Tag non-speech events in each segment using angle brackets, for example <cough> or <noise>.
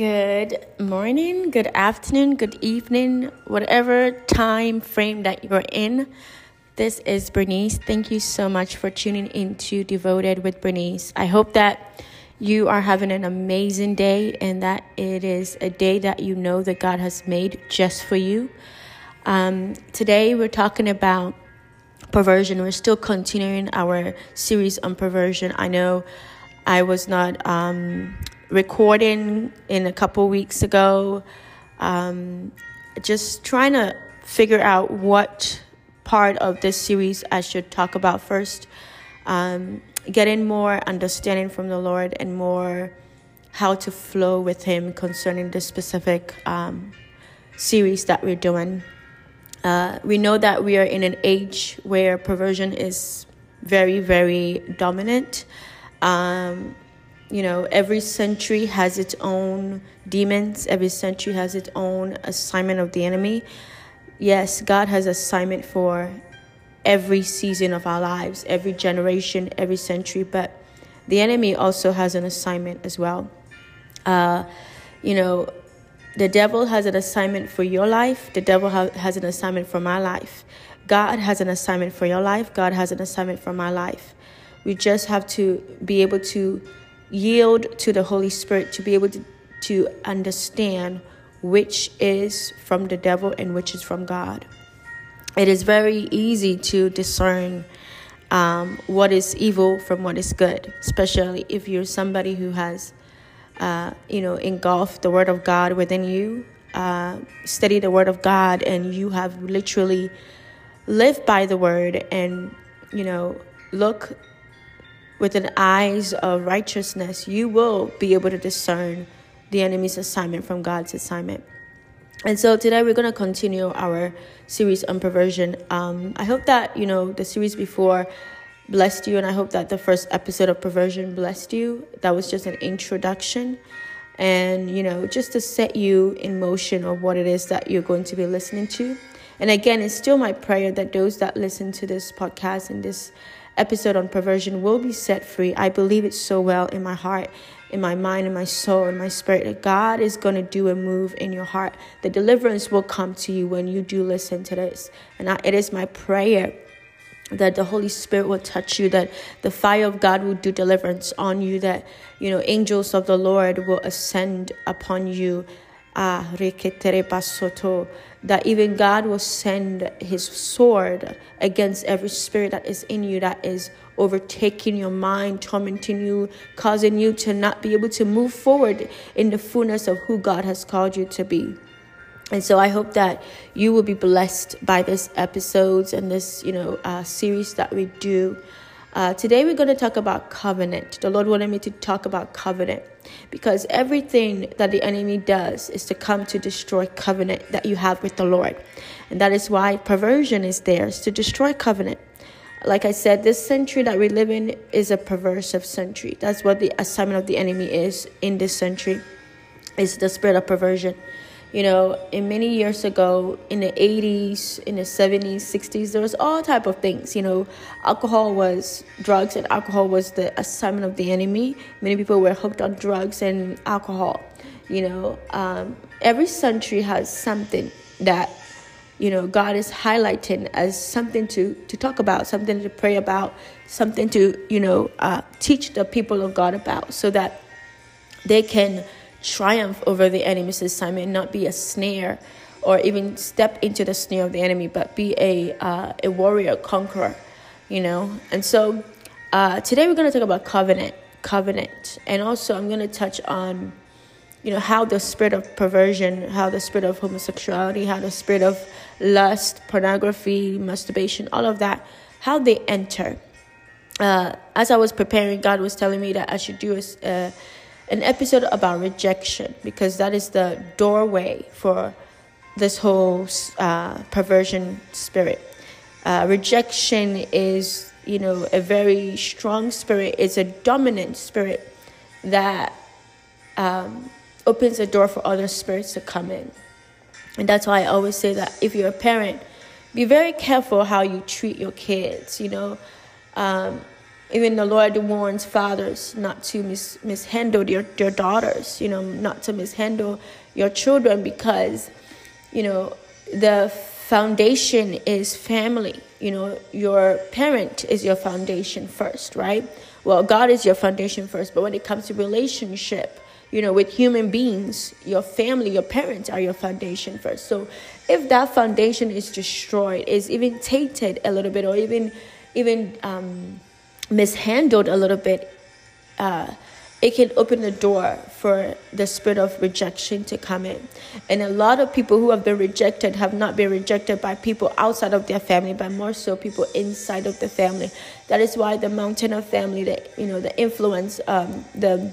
Good morning, good afternoon, good evening, whatever time frame that you're in. This is Bernice. Thank you so much for tuning into Devoted with Bernice. I hope that you are having an amazing day and that it is a day that you know that God has made just for you. Um, today, we're talking about perversion. We're still continuing our series on perversion. I know I was not um, recording in a couple weeks ago, um, just trying to figure out what part of this series I should talk about first. Um, getting more understanding from the Lord and more how to flow with Him concerning the specific um, series that we're doing. Uh, we know that we are in an age where perversion is very, very dominant. Um, you know, every century has its own demons, every century has its own assignment of the enemy. Yes, God has assignment for every season of our lives, every generation, every century, but the enemy also has an assignment as well. Uh, you know, the devil has an assignment for your life, the devil ha- has an assignment for my life. God has an assignment for your life, God has an assignment for my life. We just have to be able to yield to the Holy Spirit to be able to, to understand which is from the devil and which is from God. It is very easy to discern um, what is evil from what is good, especially if you're somebody who has, uh, you know, engulfed the Word of God within you, uh, study the Word of God, and you have literally lived by the Word and, you know, look with an eyes of righteousness, you will be able to discern the enemy's assignment from God's assignment. And so today we're going to continue our series on perversion. Um, I hope that, you know, the series before blessed you, and I hope that the first episode of perversion blessed you. That was just an introduction and, you know, just to set you in motion of what it is that you're going to be listening to. And again, it's still my prayer that those that listen to this podcast and this episode on perversion will be set free. I believe it so well in my heart, in my mind, in my soul, in my spirit that God is going to do a move in your heart. The deliverance will come to you when you do listen to this. And I, it is my prayer that the Holy Spirit will touch you, that the fire of God will do deliverance on you, that you know angels of the Lord will ascend upon you. Ah, that even God will send his sword against every spirit that is in you that is overtaking your mind, tormenting you, causing you to not be able to move forward in the fullness of who God has called you to be. And so I hope that you will be blessed by this episodes and this, you know, uh, series that we do. Uh, today we're going to talk about covenant. The Lord wanted me to talk about covenant because everything that the enemy does is to come to destroy covenant that you have with the Lord. And that is why perversion is there, is to destroy covenant. Like I said, this century that we live in is a perversive century. That's what the assignment of the enemy is in this century. Is the spirit of perversion you know in many years ago in the 80s in the 70s 60s there was all type of things you know. Alcohol was drugs and alcohol was the assignment of the enemy. Many people were hooked on drugs and alcohol you know. Um, every century has something that you know god is highlighting as something to to talk about something to pray about something to you know uh, teach the people of god about so that they can triumph over the enemy enemy's assignment, not be a snare or even step into the snare of the enemy, but be a uh, a warrior conqueror, you know. And so uh, today we're going to talk about covenant, covenant, and also I'm going to touch on, you know, how the spirit of perversion, how the spirit of homosexuality, how the spirit of lust, pornography, masturbation, all of that, how they enter. Uh, as I was preparing, God was telling me that I should do a uh, an episode about rejection because that is the doorway for this whole uh, perversion spirit. Uh, rejection is, you know, a very strong spirit. It's a dominant spirit that um, opens the door for other spirits to come in. And that's why I always say that if you're a parent, be very careful how you treat your kids. You know, um, even the Lord warns fathers not to mis- mishandle their, their daughters, you know, not to mishandle your children because, you know, the foundation is family. You know, your parent is your foundation first, right? Well, God is your foundation first, but when it comes to relationship, you know, with human beings, your family, your parents are your foundation first. So if that foundation is destroyed, is even tainted a little bit, or even even um, mishandled a little bit, uh, it can open the door for the spirit of rejection to come in. And a lot of people who have been rejected have not been rejected by people outside of their family, but more so people inside of the family. That is why the mountain of family, the you know, the influence, um, the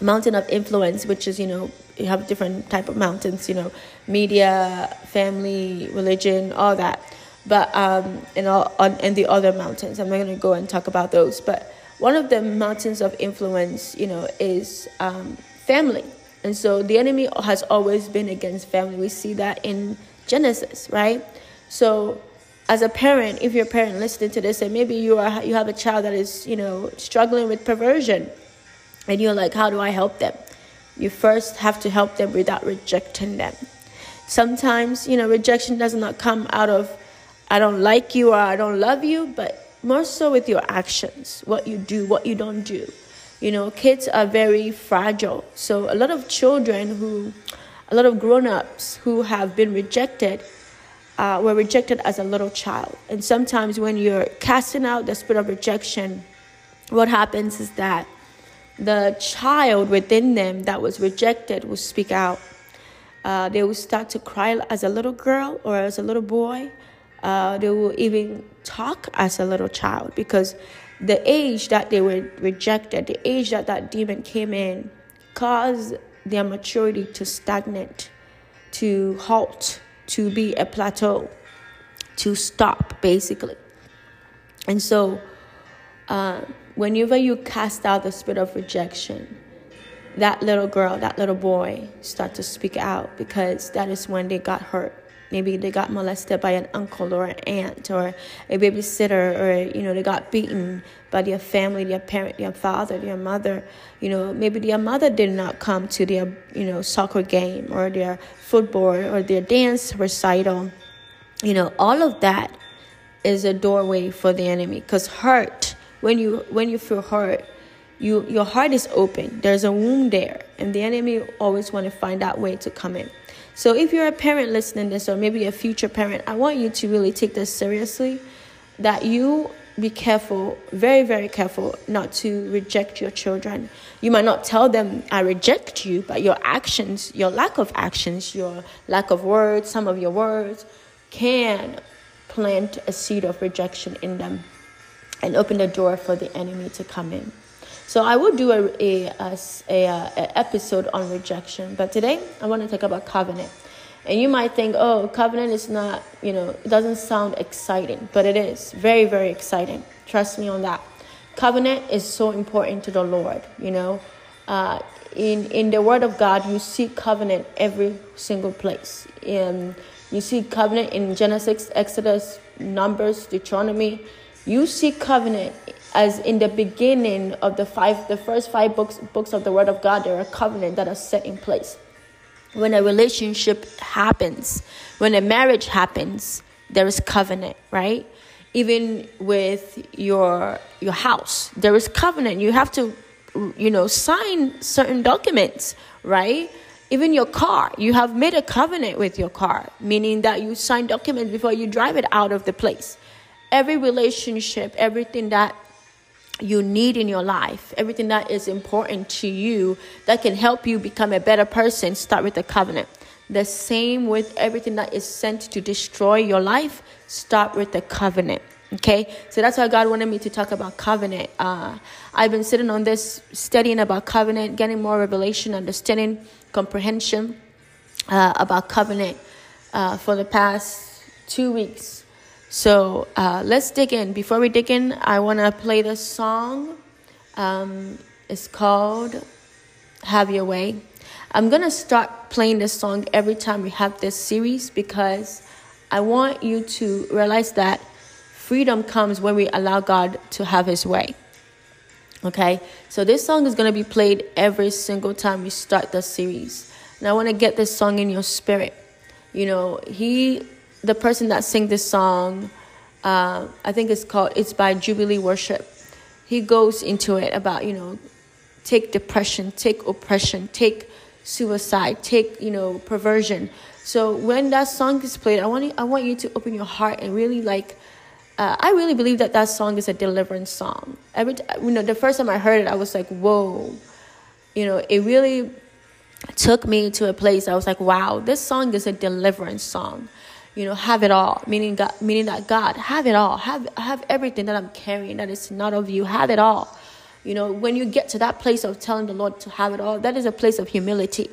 mountain of influence, which is you know you have different type of mountains, you know, media, family, religion, all that but um, and all on and the other mountains. I'm not going to go and talk about those, but one of the mountains of influence, you know, is um, family, and so the enemy has always been against family. We see that in Genesis, right? So, as a parent, if you're a parent listening to this, and maybe you are you have a child that is you know struggling with perversion, and you're like, how do I help them? You first have to help them without rejecting them. Sometimes, you know, rejection does not come out of I don't like you or I don't love you, but more so with your actions, what you do, what you don't do. You know, kids are very fragile. So a lot of children who, a lot of grown ups who have been rejected, uh, were rejected as a little child. And sometimes when you're casting out the spirit of rejection, what happens is that the child within them that was rejected will speak out. Uh, they will start to cry as a little girl or as a little boy uh, they will even talk as a little child because the age that they were rejected, the age that that demon came in, caused their maturity to stagnate, to halt, to be a plateau, to stop, basically. And so, uh, whenever you cast out the spirit of rejection, that little girl, that little boy start to speak out because that is when they got hurt maybe they got molested by an uncle or an aunt or a babysitter or you know they got beaten by their family their parent their father their mother. You know maybe their mother did not come to their you know soccer game or their football or their dance recital. You know all of that is a doorway for the enemy because hurt when you when you feel hurt you your heart is open. There's a wound there and the enemy always want to find that way to come in so if you're a parent listening this or maybe a future parent, I want you to really take this seriously that you be careful, very, very careful not to reject your children. You might not tell them, I reject you, but your actions, your lack of actions, your lack of words, some of your words can plant a seed of rejection in them and open the door for the enemy to come in. So I will do a, a, a, a, episode on rejection, but today I want to talk about covenant. And you might think, oh, covenant is not, you know, it doesn't sound exciting, but it is very, very exciting. Trust me on that. Covenant is so important to the Lord, you know. Uh, in, in the Word of God, you see covenant every single place. In, you see covenant in Genesis, Exodus, Numbers, Deuteronomy. You see covenant as in the beginning of the five the first five books books of the word of god there are covenants that are set in place. When a relationship happens when a marriage happens there is covenant right? Even with your your house there is covenant. You have to you know sign certain documents right? Even your car you have made a covenant with your car meaning that you sign documents before you drive it out of the place. Every relationship everything that you need in your life, everything that is important to you that can help you become a better person, start with the covenant. The same with everything that is sent to destroy your life, start with the covenant. Okay, so that's why God wanted me to talk about covenant. Uh, I've been sitting on this, studying about covenant, getting more revelation, understanding, comprehension uh, about covenant uh, for the past two weeks. So uh, let's dig in. Before we dig in, I want to play this song. Um, it's called Have Your Way. I'm going to start playing this song every time we have this series because I want you to realize that freedom comes when we allow God to have His way. Okay, so this song is going to be played every single time we start the series. And I want to get this song in your spirit. You know, he, the person that sang this song, uh, I think it's called, it's by Jubilee Worship. He goes into it about, you know, take depression, take oppression, take suicide, take, you know, perversion. So when that song is played, I want you, I want you to open your heart and really like uh, I really believe that that song is a deliverance song. Every t- you know, the first time I heard it, I was like, "Whoa!" You know, it really took me to a place. I was like, "Wow, this song is a deliverance song." You know, have it all, meaning God, meaning that God have it all, have have everything that I'm carrying that is not of you, have it all. You know, when you get to that place of telling the Lord to have it all, that is a place of humility.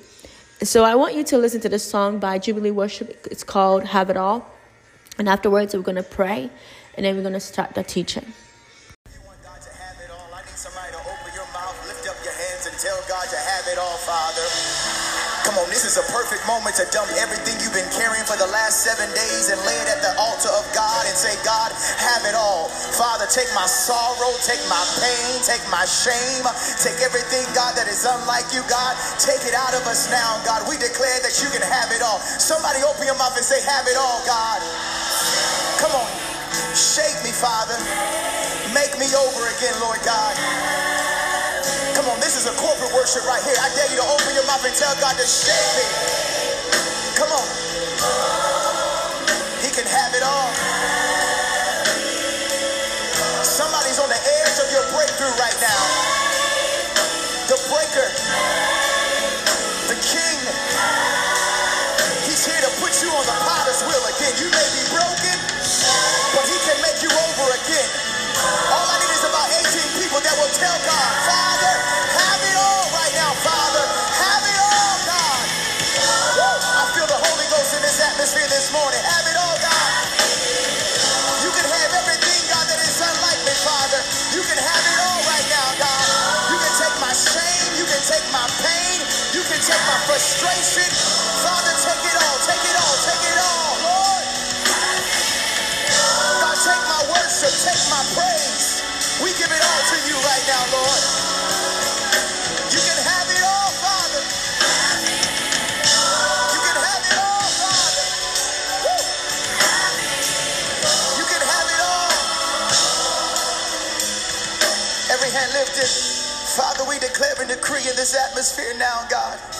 So I want you to listen to this song by Jubilee Worship. It's called "Have It All," and afterwards we're gonna pray and then we're going to start the teaching. Tell God to have it all, Father. Come on, this is a perfect moment to dump everything you've been carrying for the last seven days and lay it at the altar of God and say, God, have it all. Father, take my sorrow, take my pain, take my shame, take everything, God, that is unlike you, God. Take it out of us now, God. We declare that you can have it all. Somebody open your mouth and say, have it all, God. Come on. Shake me, Father. Make me over again, Lord God. Is a corporate worship right here. I dare you to open your mouth and tell God to shake me. Come on. He can have it all. Somebody's on the edge of your breakthrough right now. The breaker. The king. He's here to put you on the potter's wheel again. You may be broken but he can make you over again. All people that will tell God, Father, have it all right now, Father. Have it all, God. Woo! I feel the Holy Ghost in this atmosphere this morning. Have it all, God. You can have everything, God, that is unlike me, Father. You can have it all right now, God. You can take my shame. You can take my pain. You can take my frustration. Father, take it all. Take it all. Take it all, Lord. God, take my worship, take my praise. We give it all to you right now, Lord. You can have it all, Father. You can have it all, Father. Woo. You can have it all. Every hand lifted. Father, we declare and decree in this atmosphere now, God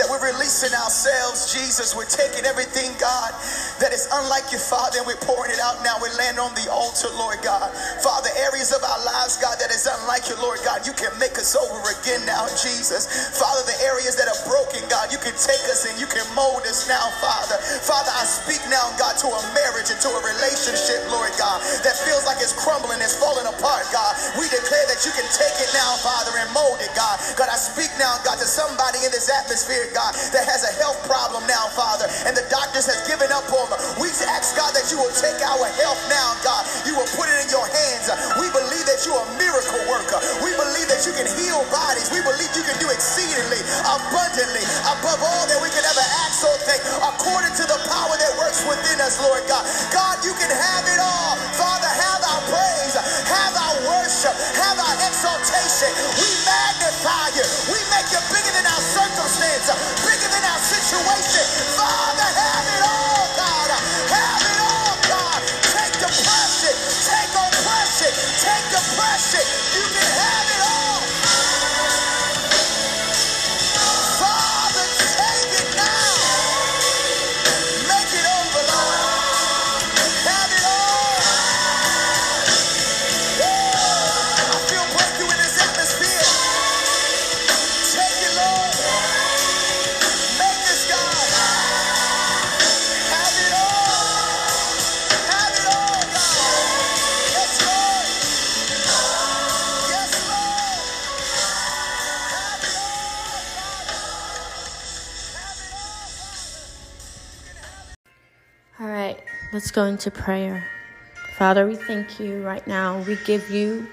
that we're releasing ourselves, Jesus. We're taking everything, God, that is unlike your Father, and we're pouring it out now. We land on the altar, Lord God. Father, areas of our lives, God, that is unlike you, Lord God, you can make us over again now, Jesus. Father, the areas that are broken, God, you can take us and you can mold us now, Father. Father, I speak now, God, to a marriage and to a relationship, Lord God, that feels like it's crumbling, it's falling apart, God. We declare that you can take it now, Father, and mold it, God. God, I speak now, God, to somebody in this atmosphere, God, that has a health problem now, Father, and the doctors has given up on them. We ask, God, that you will take our health now, God. You will put it in your hands. We believe that you're a miracle worker. We believe that you can heal bodies. We believe you can do exceedingly, abundantly, above all that we can ever ask or think, according to the power that works within us, Lord God. God, you can have it all. Father, have our praise, have our worship, have our exaltation. We magnify you. We make you bigger than our circumstance bigger than our situation. Father, have it all, God. Have it all, God. Take depression, take oppression, take depression. You can have let's go into prayer. Father, we thank you right now. We give you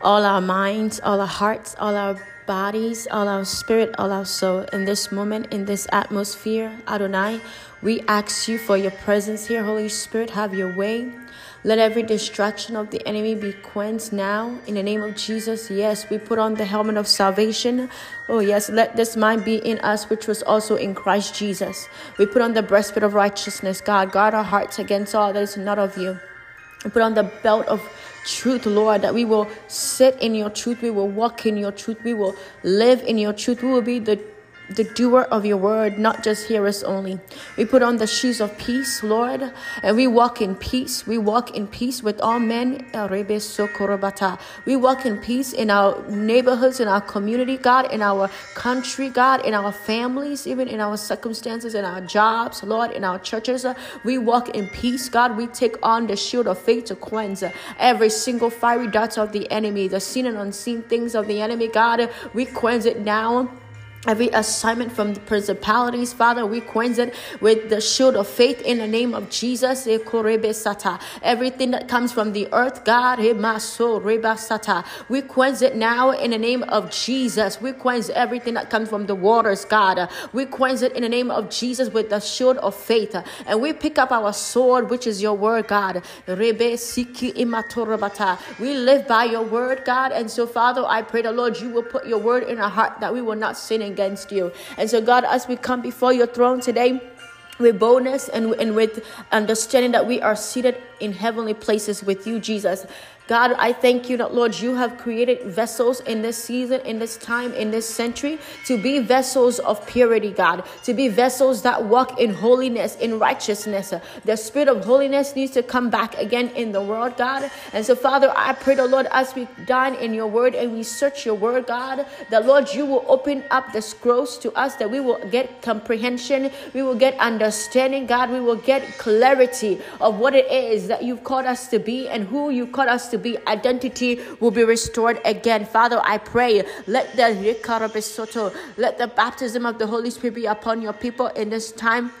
all our minds, all our hearts, all our bodies, all our spirit, all our soul. In this moment, in this atmosphere, Adonai, we ask you for your presence here. Holy Spirit, have your way. Let every distraction of the enemy be quenched now in the name of Jesus. Yes, we put on the helmet of salvation. Oh, yes, let this mind be in us, which was also in Christ Jesus. We put on the breastplate of righteousness. God, guard our hearts against all that is not of you. We put on the belt of truth, Lord, that we will sit in your truth. We will walk in your truth. We will live in your truth. We will be the the doer of your word, not just hearers only. We put on the shoes of peace, Lord, and we walk in peace. We walk in peace with all men. We walk in peace in our neighborhoods, in our community, God, in our country, God, in our families, even in our circumstances, in our jobs, Lord, in our churches. We walk in peace, God. We take on the shield of faith to cleanse every single fiery darts of the enemy, the seen and unseen things of the enemy, God. We cleanse it now Every assignment from the principalities, Father, we cleanse it with the shield of faith in the name of Jesus. Eh, everything that comes from the earth, God, eh, we cleanse it now in the name of Jesus. We cleanse everything that comes from the waters, God. We cleanse it in the name of Jesus with the shield of faith. And we pick up our sword, which is your word, God. We live by your word, God. And so, Father, I pray the Lord, you will put your word in our heart that we will not sin against you. And so, God, as we come before your throne today, with boldness and, and with understanding that we are seated in heavenly places with you, Jesus. God, I thank you that, Lord, you have created vessels in this season, in this time, in this century to be vessels of purity, God, to be vessels that walk in holiness, in righteousness. The spirit of holiness needs to come back again in the world, God. And so, Father, I pray, the Lord, as we dine in your word and we search your word, God, that, Lord, you will open up the scrolls to us, that we will get comprehension, we will get understanding, God, we will get clarity of what it is that you've called us to be and who you called us to to be, identity will be restored again. Father, I pray, let the let the baptism of the Holy Spirit be upon your people in this time.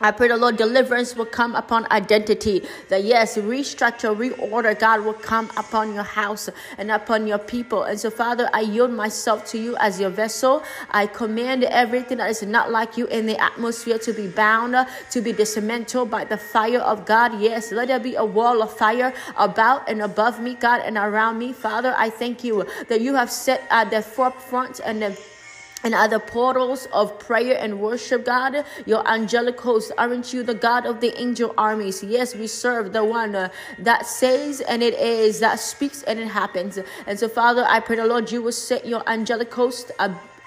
I pray the Lord deliverance will come upon identity. That yes, restructure, reorder, God will come upon your house and upon your people. And so, Father, I yield myself to you as your vessel. I command everything that is not like you in the atmosphere to be bound, to be dismantled by the fire of God. Yes, let there be a wall of fire about and above me, God, and around me. Father, I thank you that you have set at the forefront and the and other portals of prayer and worship, God. Your angelic host, aren't you the God of the angel armies? Yes, we serve the one uh, that says and it is, that speaks and it happens. And so, Father, I pray the Lord, you will set your angelic host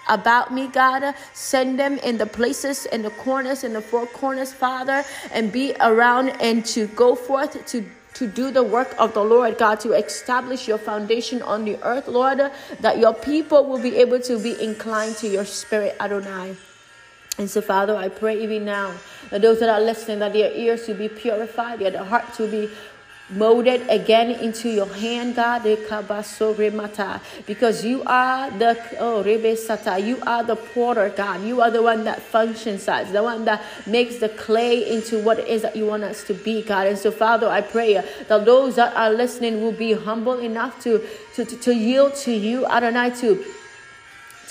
about me, God. Send them in the places, in the corners, in the four corners, Father, and be around and to go forth to to do the work of the Lord, God, to establish your foundation on the earth, Lord, that your people will be able to be inclined to your spirit, Adonai. And so, Father, I pray even now that those that are listening, that their ears will be purified, their hearts will be molded again into your hand, God, because you are the oh Sata, you are the porter, God. You are the one that functions us, the one that makes the clay into what it is that you want us to be, God. And so, Father, I pray that those that are listening will be humble enough to to, to, to yield to you, Adonai, to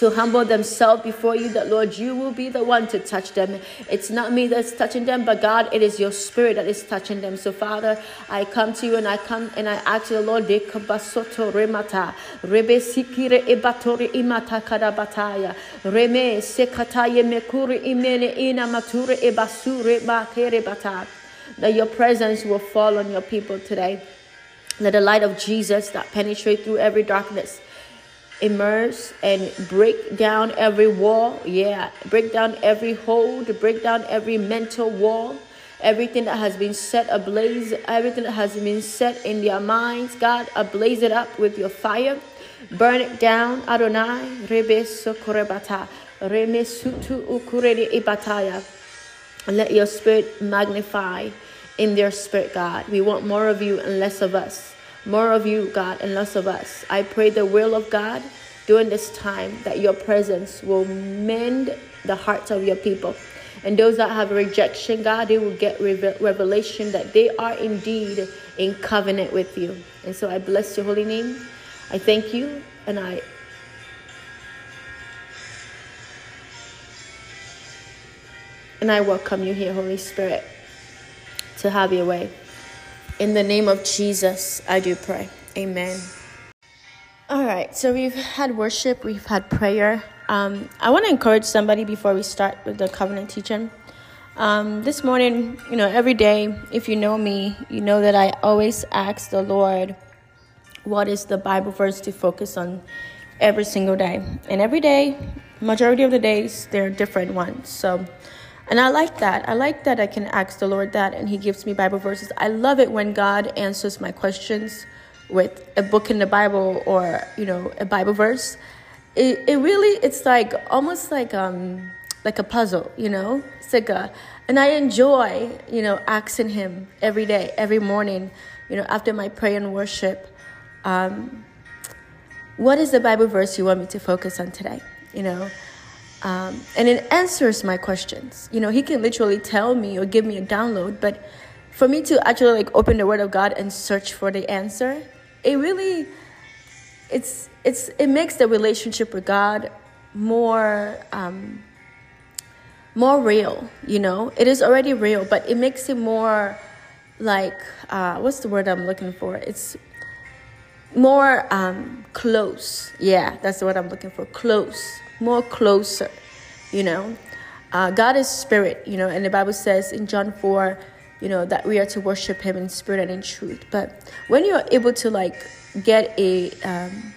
to humble themselves before you, that Lord, you will be the one to touch them. It's not me that's touching them, but God, it is your spirit that is touching them. So, Father, I come to you and I come and I ask you, Lord, basoto remata, rebe sikire ebatori imata kadabataya, reme sekataye mekuri imene ina mature ebasure bakere bata. That your presence will fall on your people today. Let the light of Jesus that penetrate through every darkness immerse and break down every wall. Yeah, break down every hold, break down every mental wall. Everything that has been set ablaze, everything that has been set in their minds, God, ablaze it up with your fire. Burn it down, Adonai. Rebe sokorebata. Reme ibataya. Let your spirit magnify in their spirit, God. We want more of you and less of us. More of you, God, and less of us. I pray the will of God during this time that your presence will mend the hearts of your people. And those that have rejection, God, they will get revelation that they are indeed in covenant with you. And so I bless your holy name. I thank you and I and I welcome you here, Holy Spirit, to have your way. In the name of Jesus, I do pray. Amen. All right, so we've had worship, we've had prayer. Um, I want to encourage somebody before we start with the covenant teaching. Um, this morning, you know, every day, if you know me, you know that I always ask the Lord what is the Bible verse to focus on every single day. And every day, majority of the days, there are different ones. So, and I like that. I like that I can ask the Lord that and He gives me Bible verses. I love it when God answers my questions with a book in the Bible or, you know, a Bible verse. It, it really, it's like almost like, um, like a puzzle, you know? It's like a, and I enjoy, you know, asking Him every day, every morning, you know, after my prayer and worship, um, what is the Bible verse you want me to focus on today? You know, um, and it answers my questions. You know, He can literally tell me or give me a download, but for me to actually like open the Word of God and search for the answer, it really, it's it's it makes the relationship with God more. Um, more real, you know. It is already real, but it makes it more like uh, what's the word I'm looking for? It's more um, close. Yeah, that's what I'm looking for. Close, more closer, you know. Uh, God is spirit, you know, and the Bible says in John 4, you know, that we are to worship Him in spirit and in truth. But when you're able to like get a um,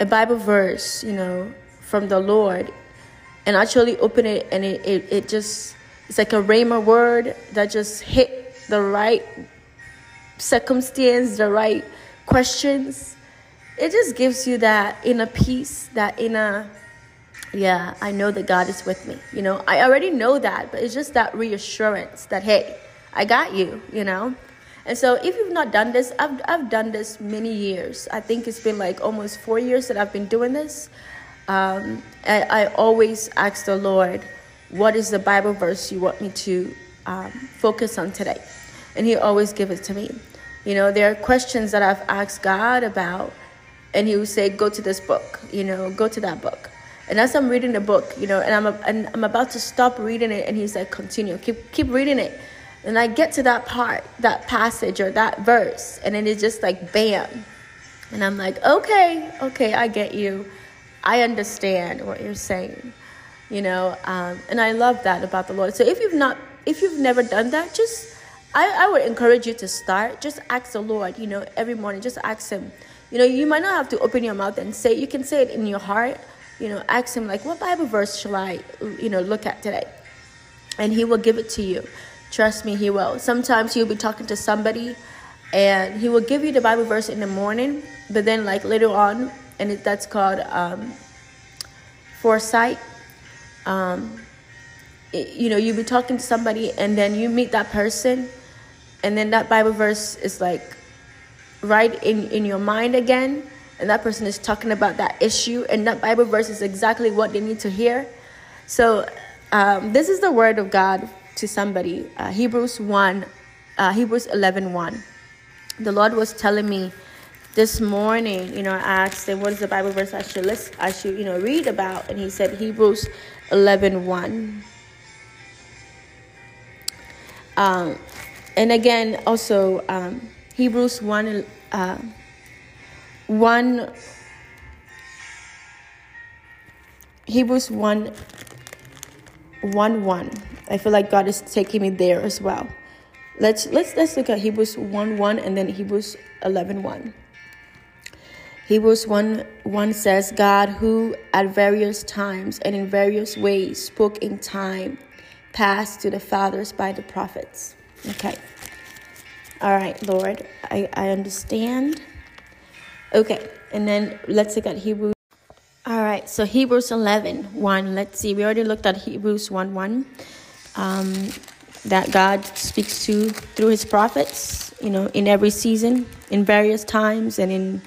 a Bible verse, you know, from the Lord, and actually open it and it, it, it just it's like a rhema word that just hit the right circumstance the right questions it just gives you that inner peace that inner yeah i know that god is with me you know i already know that but it's just that reassurance that hey i got you you know and so if you've not done this i've, I've done this many years i think it's been like almost four years that i've been doing this um, I, I, always ask the Lord, what is the Bible verse you want me to um, focus on today? And He always gives it to me. You know, there are questions that I've asked God about, and He will say, go to this book, you know, go to that book. And as I'm reading the book, you know, and I'm, and I'm about to stop reading it, and He's like, continue, keep, keep reading it. And I get to that part, that passage or that verse, and then it's just like, bam. And I'm like, okay, okay, I get you I understand what you're saying, you know, um, and I love that about the Lord. So if you've not, if you've never done that, just I, I would encourage you to start. Just ask the Lord, you know, every morning. Just ask Him. You know, you might not have to open your mouth and say. You can say it in your heart. You know, ask Him like, what Bible verse shall I, you know, look at today, and He will give it to you. Trust me, He will. Sometimes you'll be talking to somebody, and He will give you the Bible verse in the morning, but then like later on and it, that's called um, foresight. Um, it, you know, you'll be talking to somebody, and then you meet that person, and then that Bible verse is like right in, in your mind again, and that person is talking about that issue, and that Bible verse is exactly what they need to hear. So, um, this is the word of God to somebody. Uh, Hebrews 1, uh, Hebrews 11 1. The Lord was telling me this morning, you know, I asked him what is the Bible verse I should list, I should, you know, read about, and he said Hebrews 11 1. Um, and again, also um, Hebrews 1 uh, 1 Hebrews 1 1 1. I feel like God is taking me there as well. Let's let's let's look at Hebrews 1 1 and then Hebrews 11 1. Hebrews 1 1 says, God, who at various times and in various ways spoke in time past to the fathers by the prophets. Okay. All right, Lord, I, I understand. Okay, and then let's look at Hebrews. All right, so Hebrews 11 1. Let's see, we already looked at Hebrews 1 1. Um, that God speaks to through his prophets, you know, in every season, in various times, and in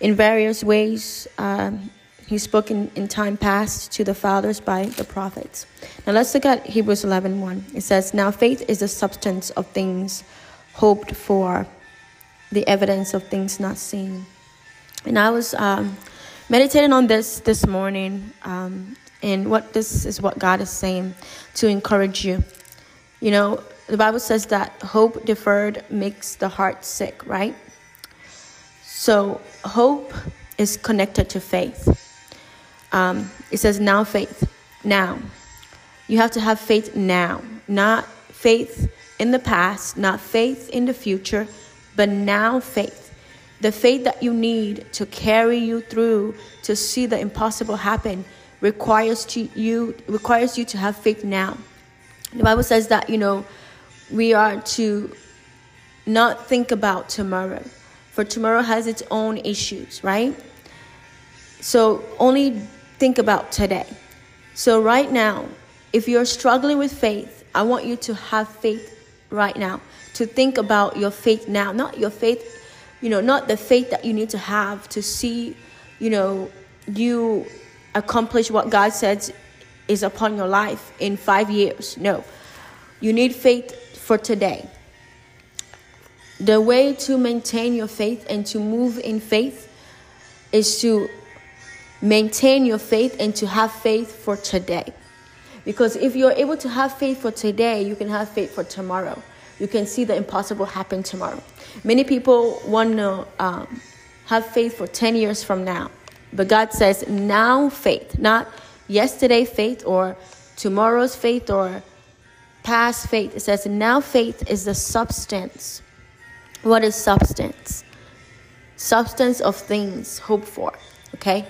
in various ways. Um, he spoke in, in time past to the fathers by the prophets. Now let's look at Hebrews 11 1. It says, Now faith is the substance of things hoped for, the evidence of things not seen. And I was um, meditating on this this morning, um, And what this is what God is saying to encourage you. You know, the Bible says that hope deferred makes the heart sick, right? So, hope is connected to faith. Um, it says now faith. Now. You have to have faith now, not faith in the past, not faith in the future, but now faith. The faith that you need to carry you through to see the impossible happen requires to you requires you to have faith now. The Bible says that, you know, we are to not think about tomorrow, for tomorrow has its own issues, right? So only think about today. So right now, if you're struggling with faith, I want you to have faith right now, to think about your faith now, not your faith, you know, not the faith that you need to have to see, you know, you accomplish what God says is upon your life in five years. No, you need faith for today. The way to maintain your faith and to move in faith is to maintain your faith and to have faith for today. Because if you're able to have faith for today, you can have faith for tomorrow. You can see the impossible happen tomorrow. Many people want to um, have faith for 10 years from now. But God says now faith, not yesterday faith or tomorrow's faith or past faith. It says now faith is the substance. What is substance? Substance of things hoped for. Okay?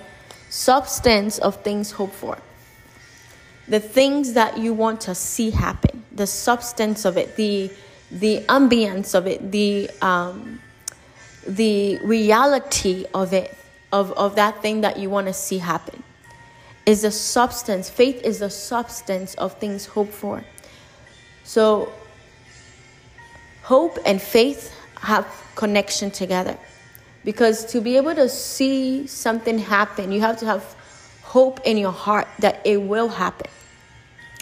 Substance of things hoped for the things that you want to see happen, the substance of it, the the ambience of it, the um, the reality of it, of, of that thing that you want to see happen, is the substance. Faith is the substance of things hoped for. So, hope and faith have connection together, because to be able to see something happen, you have to have hope in your heart that it will happen.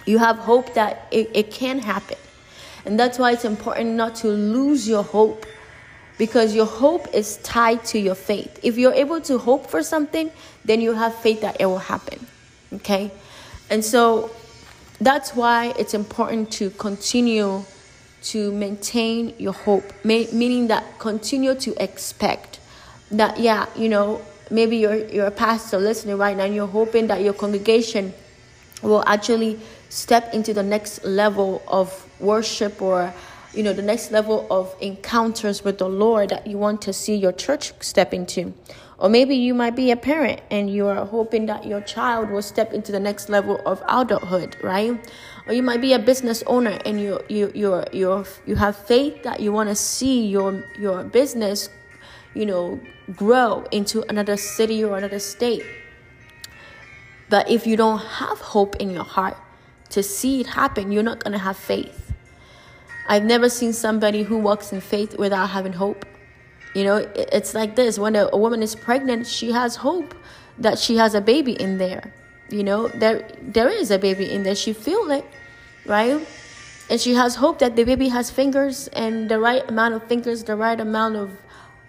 You have hope that it, it can happen. And that's why it's important not to lose your hope because your hope is tied to your faith. If you're able to hope for something, then you have faith that it will happen. Okay? And so that's why it's important to continue to maintain your hope, meaning that continue to expect that, yeah, you know, maybe you're, you're a pastor listening right now and you're hoping that your congregation will actually step into the next level of worship or you know the next level of encounters with the lord that you want to see your church step into or maybe you might be a parent and you are hoping that your child will step into the next level of adulthood right or you might be a business owner and you you you you you have faith that you want to see your your business you know, grow into another city or another state. But if you don't have hope in your heart to see it happen, you're not going to have faith. I've never seen somebody who walks in faith without having hope. You know, it's like this when a, woman is pregnant, she has hope that she has a baby in there. You know, there there is a baby in there. She feels it, right? And she has hope that the baby has fingers and the right amount of fingers, the right amount of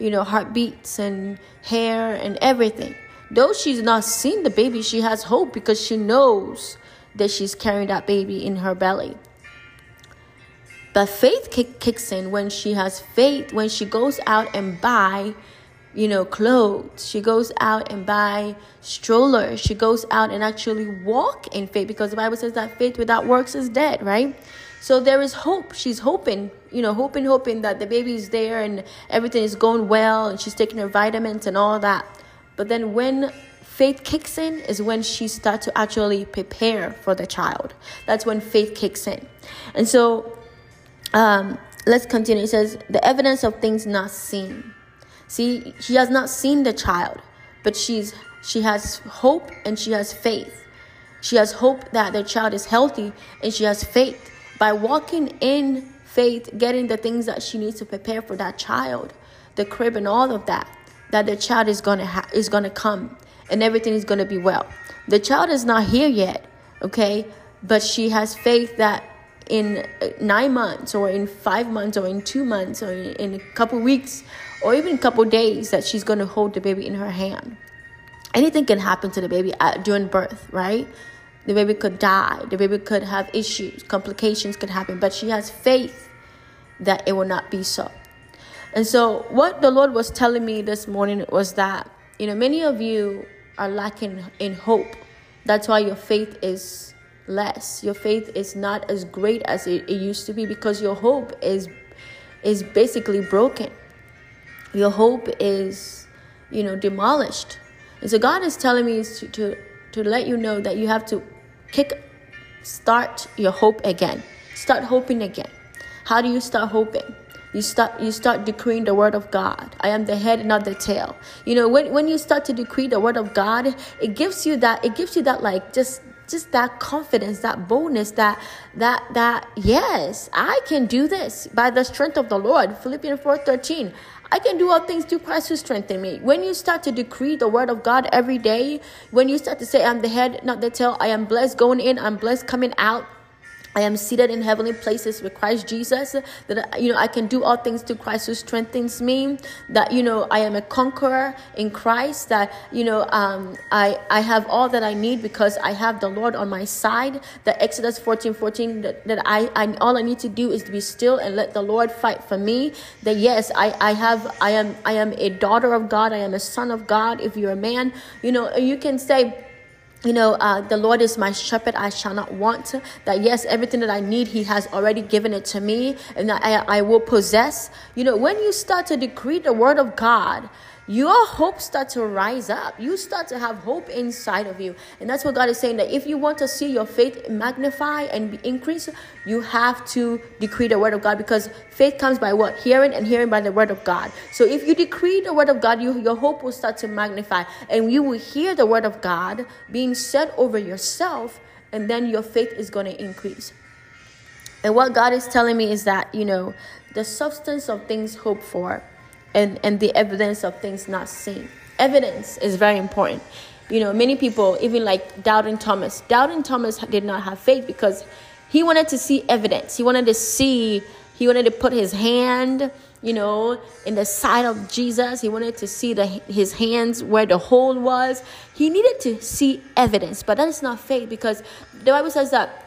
you know, heartbeats and hair and everything. Though she's not seen the baby, she has hope because she knows that she's carrying that baby in her belly. But faith kick, kicks in when she has faith, when she goes out and buy, you know, clothes. She goes out and buy strollers. She goes out and actually walk in faith because the Bible says that faith without works is dead, right? So there is hope. She's hoping, you know, hoping, hoping that the baby is there and everything is going well and she's taking her vitamins and all that. But then when faith kicks in is when she starts to actually prepare for the child. That's when faith kicks in. And so um, let's continue. It says, the evidence of things not seen. See, she has not seen the child, but she's she has hope and she has faith. She has hope that the child is healthy and she has faith by walking in faith, getting the things that she needs to prepare for that child, the crib and all of that, that the child is gonna ha- is gonna come and everything is gonna be well. The child is not here yet, okay, but she has faith that in uh, nine months or in five months or in two months or in a couple weeks or even a couple days that she's going to hold the baby in her hand anything can happen to the baby at, during birth right The baby could die. The baby could have issues, complications could happen, but she has faith that it will not be so. And so, what the Lord was telling me this morning was that, you know, many of you are lacking in hope. That's why your faith is less. Your faith is not as great as it, it used to be because your hope is is basically broken. Your hope is, you know, demolished. And so God is telling me to, to, to let you know that you have to kick start your hope again. Start hoping again. How do you start hoping? You start you start decreeing the word of god. I am the head not the tail. You know when, when you start to decree the word of god it gives you that it gives you that like just just that confidence that boldness that that that yes i can do this by the strength of the lord. Philippians 4 13 I can do all things through Christ who strengthen me. When you start to decree the word of God every day, when you start to say, I'm the head, not the tail, I am blessed going in, I'm blessed coming out, I am seated in heavenly places with Christ Jesus. That you know I can do all things through Christ who strengthens me. That you know I am a conqueror in Christ. That you know um, I I have all that I need because I have the Lord on my side. That Exodus 14, 14, That, that I, I all I need to do is to be still and let the Lord fight for me. That yes I I have I am I am a daughter of God. I am a son of God. If you're a man, you know you can say you know, uh, the Lord is my shepherd, I shall not want. That yes, everything that I need, He has already given it to me, and that I, I will possess. You know, when you start to decree the word of God, your hope start to rise up. You start to have hope inside of you. And that's what God is saying that if you want to see your faith magnify and increase, you have to decree the word of God because faith comes by what? Hearing and hearing by the word of God. So if you decree the word of God, you, your hope will start to magnify and you will hear the word of God being said over yourself and then your faith is going to increase. And what God is telling me is that, you know, the substance of things hoped for and, and the evidence of things not seen. Evidence is very important. You know, many people, even like Doubting Thomas, Doubting Thomas did not have faith because he wanted to see evidence. He wanted to see, he wanted to put his hand, you know, in the side of Jesus. He wanted to see the, his hands where the hole was. He needed to see evidence, but that is not faith because the Bible says that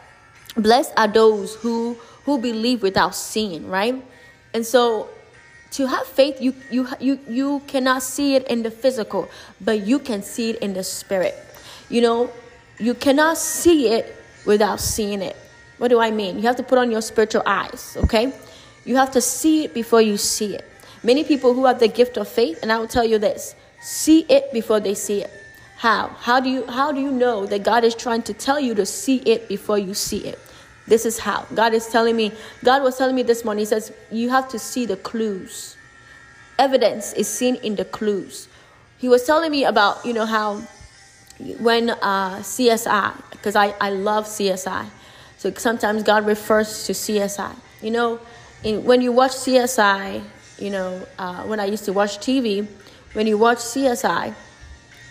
blessed are those who who believe without seeing, right? And so to have faith you you you you cannot see it in the physical but you can see it in the spirit. You know you cannot see it without seeing it. What do i mean? You have to put on your spiritual eyes okay? You have to see it before you see it. Many people who have the gift of faith and i will tell you this see it before they see it. How? How do you how do you know that god is trying to tell you to see it before you see it this is how. God is telling me, God was telling me this morning, He says, you have to see the clues. Evidence is seen in the clues. He was telling me about, you know, how when uh, CSI, because I, I love CSI. So sometimes God refers to CSI. You know, in, when you watch CSI, you know, uh, when I used to watch TV, when you watch CSI,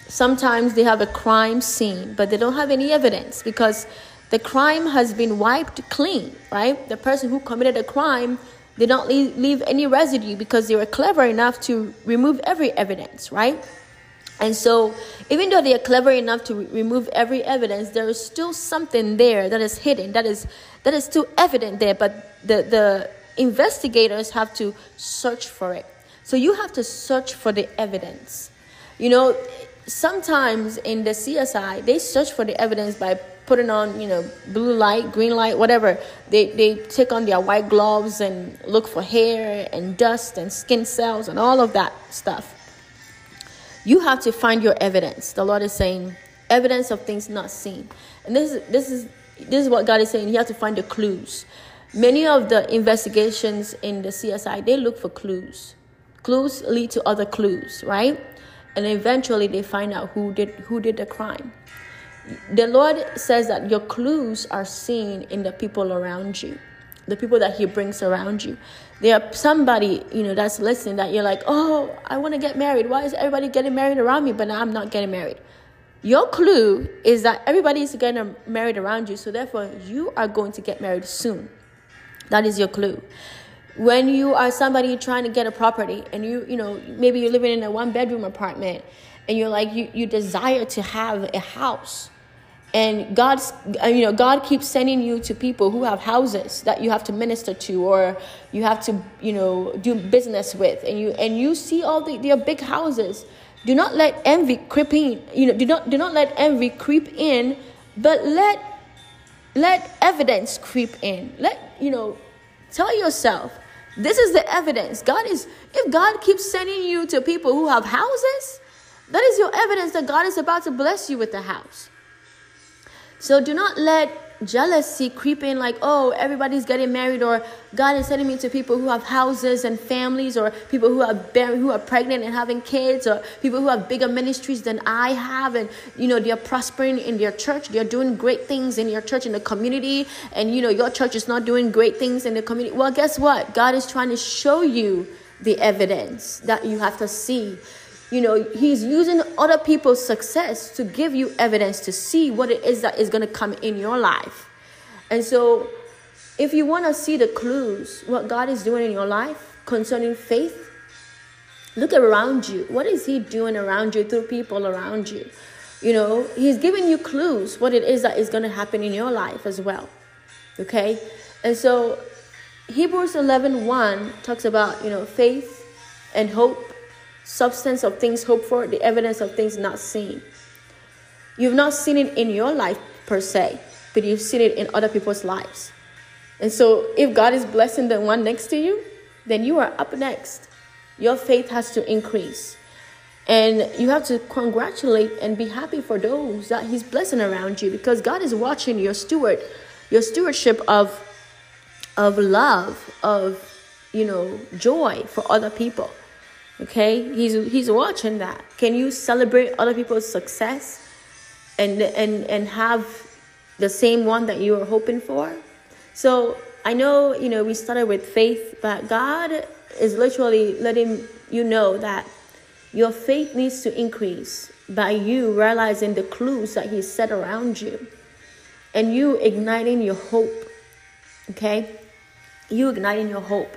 sometimes they have a crime scene, but they don't have any evidence because the crime has been wiped clean, right? The person who committed a crime did not leave, leave any residue because they were clever enough to remove every evidence, right? And so, even though they are clever enough to re- remove every evidence, there is still something there that is hidden, that is that is still evident there. But the the investigators have to search for it. So you have to search for the evidence. You know, sometimes in the CSI, they search for the evidence by putting on, you know, blue light, green light, whatever. They they take on their white gloves and look for hair and dust and skin cells and all of that stuff. You have to find your evidence. The Lord is saying, evidence of things not seen. And this is this is this is what God is saying. You have to find the clues. Many of the investigations in the CSI, they look for clues. Clues lead to other clues, right? And eventually they find out who did who did the crime the Lord says that your clues are seen in the people around you, the people that He brings around you. There are somebody, you know, that's listening that you're like, oh, I want to get married. Why is everybody getting married around me, but I'm not getting married? Your clue is that everybody's getting married around you, so therefore you are going to get married soon. That is your clue. When you are somebody trying to get a property and you, you know, maybe you're living in a one bedroom apartment and you're like, you, you desire to have a house and god's uh, you know god keeps sending you to people who have houses that you have to minister to or you have to you know do business with. And you and you see all the, their big houses. Do not let envy creep in you know do not do not let envy creep in but let let evidence creep in. Let you know tell yourself this is the evidence. God is if god keeps sending you to people who have houses that is your evidence that god is about to bless you with the house so do not let jealousy creep in like, oh, everybody's getting married, or God is sending me to people who have houses and families, or people who are bar- who are pregnant and having kids, or people who have bigger ministries than I have, and you know they're prospering in their church, they're doing great things in your church in the community, and you know your church is not doing great things in the community. Well, guess what? God is trying to show you the evidence that you have to see you know, he's using other people's success to give you evidence to see what it is that is going to come in your life. And so, if you want to see the clues, what God is doing in your life concerning faith, look around you. What is He doing around you through people around you? You know, He's giving you clues what it is that is going to happen in your life as well. Okay? And so, Hebrews 11 1 talks about, you know, faith and hope substance of things hoped for, the evidence of things not seen. You've not seen it in your life per se, but you've seen it in other people's lives. And so, if God is blessing the one next to you, then you are up next. Your faith has to increase. And you have to congratulate and be happy for those that He's blessing around you because God is watching your steward, your stewardship of, of love, of you know, joy for other people. Okay? He's he's watching that. Can you celebrate other people's success and and and have the same one that you were hoping for? So I know, you know, we started with faith, but God is literally letting you know that your faith needs to increase by you realizing the clues that He set around you and you igniting your hope. Okay? You igniting your hope.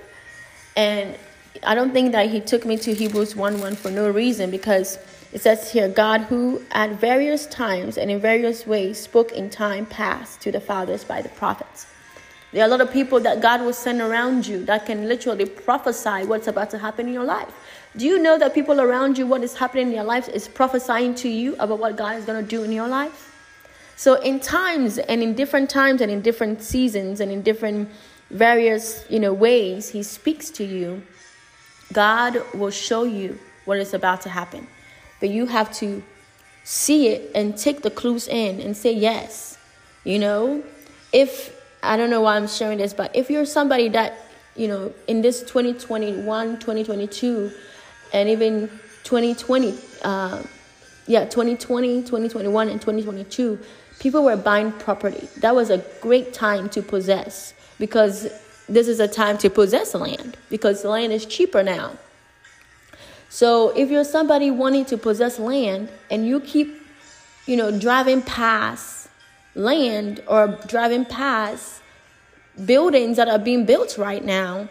And I don't think that he took me to Hebrews 1 1 for no reason because it says here God, who at various times and in various ways spoke in time past to the fathers by the prophets. There are a lot of people that God will send around you that can literally prophesy what's about to happen in your life. Do you know that people around you, what is happening in your life, is prophesying to you about what God is going to do in your life? So, in times and in different times and in different seasons and in different various you know ways, He speaks to you God will show you what is about to happen. But you have to see it and take the clues in and say yes. You know, if I don't know why I'm sharing this, but if you're somebody that, you know, in this 2021, 2022, and even 2020, uh, yeah, 2020, 2021, and 2022, people were buying property. That was a great time to possess because this is a time to possess land because land is cheaper now. So if you're somebody wanting to possess land and you keep, you know, driving past land or driving past buildings that are being built right now,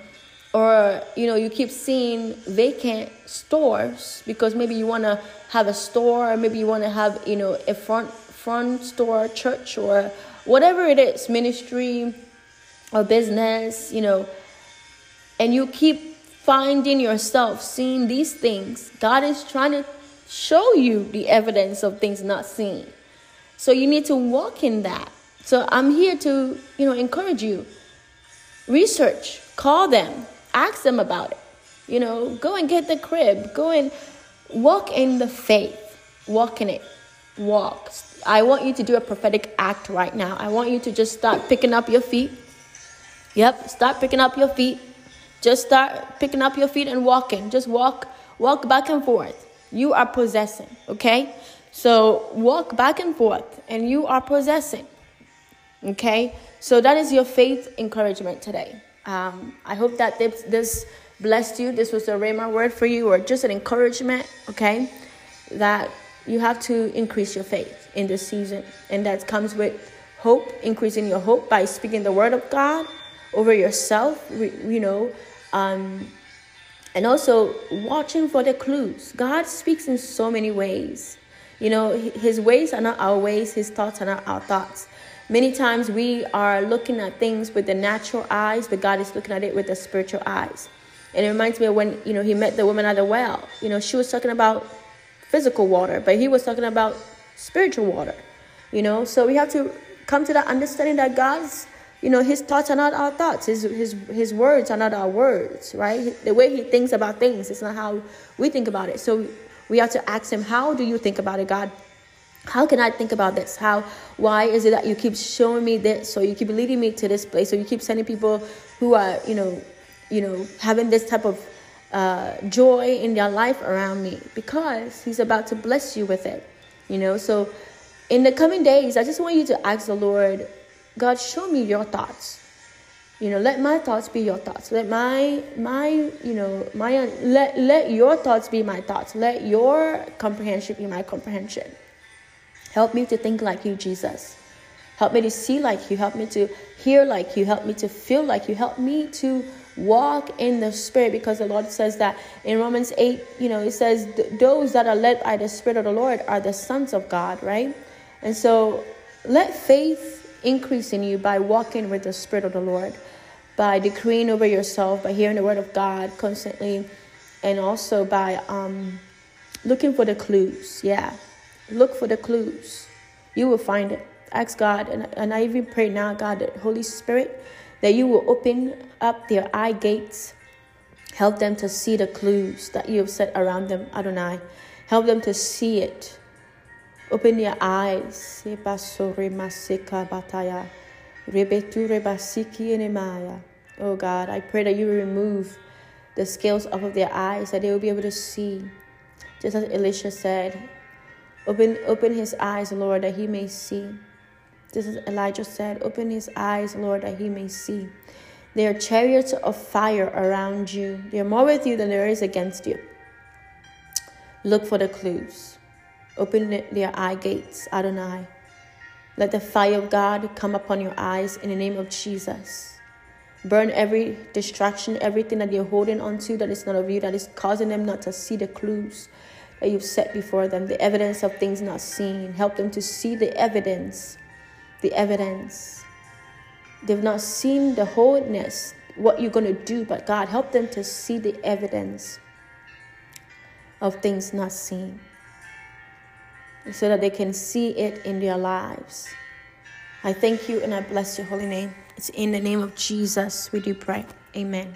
or you know, you keep seeing vacant stores because maybe you want to have a store, or maybe you want to have, you know, a front front store church or whatever it is, ministry or business, you know, and you keep finding yourself seeing these things, God is trying to show you the evidence of things not seen. So you need to walk in that. So I'm here to, you know, encourage you. Research, call them, ask them about it. You know, go and get the crib, go and walk in the faith, walk in it, walk. I want you to do a prophetic act right now. I want you to just start picking up your feet Yep, start picking up your feet. Just start picking up your feet and walking. Just walk, walk back and forth. You are possessing, okay? So walk back and forth, and you are possessing. Okay, so that is your faith encouragement today. Um, I hope that this, this blessed you. This was a Rhema word for you, or just an encouragement. Okay, that you have to increase your faith in this season, and that comes with hope, increasing your hope by speaking the word of God over yourself, you know, um, and also watching for the clues. God speaks in so many ways. You know, his ways are not our ways, his thoughts are not our thoughts. Many times we are looking at things with the natural eyes, but God is looking at it with the spiritual eyes. And it reminds me of when, you know, he met the woman at the well. You know, she was talking about physical water, but he was talking about spiritual water. You know, so we have to come to that understanding that God's, you know, his thoughts are not our thoughts. His his his words are not our words, right? The way he thinks about things is not how we think about it. So we have to ask him, How do you think about it, God? How can I think about this? How why is it that you keep showing me this or you keep leading me to this place or you keep sending people who are, you know, you know, having this type of uh, joy in their life around me because he's about to bless you with it. You know, so in the coming days, I just want you to ask the Lord, God, show me your thoughts. You know, let my thoughts be your thoughts. Let my my you know my let let your thoughts be my thoughts. Let your comprehension be my comprehension. Help me to think like you, Jesus. Help me to see like you. Help me to hear like you. Help me to feel like you. Help me to walk in the Spirit because the Lord says that in Romans 8, you know, it says, those that are led by the Spirit of the Lord are the sons of God, right? And so let faith increase in you by walking with the Spirit of the Lord, by decreeing over yourself, by hearing the Word of God constantly, and also by um, looking for the clues. Yeah, look for the clues. You will find it. Ask God, and, and I even pray now, God, that Holy Spirit, that you will open up their eye gates. Help them to see the clues that you have set around them, Adonai. Help them to see it Open your eyes. Oh God, I pray that you remove the scales off of their eyes, that they will be able to see. Just as Elisha said, open, open his eyes, Lord, that he may see. Just as Elijah said, open his eyes, Lord, that he may see. There are chariots of fire around you. There are more with you than there is against you. Look for the clues. Open their eye gates, Adonai. Let the fire of God come upon your eyes in the name of Jesus. Burn every distraction, everything that they're holding onto that is not of you, that is causing them not to see the clues that you've set before them, the evidence of things not seen. Help them to see the evidence, the evidence. They've not seen the wholeness, what you're going to do, but God, help them to see the evidence of things not seen so that they can see it in their lives. I thank you and I bless your holy name. It's in the name of Jesus we do pray. Amen.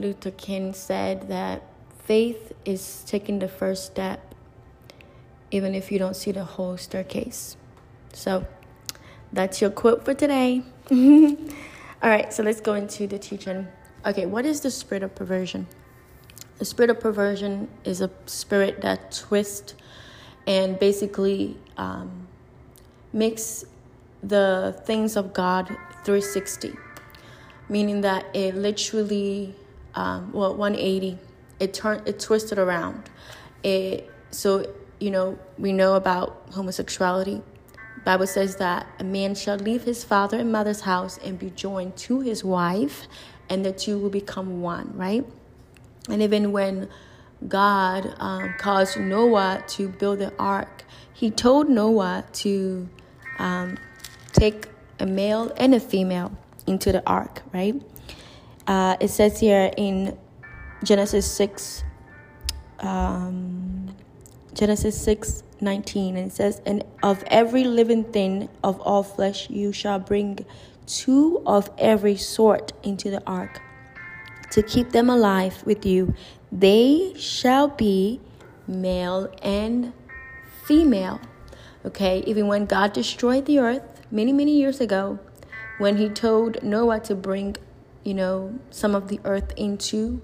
Luther King said that faith is taking the first step, even if you don't see the whole staircase. So that's your quote for today. <laughs> All right, so let's go into the teaching. Okay, what is the spirit of perversion? The spirit of perversion is a spirit that twists and basically um, makes the things of God 360, meaning that it literally, um, well, 180, it turned, it twisted around. It so you know we know about homosexuality. Bible says that a man shall leave his father and mother's house and be joined to his wife, and the two will become one. Right, and even when God um, caused Noah to build the ark, He told Noah to um, take a male and a female into the ark, right? Uh, it says here in Genesis 6, um, Genesis 6 19, and it says, And of every living thing of all flesh you shall bring two of every sort into the ark to keep them alive with you. They shall be male and female. Okay, even when God destroyed the earth many, many years ago, when He told Noah to bring, you know, some of the earth into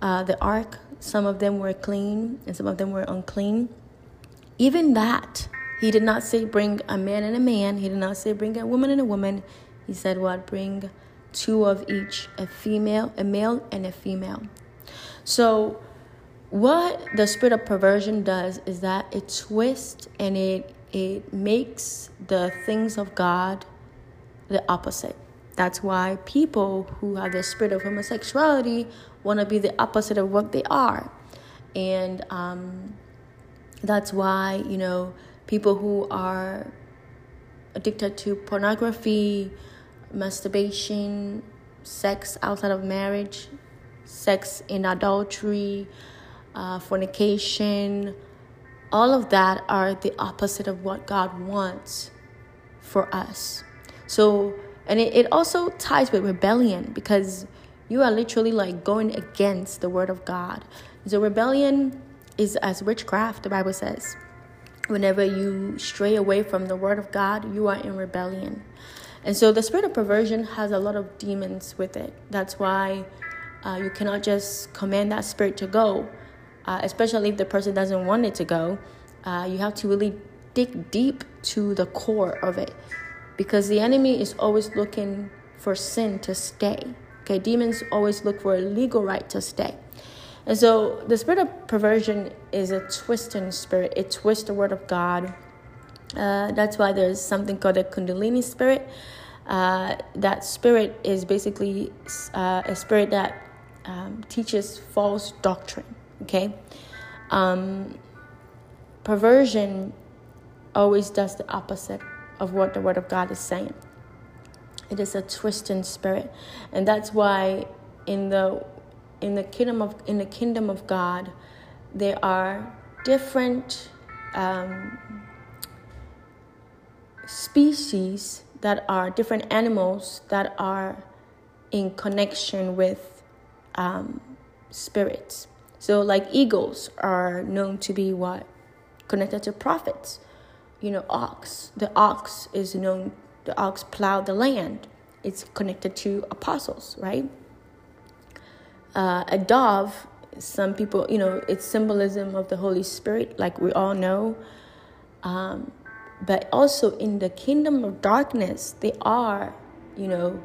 uh, the ark, some of them were clean and some of them were unclean. Even that, He did not say bring a man and a man, He did not say bring a woman and a woman. He said, What? Bring two of each a female, a male, and a female. So, what the spirit of perversion does is that it twists and it it makes the things of God the opposite. That's why people who have the spirit of homosexuality want to be the opposite of what they are, and um, that's why you know people who are addicted to pornography masturbation, sex outside of marriage, sex in adultery, uh, fornication, all of that are the opposite of what God wants for us. So, and it, it also ties with rebellion because you are literally like going against the word of God. So, rebellion is as witchcraft, the Bible says. Whenever you stray away from the word of God, you are in rebellion. And so the spirit of perversion has a lot of demons with it. That's why uh, you cannot just command that spirit to go, uh, especially if the person doesn't want it to go. Uh, you have to really dig deep to the core of it because the enemy is always looking for sin to stay. Okay, demons always look for a legal right to stay. And so the spirit of perversion is a twisting spirit, it twists the word of God uh, that's why there's something called a Kundalini spirit. Uh, that spirit is basically uh, a spirit that um, teaches false doctrine. Okay, um, perversion always does the opposite of what the Word of God is saying. It is a twisting spirit, and that's why in the in the kingdom of in the kingdom of God, there are different. Um, species that are different animals that are in connection with um, spirits. So, like eagles are known to be what? Connected to prophets. You know, ox. The ox is known, the ox plowed the land. It's connected to apostles, right? Uh, a dove, some people, you know, it's symbolism of the Holy Spirit, like we all know. Um, but also in the kingdom of darkness, they are, you know,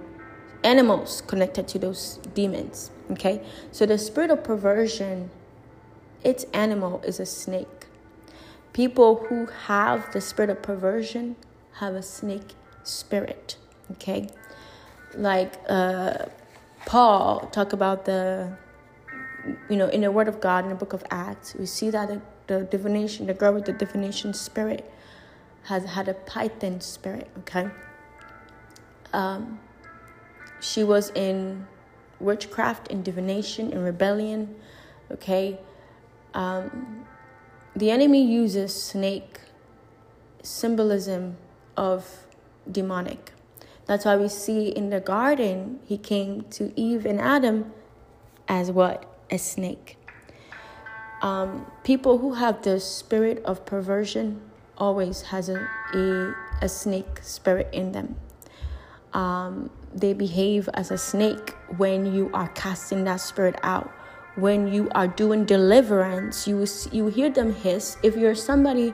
animals connected to those demons. Okay, so the spirit of perversion, its animal is a snake. People who have the spirit of perversion have a snake spirit. Okay, like uh, Paul talk about the, you know, in the Word of God in the Book of Acts, we see that the, the divination, the girl with the divination spirit has had a python spirit, okay? Um, she was in witchcraft and divination and rebellion, okay? Um, the enemy uses snake symbolism of demonic. That's why we see in the garden, he came to Eve and Adam as what? A snake. Um, people who have the spirit of perversion always has a, a, a snake spirit in them. Um, they behave as a snake when you are casting that spirit out. When you are doing deliverance, you you hear them hiss. If you're somebody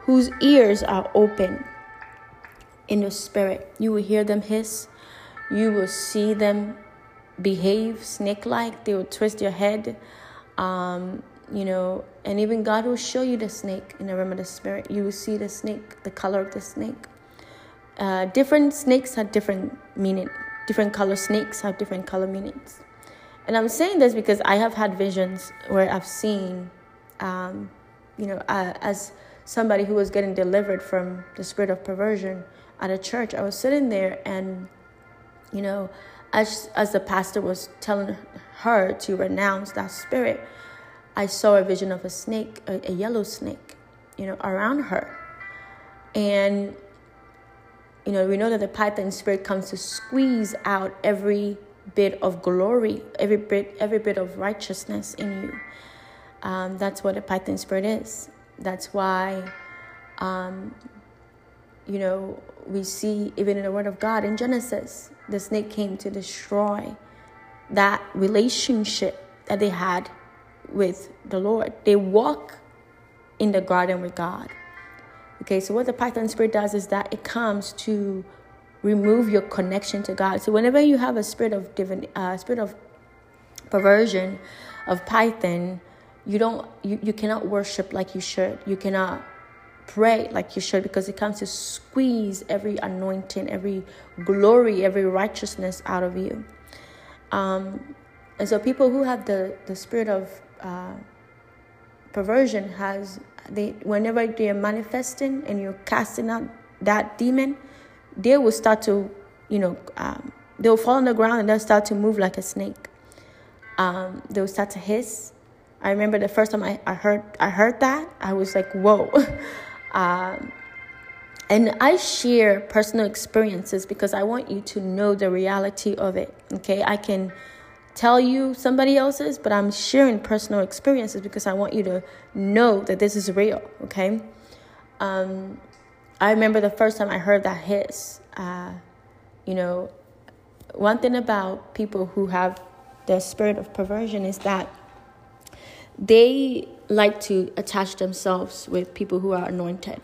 whose ears are open in the spirit, you will hear them hiss. You will see them behave snake-like. They will twist your head. Um, you know, and even God will show you the snake in the realm of the spirit. You will see the snake, the color of the snake. Uh, different snakes have different meaning. Different color snakes have different color meanings. And I'm saying this because I have had visions where I've seen, um, you know, uh, as somebody who was getting delivered from the spirit of perversion at a church, I was sitting there and, you know, as, as the pastor was telling her to renounce that spirit, I saw a vision of a snake, a, a yellow snake, you know, around her. And, you know, we know that the python spirit comes to squeeze out every bit of glory, every bit, every bit of righteousness in you. Um, that's what a python spirit is. That's why, um, you know, we see even in the Word of God in Genesis, the snake came to destroy that relationship that they had with the Lord. They walk in the garden with God. Okay, so what the Python spirit does is that it comes to remove your connection to God. So whenever you have a spirit of divin, uh, spirit of perversion, of Python, you don't, you, you cannot worship like you should. You cannot pray like you should because it comes to squeeze every anointing, every glory, every righteousness out of you. Um, and so people who have the, the spirit of uh, perversion has they whenever they are manifesting and you're casting out that demon, they will start to, you know, um, they'll fall on the ground and they'll start to move like a snake. Um, they'll start to hiss. I remember the first time I, I heard I heard that I was like, whoa. <laughs> um, and I share personal experiences because I want you to know the reality of it. Okay, I can tell you somebody else's, but I'm sharing personal experiences because I want you to know that this is real, okay? Um, I remember the first time I heard that hiss. Uh, you know, one thing about people who have the spirit of perversion is that they like to attach themselves with people who are anointed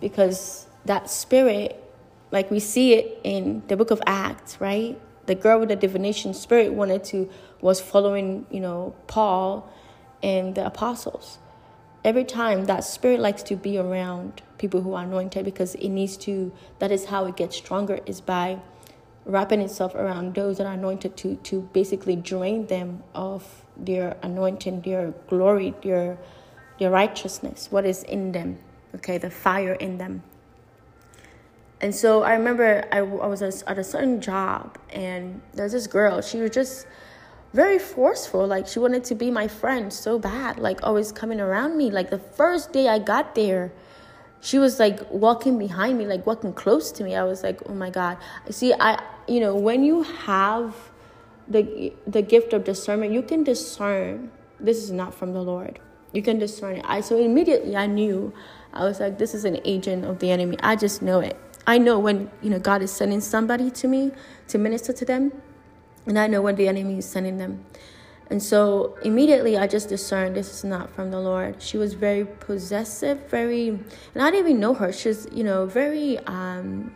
because that spirit, like we see it in the book of Acts, right? the girl with the divination spirit wanted to was following you know paul and the apostles every time that spirit likes to be around people who are anointed because it needs to that is how it gets stronger is by wrapping itself around those that are anointed to to basically drain them of their anointing their glory their their righteousness what is in them okay the fire in them and so I remember I, I was at a certain job, and there's this girl. She was just very forceful. Like she wanted to be my friend so bad, like always coming around me. Like the first day I got there, she was like walking behind me, like walking close to me. I was like, oh my God. See, I, you know, when you have the, the gift of discernment, you can discern this is not from the Lord. You can discern it. I, so immediately I knew, I was like, this is an agent of the enemy. I just know it. I know when you know God is sending somebody to me to minister to them, and I know when the enemy is sending them. And so immediately I just discerned this is not from the Lord. She was very possessive, very, and I didn't even know her. She's, you know, very, um,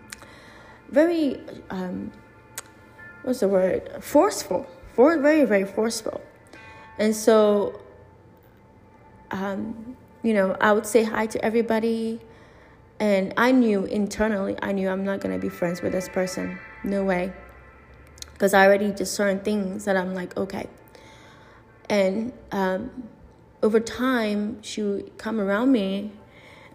very, um, what's the word? Forceful, for very, very forceful. And so, um, you know, I would say hi to everybody. And I knew internally, I knew I'm not going to be friends with this person. No way. Because I already discerned things that I'm like, okay. And um, over time, she would come around me,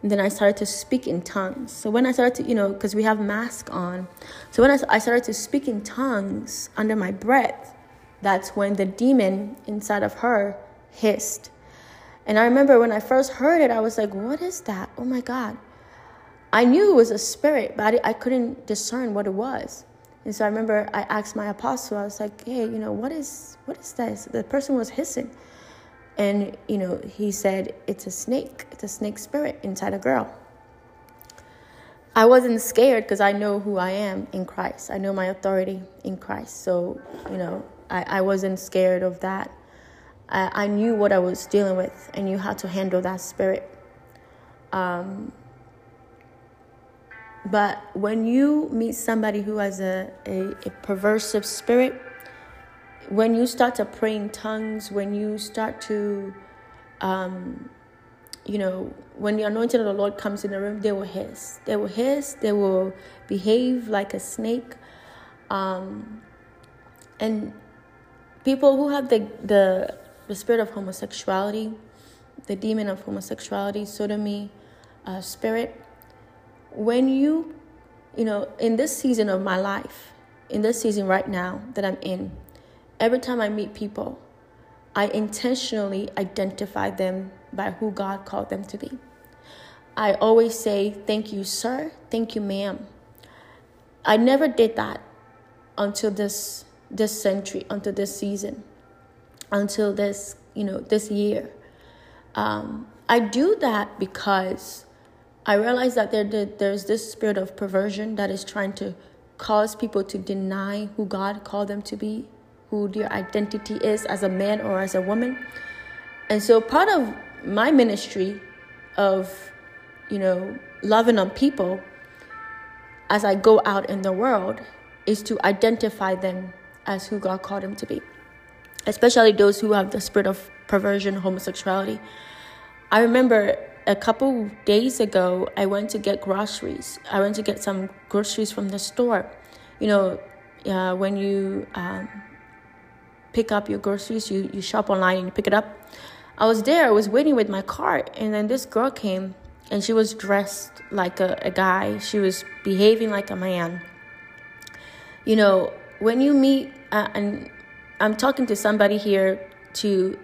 and then I started to speak in tongues. So when I started to, you know, because we have mask on. So when I, I started to speak in tongues under my breath, that's when the demon inside of her hissed. And I remember when I first heard it, I was like, what is that? Oh my God. I knew it was a spirit, but I, I couldn't discern what it was. And so I remember I asked my apostle, I was like, hey, you know, what is what is this? The person was hissing. And, you know, he said, it's a snake. It's a snake spirit inside a girl. I wasn't scared because I know who I am in Christ. I know my authority in Christ. So, you know, I, I wasn't scared of that. I, I knew what I was dealing with. I knew how to handle that spirit. Um, but when you meet somebody who has a, a, a perversive spirit, when you start to pray in tongues, when you start to, um, you know, when the anointing of the Lord comes in the room, they will hiss. They will hiss. They will behave like a snake. Um, and people who have the, the, the spirit of homosexuality, the demon of homosexuality, sodomy, uh, spirit, when you, you know, in this season of my life, in this season right now that I'm in, every time I meet people, I intentionally identify them by who God called them to be. I always say, Thank you, sir. Thank you, ma'am. I never did that until this this century, until this season, until this, you know, this year. Um, I do that because I realize that there, there's this spirit of perversion that is trying to cause people to deny who God called them to be, who their identity is as a man or as a woman. And so part of my ministry of, you know, loving on people as I go out in the world is to identify them as who God called them to be, especially those who have the spirit of perversion, homosexuality. I remember a couple days ago, I went to get groceries. I went to get some groceries from the store. You know, uh, when you um, pick up your groceries, you, you shop online and you pick it up. I was there, I was waiting with my cart, and then this girl came and she was dressed like a, a guy. She was behaving like a man. You know, when you meet, uh, and I'm talking to somebody here to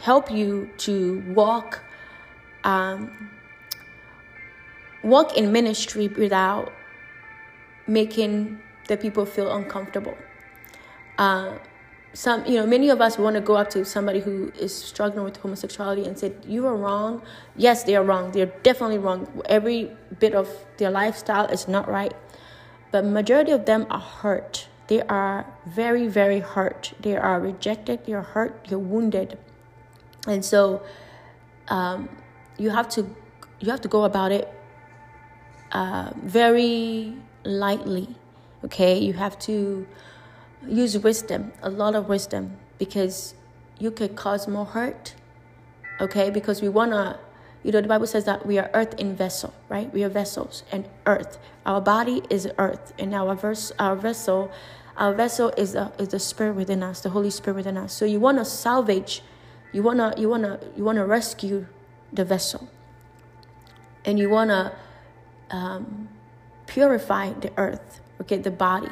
help you to walk um, walk in ministry without making the people feel uncomfortable. Uh, some, you know, many of us want to go up to somebody who is struggling with homosexuality and say, "You are wrong." Yes, they are wrong. They're definitely wrong. Every bit of their lifestyle is not right. But majority of them are hurt. They are very, very hurt. They are rejected. They're hurt. They're wounded, and so um, you have to you have to go about it uh, very lightly. Okay, you have to use wisdom, a lot of wisdom, because you could cause more hurt. Okay, because we wanna, you know, the Bible says that we are earth in vessel, right? We are vessels and earth. Our body is earth, and our verse, our vessel, our vessel is the is the spirit within us, the Holy Spirit within us. So you wanna salvage, you wanna you wanna you wanna rescue the vessel. And you want to um, purify the earth, okay, the body.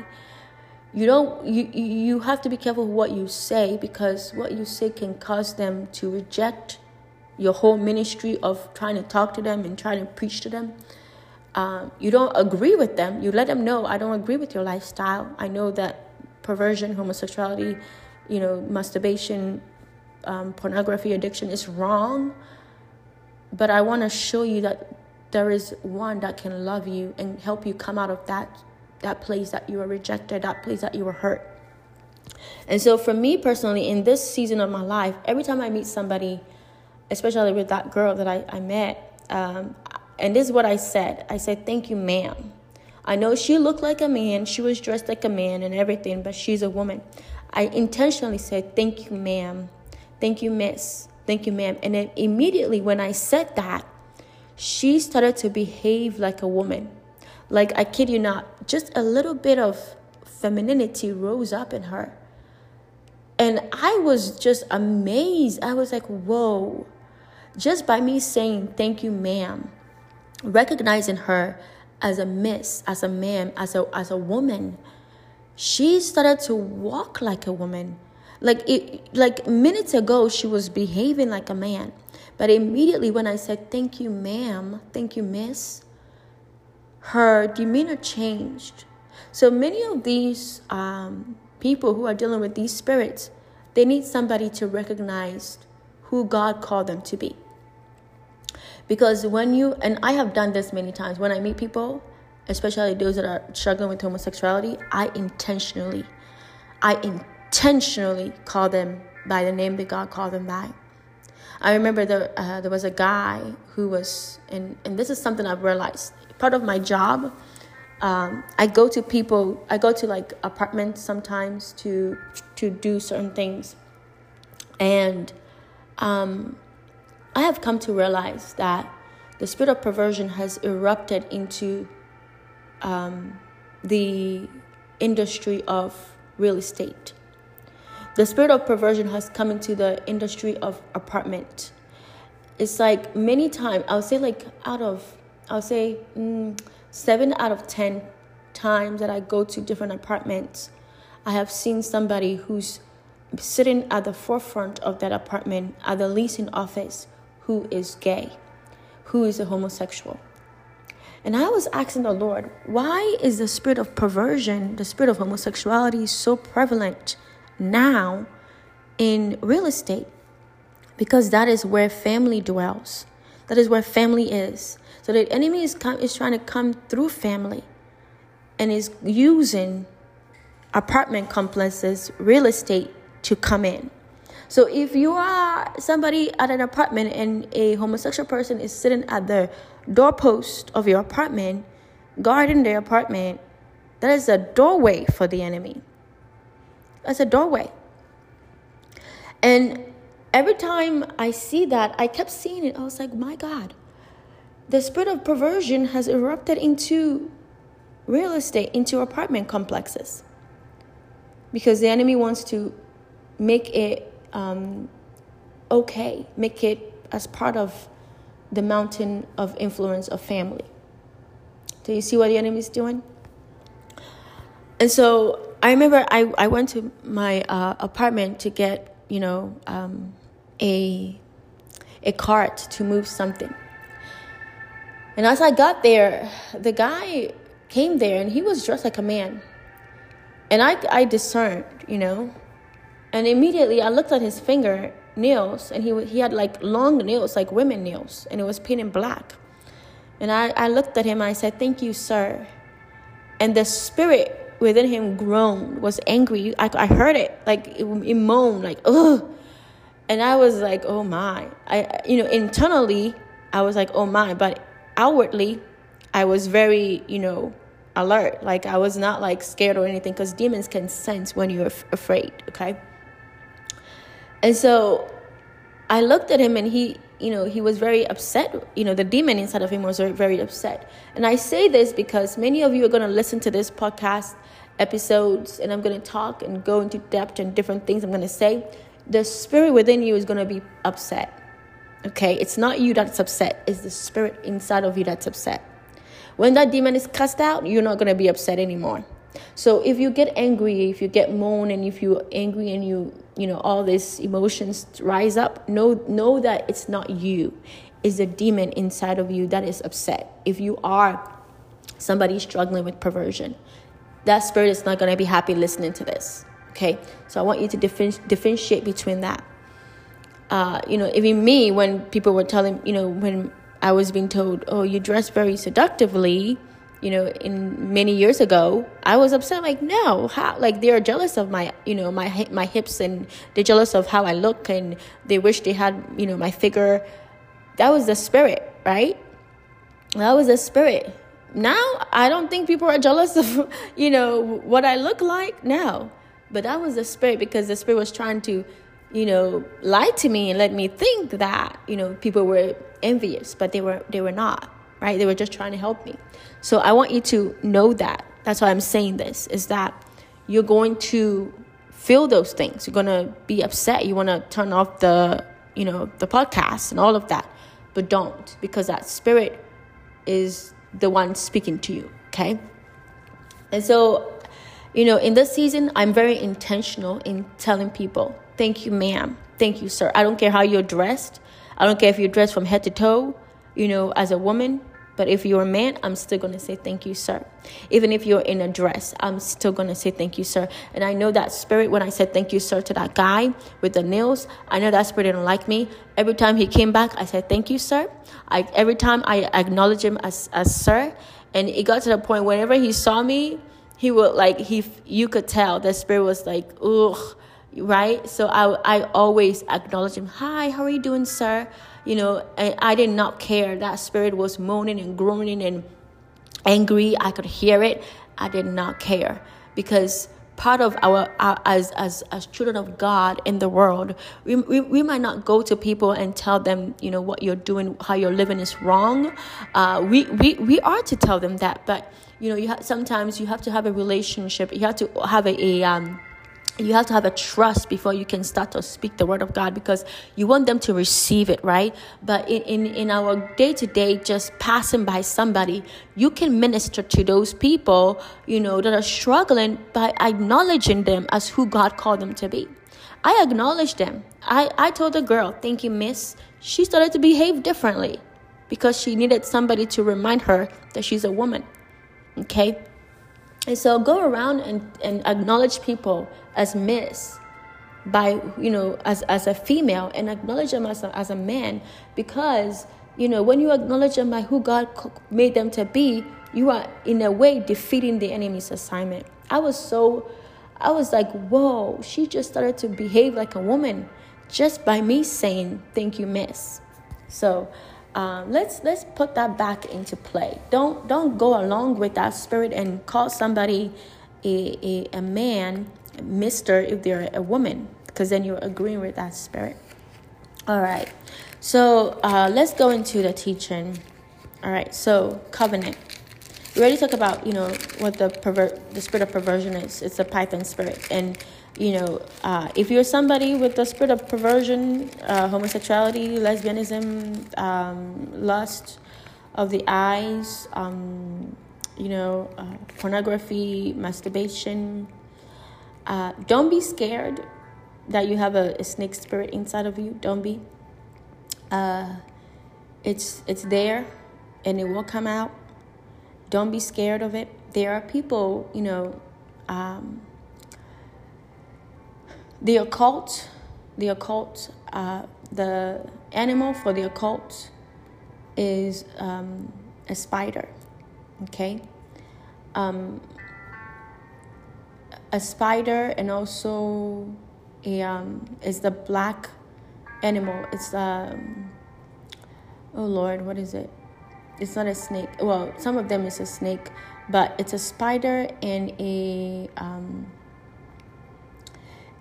You don't you you have to be careful what you say because what you say can cause them to reject your whole ministry of trying to talk to them and trying to preach to them. Um, you don't agree with them. You let them know I don't agree with your lifestyle. I know that perversion, homosexuality, you know, masturbation, um, pornography addiction is wrong. But I want to show you that there is one that can love you and help you come out of that that place that you were rejected, that place that you were hurt. And so for me personally, in this season of my life, every time I meet somebody, especially with that girl that I, I met, um, and this is what I said. I said, Thank you, ma'am. I know she looked like a man, she was dressed like a man and everything, but she's a woman. I intentionally said, Thank you, ma'am. Thank you, miss. Thank you, ma'am. And then immediately when I said that, she started to behave like a woman. Like, I kid you not, just a little bit of femininity rose up in her. And I was just amazed. I was like, whoa. Just by me saying, thank you, ma'am, recognizing her as a miss, as a man, as a, as a woman, she started to walk like a woman. Like it, like minutes ago, she was behaving like a man, but immediately when I said "Thank you, ma'am," "Thank you, miss," her demeanor changed. So many of these um, people who are dealing with these spirits, they need somebody to recognize who God called them to be. Because when you, and I have done this many times, when I meet people, especially those that are struggling with homosexuality, I intentionally, I intentionally call them by the name that God called them by. I remember there, uh, there was a guy who was, and, and this is something I've realized. Part of my job, um, I go to people, I go to like apartments sometimes to to do certain things, and um, I have come to realize that the spirit of perversion has erupted into um, the industry of real estate. The spirit of perversion has come into the industry of apartment. It's like many times, I'll say, like, out of, I'll say, mm, seven out of ten times that I go to different apartments, I have seen somebody who's sitting at the forefront of that apartment at the leasing office who is gay, who is a homosexual. And I was asking the Lord, why is the spirit of perversion, the spirit of homosexuality so prevalent now in real estate? Because that is where family dwells. That is where family is. So the enemy is, come, is trying to come through family and is using apartment complexes, real estate to come in. So if you are somebody at an apartment and a homosexual person is sitting at the doorpost of your apartment, guarding their apartment, that is a doorway for the enemy. That's a doorway. And every time I see that, I kept seeing it. I was like, my God, the spirit of perversion has erupted into real estate, into apartment complexes. Because the enemy wants to make it um, okay, make it as part of the mountain of influence of family. Do you see what the enemy is doing? And so I remember I, I went to my uh, apartment to get, you know, um, a, a cart to move something. And as I got there, the guy came there and he was dressed like a man. And I, I discerned, you know, and immediately I looked at his finger nails, and he he had like long nails, like women nails, and it was painted black. And I, I looked at him. I said, "Thank you, sir." And the spirit within him groaned, was angry. I, I heard it, like it, it moaned, like ugh. And I was like, "Oh my!" I you know internally I was like, "Oh my," but outwardly I was very you know alert. Like I was not like scared or anything because demons can sense when you're f- afraid. Okay. And so I looked at him and he, you know, he was very upset. You know, the demon inside of him was very, very upset. And I say this because many of you are going to listen to this podcast episodes and I'm going to talk and go into depth and different things I'm going to say. The spirit within you is going to be upset. Okay? It's not you that's upset, it's the spirit inside of you that's upset. When that demon is cast out, you're not going to be upset anymore. So if you get angry, if you get moan, and if you're angry and you, you know, all these emotions rise up, know know that it's not you. It's a demon inside of you that is upset. If you are somebody struggling with perversion, that spirit is not to be happy listening to this. Okay, so I want you to differentiate between that. Uh, you know, even me, when people were telling, you know, when I was being told, "Oh, you dress very seductively," you know in many years ago i was upset like no how like they're jealous of my you know my my hips and they're jealous of how i look and they wish they had you know my figure that was the spirit right that was the spirit now i don't think people are jealous of <laughs> you know what i look like now but that was the spirit because the spirit was trying to you know lie to me and let me think that you know people were envious but they were they were not right? They were just trying to help me. So I want you to know that. That's why I'm saying this is that you're going to feel those things. You're going to be upset. You want to turn off the, you know, the podcast and all of that. But don't because that spirit is the one speaking to you, okay? And so, you know, in this season, I'm very intentional in telling people, thank you, ma'am. Thank you, sir. I don't care how you're dressed. I don't care if you're dressed from head to toe, you know, as a woman But if you're a man, I'm still going to say thank you, sir. Even if you're in a dress, I'm still going to say thank you, sir. And I know that spirit when I said thank you, sir, to that guy with the nails, I know that spirit didn't like me. Every time he came back, I said thank you, sir. I, every time I acknowledge him as, as sir. And it got to the point whenever he saw me, he would like, he you could tell the spirit was like, ugh right so i i always acknowledge him hi how are you doing sir you know and i did not care. That spirit was moaning and groaning and angry. I could hear it. I did not care because part of our, our, as as as children of god in the world we, we, we might not go to people and tell them you know what you're doing how you're living is wrong. Uh, we, we we are to tell them that but you know you have sometimes you have to have a relationship. You have to have a, a um you have to have a trust before you can start to speak the word of God because you want them to receive it, right? But in, in, in our day to day, just passing by somebody, you can minister to those people, you know, that are struggling by acknowledging them as who God called them to be. I acknowledged them. I, I told the girl, thank you, miss. She started to behave differently because she needed somebody to remind her that she's a woman. Okay? And so go around and, and acknowledge people as miss by, you know, as, as a female and acknowledge them as a, as a man because, you know, when you acknowledge them by who God made them to be, you are in a way defeating the enemy's assignment. I was so, I was like, whoa, she just started to behave like a woman just by me saying, thank you, miss. So, um, let's let's put that back into play. Don't don't go along with that spirit and call somebody a, a, a man, Mister, if they're a woman, because then you're agreeing with that spirit. All right, so uh, let's go into the teaching. All right, so covenant. We already talked about you know what the pervert the spirit of perversion is. It's a python spirit, and you know, uh, if you're somebody with the spirit of perversion, uh, homosexuality, lesbianism, um, lust of the eyes, um, you know, uh, pornography, masturbation, uh, don't be scared that you have a, a, snake spirit inside of you. Don't be. Uh, it's it's there, and it will come out. Don't be scared of it. There are people, you know. Um, the occult, the occult, uh, the animal for the occult is um, a spider. Okay, um, a spider and also a um, is the black animal. It's um, oh Lord, what is it? It's not a snake. Well, some of them is a snake, but it's a spider and a um,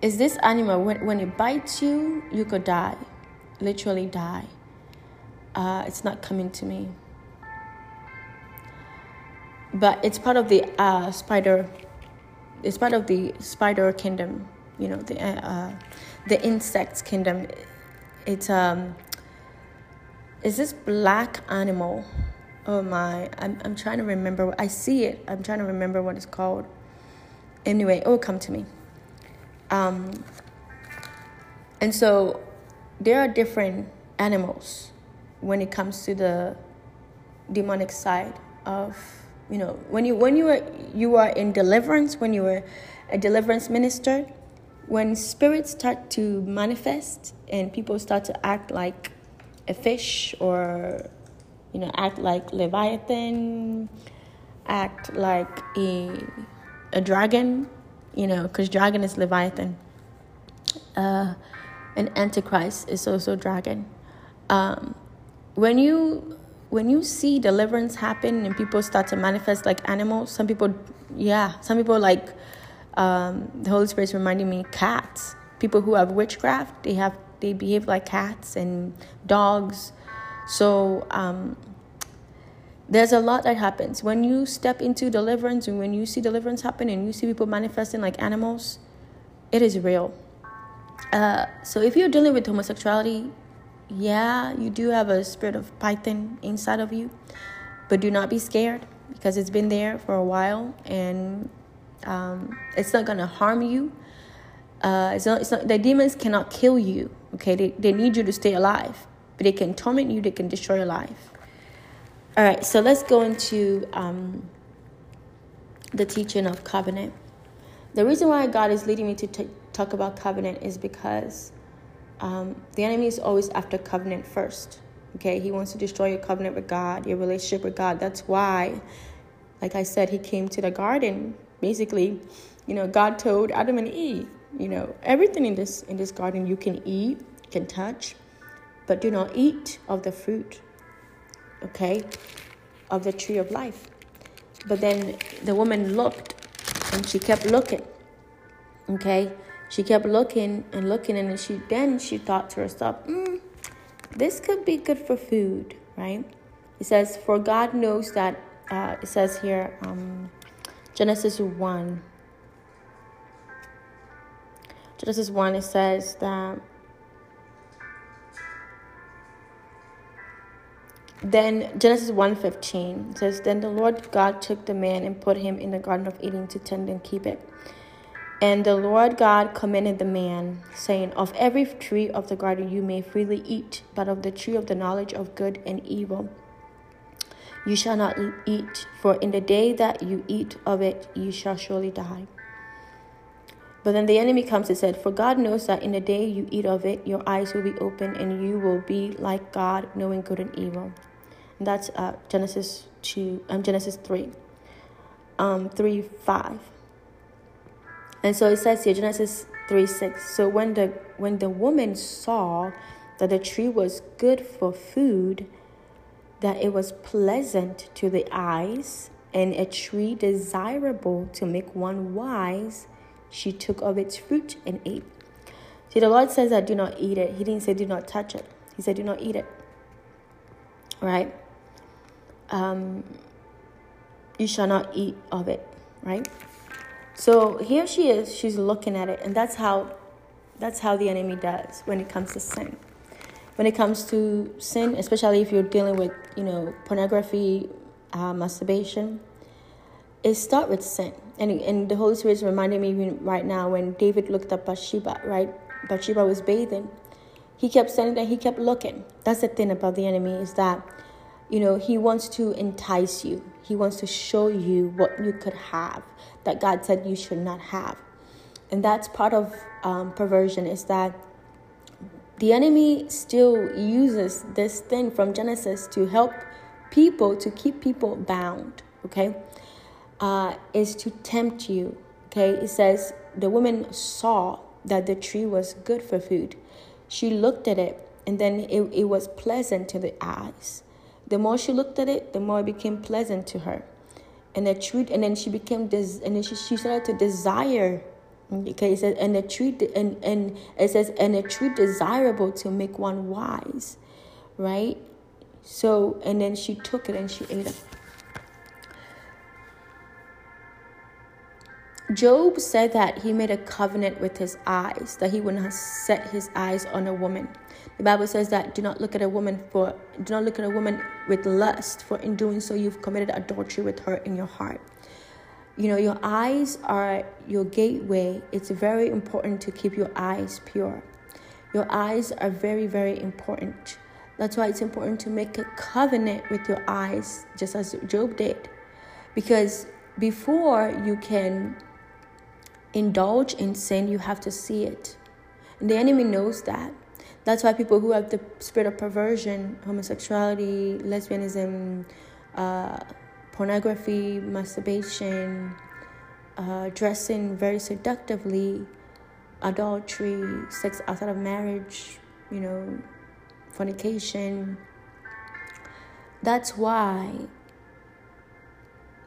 is this animal when, when it bites you you could die literally die uh, it's not coming to me but it's part of the uh, spider it's part of the spider kingdom you know the uh, uh the insects kingdom. It's um is this black animal? Oh my I'm, I'm trying to remember i see it i'm trying to remember what it's called. Anyway it will come to me. Um, and so there are different animals when it comes to the demonic side of you know when you when you are you are in deliverance when you are a deliverance minister when spirits start to manifest and people start to act like a fish or you know act like leviathan act like a a dragon you know, because dragon is Leviathan. Uh, Antichrist is also dragon. Um, when you when you see deliverance happen and people start to manifest like animals, some people, yeah, some people like um, the Holy Spirit's reminding me cats. People who have witchcraft, they have they behave like cats and dogs. So um, there's a lot that happens when you step into deliverance and when you see deliverance happen and you see people manifesting like animals it is real uh, so if you're dealing with homosexuality yeah you do have a spirit of python inside of you but do not be scared because it's been there for a while and um, it's not going to harm you. Uh, it's not, it's not, the demons cannot kill you okay? They, they need you to stay alive but they can torment you they can destroy your life. All right, so let's go into um, the teaching of covenant. The reason why God is leading me to t- talk about covenant is because um, the enemy is always after covenant first. Okay, he wants to destroy your covenant with God, your relationship with God. That's why, like I said, he came to the garden. Basically, you know, God told Adam and Eve, you know, everything in this in this garden you can eat, can touch, but do not eat of the fruit. Okay, of the tree of life. But then the woman looked, and she kept looking. Okay, she kept looking and looking, and she then she thought to herself, mm, this could be good for food, right? It says, For God knows that, uh, it says here, um, Genesis 1. Genesis 1, it says that. Then Genesis 1:15 says then the Lord God took the man and put him in the garden of Eden to tend and keep it. And the Lord God commanded the man, saying, Of every tree of the garden you may freely eat, but of the tree of the knowledge of good and evil you shall not eat, for in the day that you eat of it you shall surely die. But then the enemy comes and said, For God knows that in the day you eat of it, your eyes will be open, and you will be like God, knowing good and evil. And that's uh, Genesis two, um, Genesis three, um, three five. And so it says here, Genesis 3 6. So when the when the woman saw that the tree was good for food, that it was pleasant to the eyes, and a tree desirable to make one wise, she took of its fruit and ate. See, the Lord says that do not eat it. He didn't say do not touch it. He said do not eat it. Right? Um, you shall not eat of it. Right? So here she is, she's looking at it, and that's how that's how the enemy does when it comes to sin. When it comes to sin, especially if you're dealing with, you know, pornography, uh, masturbation, it starts with sin. And, and the Holy Spirit is reminding me right now when David looked at Bathsheba, right? Bathsheba was bathing. He kept standing there, he kept looking. That's the thing about the enemy is that, you know, he wants to entice you. He wants to show you what you could have that God said you should not have. And that's part of um, perversion is that the enemy still uses this thing from Genesis to help people, to keep people bound, okay? Uh, is to tempt you, okay? It says the woman saw that the tree was good for food. She looked at it and then it, it was pleasant to the eyes. The more she looked at it, the more it became pleasant to her. And the truth and then she became des- and then she, she started to desire. Okay it says and the truth and and it says and a truth desirable to make one wise right? So and then she took it and she ate it. Job said that he made a covenant with his eyes, that he would not set his eyes on a woman. The Bible says that do not look at a woman for do not look at a woman with lust, for in doing so you've committed adultery with her in your heart. You know, your eyes are your gateway. It's very important to keep your eyes pure. Your eyes are very, very important. That's why it's important to make a covenant with your eyes, just as Job did. Because before you can indulge in sin, you have to see it. And the enemy knows that. That's why people who have the spirit of perversion, homosexuality, lesbianism, uh, pornography, masturbation, uh, dressing very seductively, adultery, sex outside of marriage, you know, fornication. That's why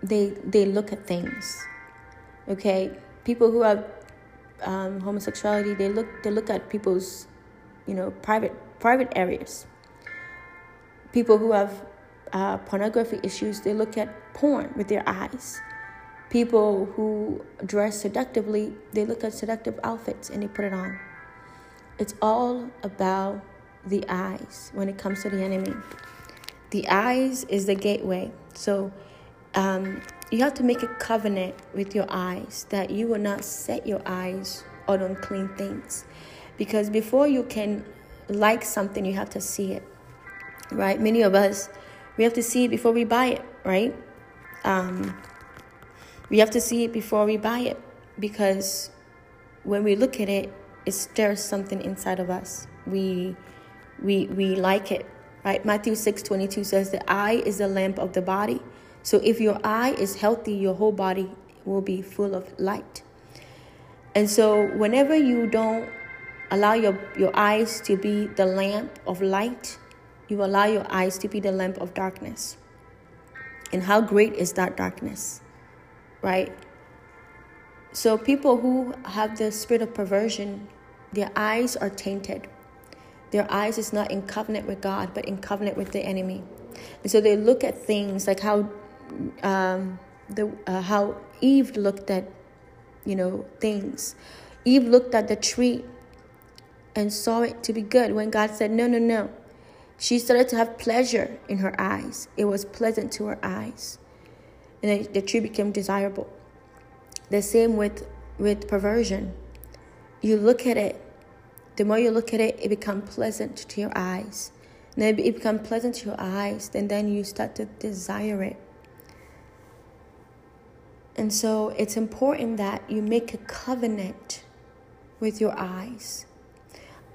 they they look at things. Okay, people who have um, homosexuality they look they look at people's you know private private areas. People who have uh, pornography issues they look at porn with their eyes. People who dress seductively they look at seductive outfits and they put it on. It's all about the eyes when it comes to the enemy. The eyes is the gateway. So um, you have to make a covenant with your eyes that you will not set your eyes on unclean things. Because before you can like something, you have to see it. Right? Many of us, we have to see it before we buy it, right? Um, we have to see it before we buy it because when we look at it, it stirs something inside of us. We we we like it, right? Matthew 6 22 says the eye is the lamp of the body. So if your eye is healthy, your whole body will be full of light. And so whenever you don't allow your, your eyes to be the lamp of light, you allow your eyes to be the lamp of darkness. And how great is that darkness? Right? So people who have the spirit of perversion, their eyes are tainted. Their eyes is not in covenant with God, but in covenant with the enemy. And so they look at things like how um, the uh, how Eve looked at, you know, things. Eve looked at the tree and saw it to be good when God said, No, no, no. She started to have pleasure in her eyes. It was pleasant to her eyes. And then the tree became desirable. The same with, with perversion. You look at it, the more you look at it, it becomes pleasant to your eyes. And then it becomes pleasant to your eyes, and then you start to desire it. And so it's important that you make a covenant with your eyes.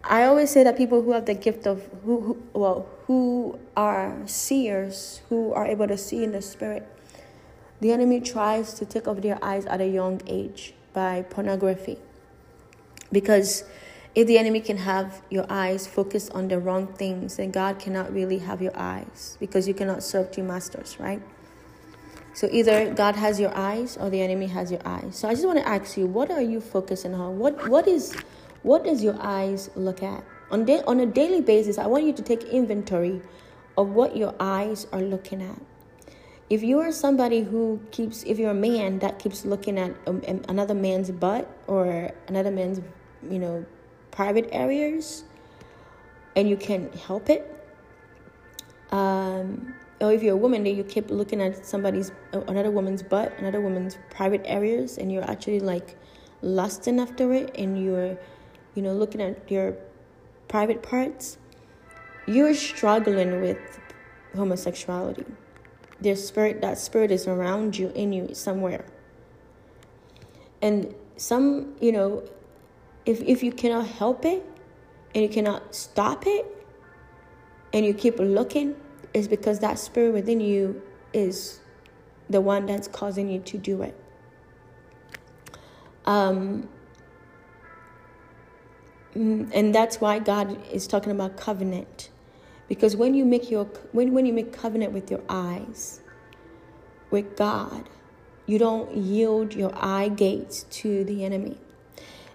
I always say that people who have the gift of who, who well who are seers who are able to see in the spirit, the enemy tries to take off their eyes at a young age by pornography. Because if the enemy can have your eyes focused on the wrong things, then God cannot really have your eyes because you cannot serve two masters, right? So either God has your eyes or the enemy has your eyes. So I just want to ask you, what are you focusing on? What what is what does your eyes look at? On, da- on a daily basis, I want you to take inventory of what your eyes are looking at. If you are somebody who keeps, if you're a man that keeps looking at um, another man's butt or another man's, you know, private areas, and you can't help it, um, or if you're a woman that you keep looking at somebody's, uh, another woman's butt, another woman's private areas, and you're actually like lusting after it, and you're you know, looking at your private parts, you're struggling with homosexuality. Their spirit, that spirit is around you, in you, somewhere. And some, you know, if, if you cannot help it and you cannot stop it and you keep looking, is because that spirit within you is the one that's causing you to do it. Um, and that's why God is talking about covenant. Because when you make your when, when you make covenant with your eyes, with God, you don't yield your eye gates to the enemy.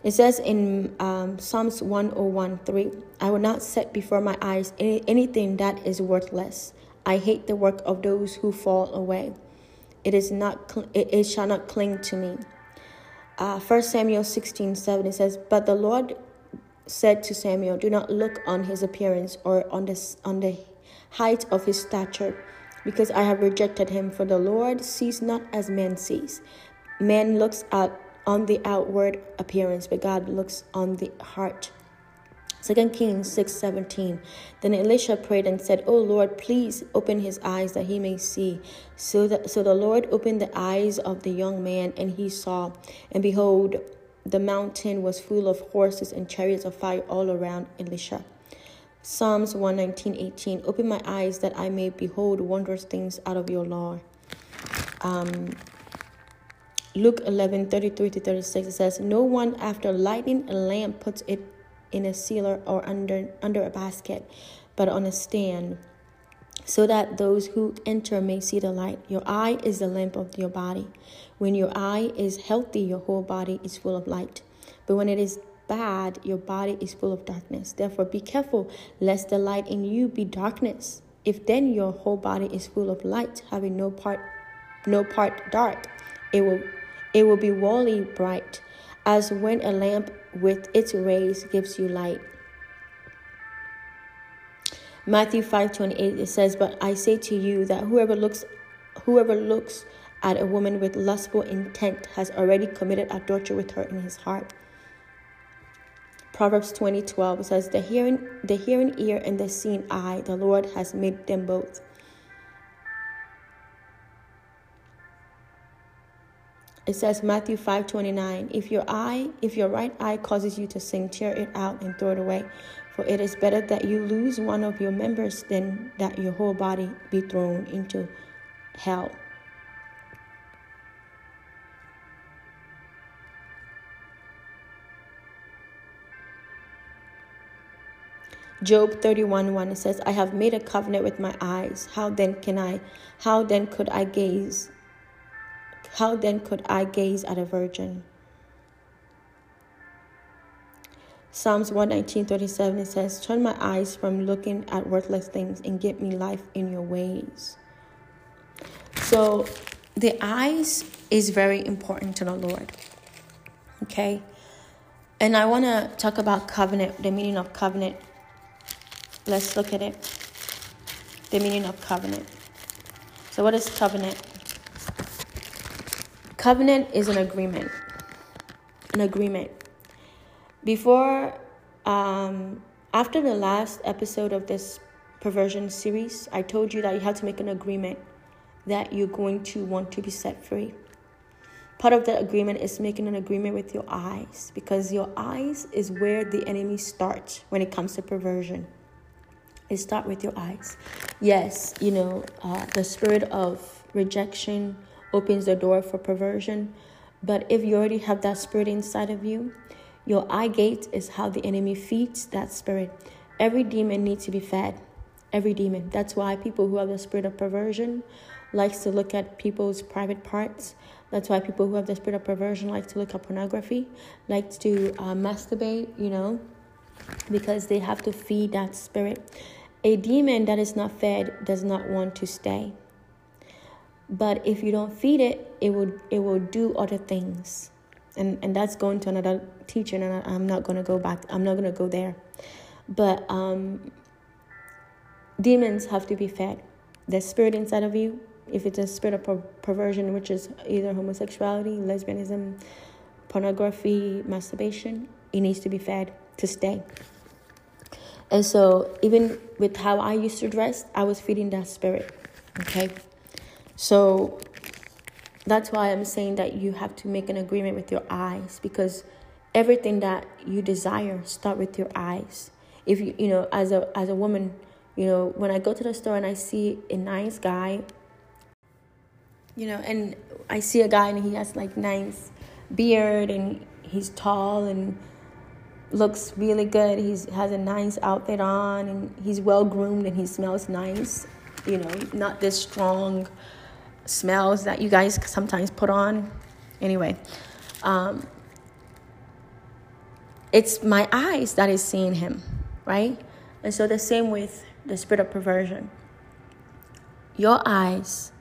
It says in um, Psalms 101:3, I will not set before my eyes any, anything that is worthless. I hate the work of those who fall away. It is not it, it shall not cling to me. Uh, 1 Samuel 16:7 it says, But the Lord said to Samuel, Do not look on his appearance or on the, on the height of his stature, because I have rejected him. For the Lord sees not as man sees. Man looks at on the outward appearance, but God looks on the heart. 2 Kings 6 17. Then Elisha prayed and said, O Lord, please open his eyes that he may see. So, that, so the Lord opened the eyes of the young man, and he saw. And behold, the mountain was full of horses and chariots of fire all around Elisha. Psalms 119, 18. Open my eyes that I may behold wondrous things out of your law. Um, Luke 11, 33 to 36, it says, No one after lighting a lamp puts it in a sealer or under, under a basket, but on a stand so that those who enter may see the light. Your eye is the lamp of your body. When your eye is healthy, your whole body is full of light. But when it is bad, your body is full of darkness. Therefore, be careful lest the light in you be darkness. If then your whole body is full of light, having no part no part dark, it will it will be wholly bright, as when a lamp with its rays gives you light. Matthew 5:28 it says, "But I say to you that whoever looks whoever looks at a woman with lustful intent has already committed adultery with her in his heart. Proverbs twenty twelve says, The hearing, the hearing ear and the seeing eye, the Lord has made them both. It says Matthew 5:29, if your eye, if your right eye causes you to sin, tear it out and throw it away, for it is better that you lose one of your members than that your whole body be thrown into hell. Job 31 1 says, I have made a covenant with my eyes. How then can I, how then could I gaze? How then could I gaze at a virgin? Psalms 119 37 says, Turn my eyes from looking at worthless things and give me life in your ways. So the eyes is very important to the Lord. Okay? And I want to talk about covenant, the meaning of covenant Let's look at it. The meaning of covenant. So, what is covenant? Covenant is an agreement. An agreement. Before, um, after the last episode of this perversion series, I told you that you have to make an agreement that you're going to want to be set free. Part of that agreement is making an agreement with your eyes because your eyes is where the enemy starts when it comes to perversion start with your eyes. Yes, you know, uh, the spirit of rejection opens the door for perversion. But if you already have that spirit inside of you, your eye gate is how the enemy feeds that spirit. Every demon needs to be fed. Every demon. That's why people who have the spirit of perversion likes to look at people's private parts. That's why people who have the spirit of perversion like to look at pornography, like to uh, masturbate, you know, because they have to feed that spirit. A demon that is not fed does not want to stay. But if you don't feed it, it will it will do other things. And and that's going to another teacher and I'm not going to go back. I'm not going to go there. But um demons have to be fed. The spirit inside of you, if it's a spirit of per- perversion, which is either homosexuality, lesbianism, pornography, masturbation, it needs to be fed to stay. And so, even with how I used to dress, I was feeding that spirit. Okay? So, that's why I'm saying that you have to make an agreement with your eyes because everything that you desire start with your eyes. If you, you know, as a as a woman, you know, when I go to the store and I see a nice guy, you know, and I see a guy and he has like nice beard and he's tall and looks really good. He has a nice outfit on and he's well groomed and he smells nice. You know, not this strong smells that you guys sometimes put on. Anyway, um, it's my eyes that is seeing him, right? And so the same with the spirit of perversion. Your eyes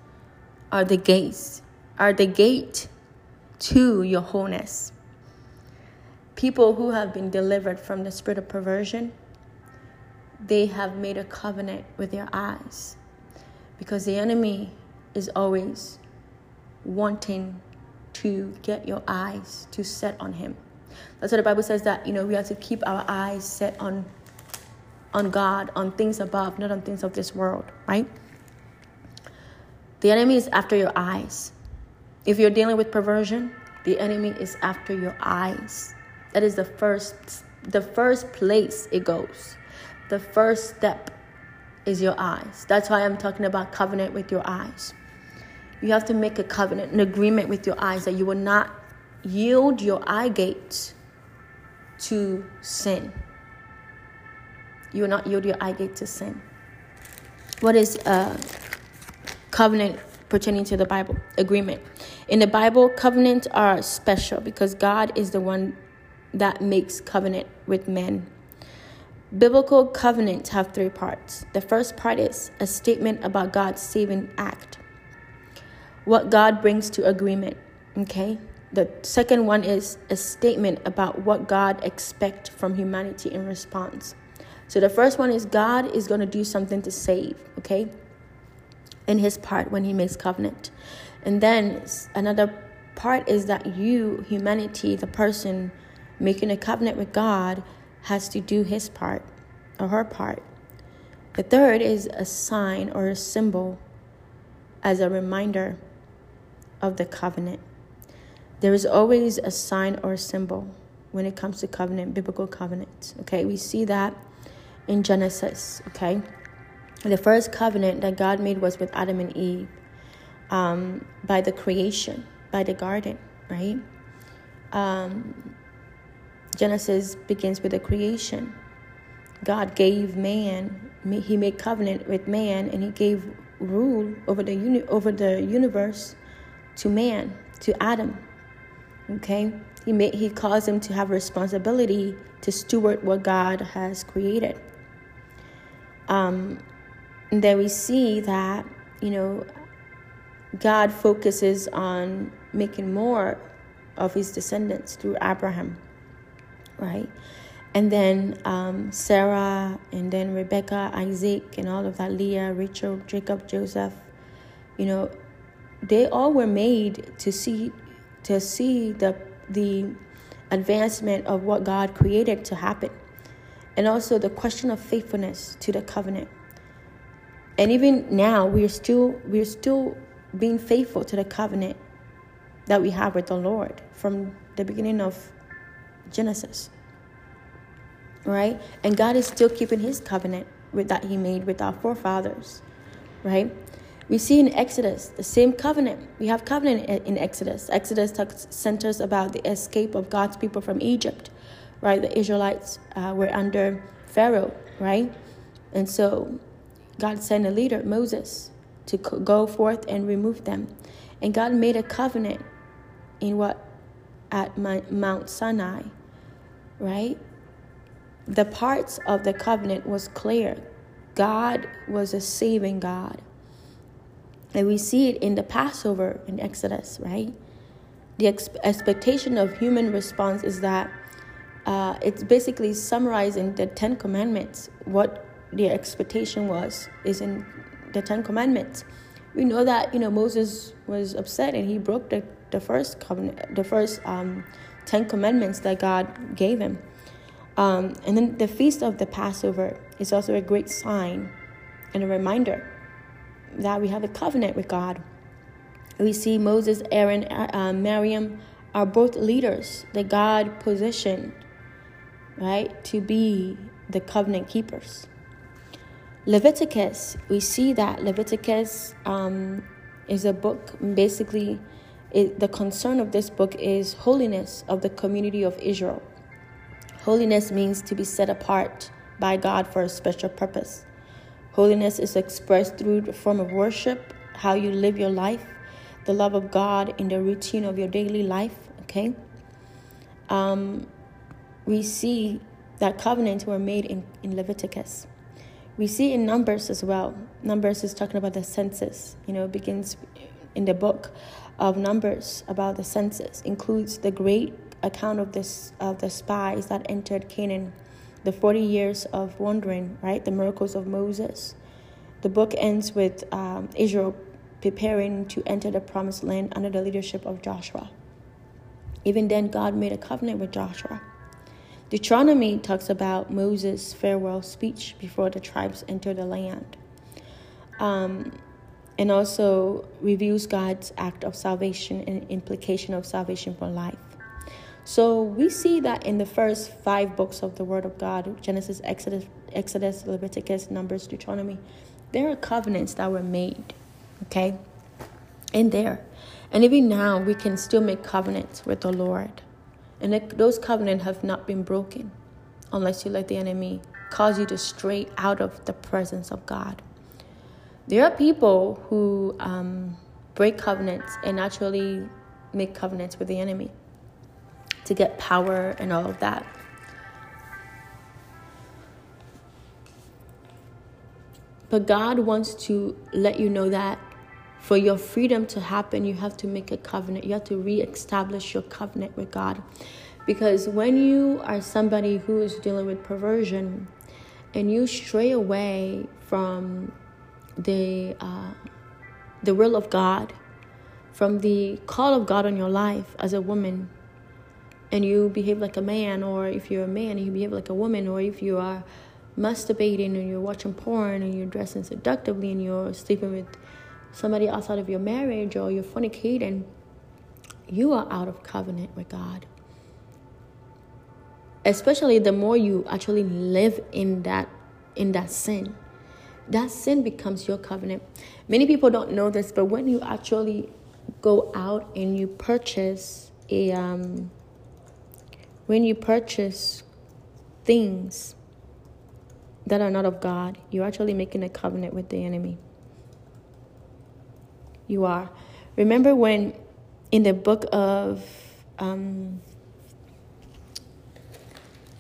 are the gates, are the gate to your wholeness people who have been delivered from the spirit of perversion, they have made a covenant with their eyes. Because the enemy is always wanting to get your eyes to set on him. That's why the Bible says that, you know, we have to keep our eyes set on on God, on things above, not on things of this world, right? The enemy is after your eyes. If you're dealing with perversion, the enemy is after your eyes. That is the first the first place it goes. The first step is your eyes. That's why I'm talking about covenant with your eyes. You have to make a covenant, an agreement with your eyes that you will not yield your eye gates to sin. You will not yield your eye gate to sin. What is a covenant pertaining to the Bible? Agreement. In the Bible, covenants are special because God is the one that makes covenant with men. Biblical covenants have three parts. The first part is a statement about God's saving act, what God brings to agreement. Okay? The second one is a statement about what God expects from humanity in response. So the first one is God is going to do something to save, okay? In his part when he makes covenant. And then another part is that you, humanity, the person, making a covenant with God has to do his part or her part. The third is a sign or a symbol as a reminder of the covenant. there is always a sign or a symbol when it comes to covenant, biblical covenants. Okay, we see that in Genesis. Okay, the first covenant that God made was with Adam and Eve um, by the creation, by the garden, right? Um, Genesis begins with the creation. God gave man, he made covenant with man, and he gave rule over the uni- over the universe to man, to Adam. Okay, he made he caused him to have responsibility to steward what God has created. Um, and then we see that you know God focuses on making more of his descendants through Abraham, right? And then um, Sarah, and then Rebecca, Isaac, and all of that, Leah, Rachel, Jacob, Joseph, you know, they all were made to see to see the the advancement of what God created to happen. And also the question of faithfulness to the covenant. And even now we're still we're still being faithful to the covenant that we have with the Lord from the beginning of Genesis. Right? And God is still keeping his covenant with that he made with our forefathers. Right? We see in Exodus the same covenant. We have covenant in Exodus. Exodus talks, centers about the escape of God's people from Egypt, right? The Israelites uh, were under Pharaoh, right? And so God sent a leader, Moses, to go forth and remove them. And God made a covenant in what? At Mount Sinai, right? The parts of the covenant was clear. God was a saving God. And we see it in the Passover in Exodus, right? The ex- expectation of human response is that uh, it's basically summarizing the Ten Commandments. What the expectation was is in the Ten Commandments. We know that you know Moses was upset and he broke the, the first covenant, the first um, Ten Commandments that God gave him. Um, and then the feast of the Passover is also a great sign and a reminder that we have a covenant with God. We see Moses, Aaron, uh, Miriam are both leaders that God positioned, right, to be the covenant keepers. Leviticus, we see that Leviticus um, is a book, basically, it, the concern of this book is holiness of the community of Israel. Holiness means to be set apart by God for a special purpose. Holiness is expressed through the form of worship, how you live your life, the love of God in the routine of your daily life. Okay. Um, we see that covenants were made in, in Leviticus. We see in Numbers as well. Numbers is talking about the census. You know, it begins in the book of Numbers about the census, includes the great account of this of the spies that entered Canaan the 40 years of wandering, right? The miracles of Moses. The book ends with um, Israel preparing to enter the promised land under the leadership of Joshua. Even then, God made a covenant with Joshua. Deuteronomy talks about Moses' farewell speech before the tribes enter the land. Um, and also reviews God's act of salvation and implication of salvation for life. So we see that in the first five books of the Word of God Genesis, Exodus, Exodus Leviticus, Numbers, Deuteronomy there are covenants that were made, okay? In there. And even now, we can still make covenants with the Lord. And those covenants have not been broken unless you let the enemy cause you to stray out of the presence of God. There are people who um, break covenants and actually make covenants with the enemy to get power and all of that. But God wants to let you know that for your freedom to happen, you have to make a covenant. You have to re-establish your covenant with God. Because when you are somebody who is dealing with perversion and you stray away from the uh, the will of God, from the call of God on your life as a woman, and you behave like a man, or if you're a man and you behave like a woman, or if you are masturbating and you're watching porn and you're dressing seductively and you're sleeping with somebody outside of your marriage or you're fornicating, you are out of covenant with God. Especially the more you actually live in that in that sin. That sin becomes your covenant. Many people don't know this, but when you actually go out and you purchase a um, when you purchase things that are not of God, you're actually making a covenant with the enemy. You are. Remember when in the book of um,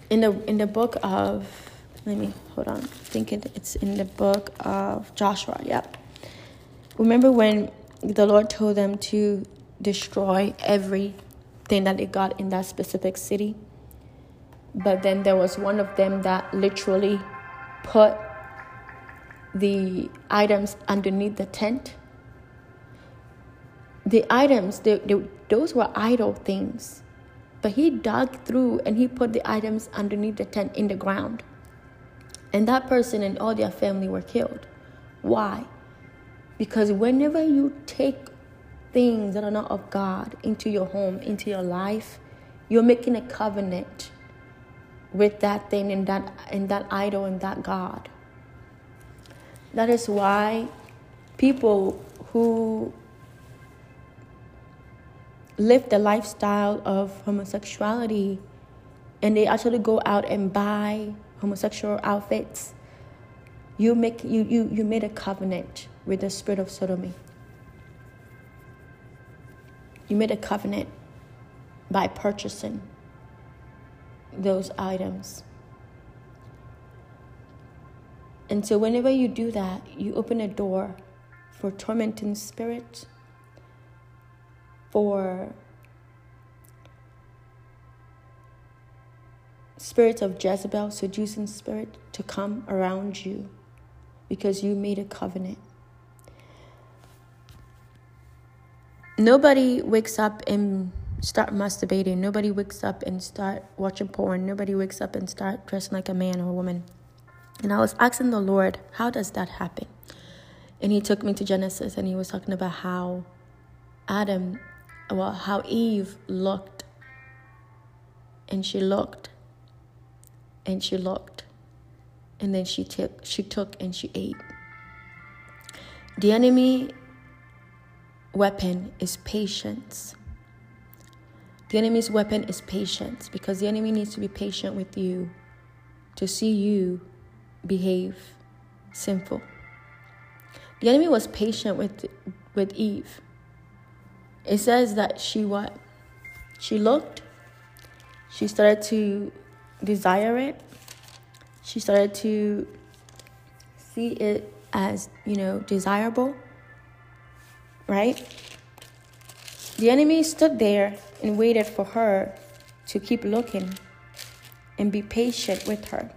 in the in the book of let me hold on. I think it, it's in the book of Joshua. Yep. Remember when the Lord told them to destroy everything that they got in that specific city? But then there was one of them that literally put the items underneath the tent. The items, they, they, those were idol things. But he dug through and he put the items underneath the tent in the ground. And that person and all their family were killed. Why? Because whenever you take things that are not of God into your home, into your life, you're making a covenant with that thing and that and that idol and that God. That is why people who live the lifestyle of homosexuality and they actually go out and buy homosexual outfits you make you you, you made a covenant with the spirit of sodomy you made a covenant by purchasing those items. And so, whenever you do that, you open a door for tormenting spirits, for spirits of Jezebel, seducing spirit, to come around you because you made a covenant. Nobody wakes up and start masturbating. Nobody wakes up and start watching porn. Nobody wakes up and start dressing like a man or a woman. And I was asking the Lord, how does that happen? And he took me to Genesis and he was talking about how Adam, well, how Eve looked. And she looked. And she looked. And then she took she took and she ate. The enemy weapon is patience. The enemy's weapon is patience because the enemy needs to be patient with you to see you behave sinful. The enemy was patient with with Eve. It says that she what? She looked. She started to desire it. She started to see it as, you know, desirable. Right? The enemy stood there and waited for her to keep looking and be patient with her.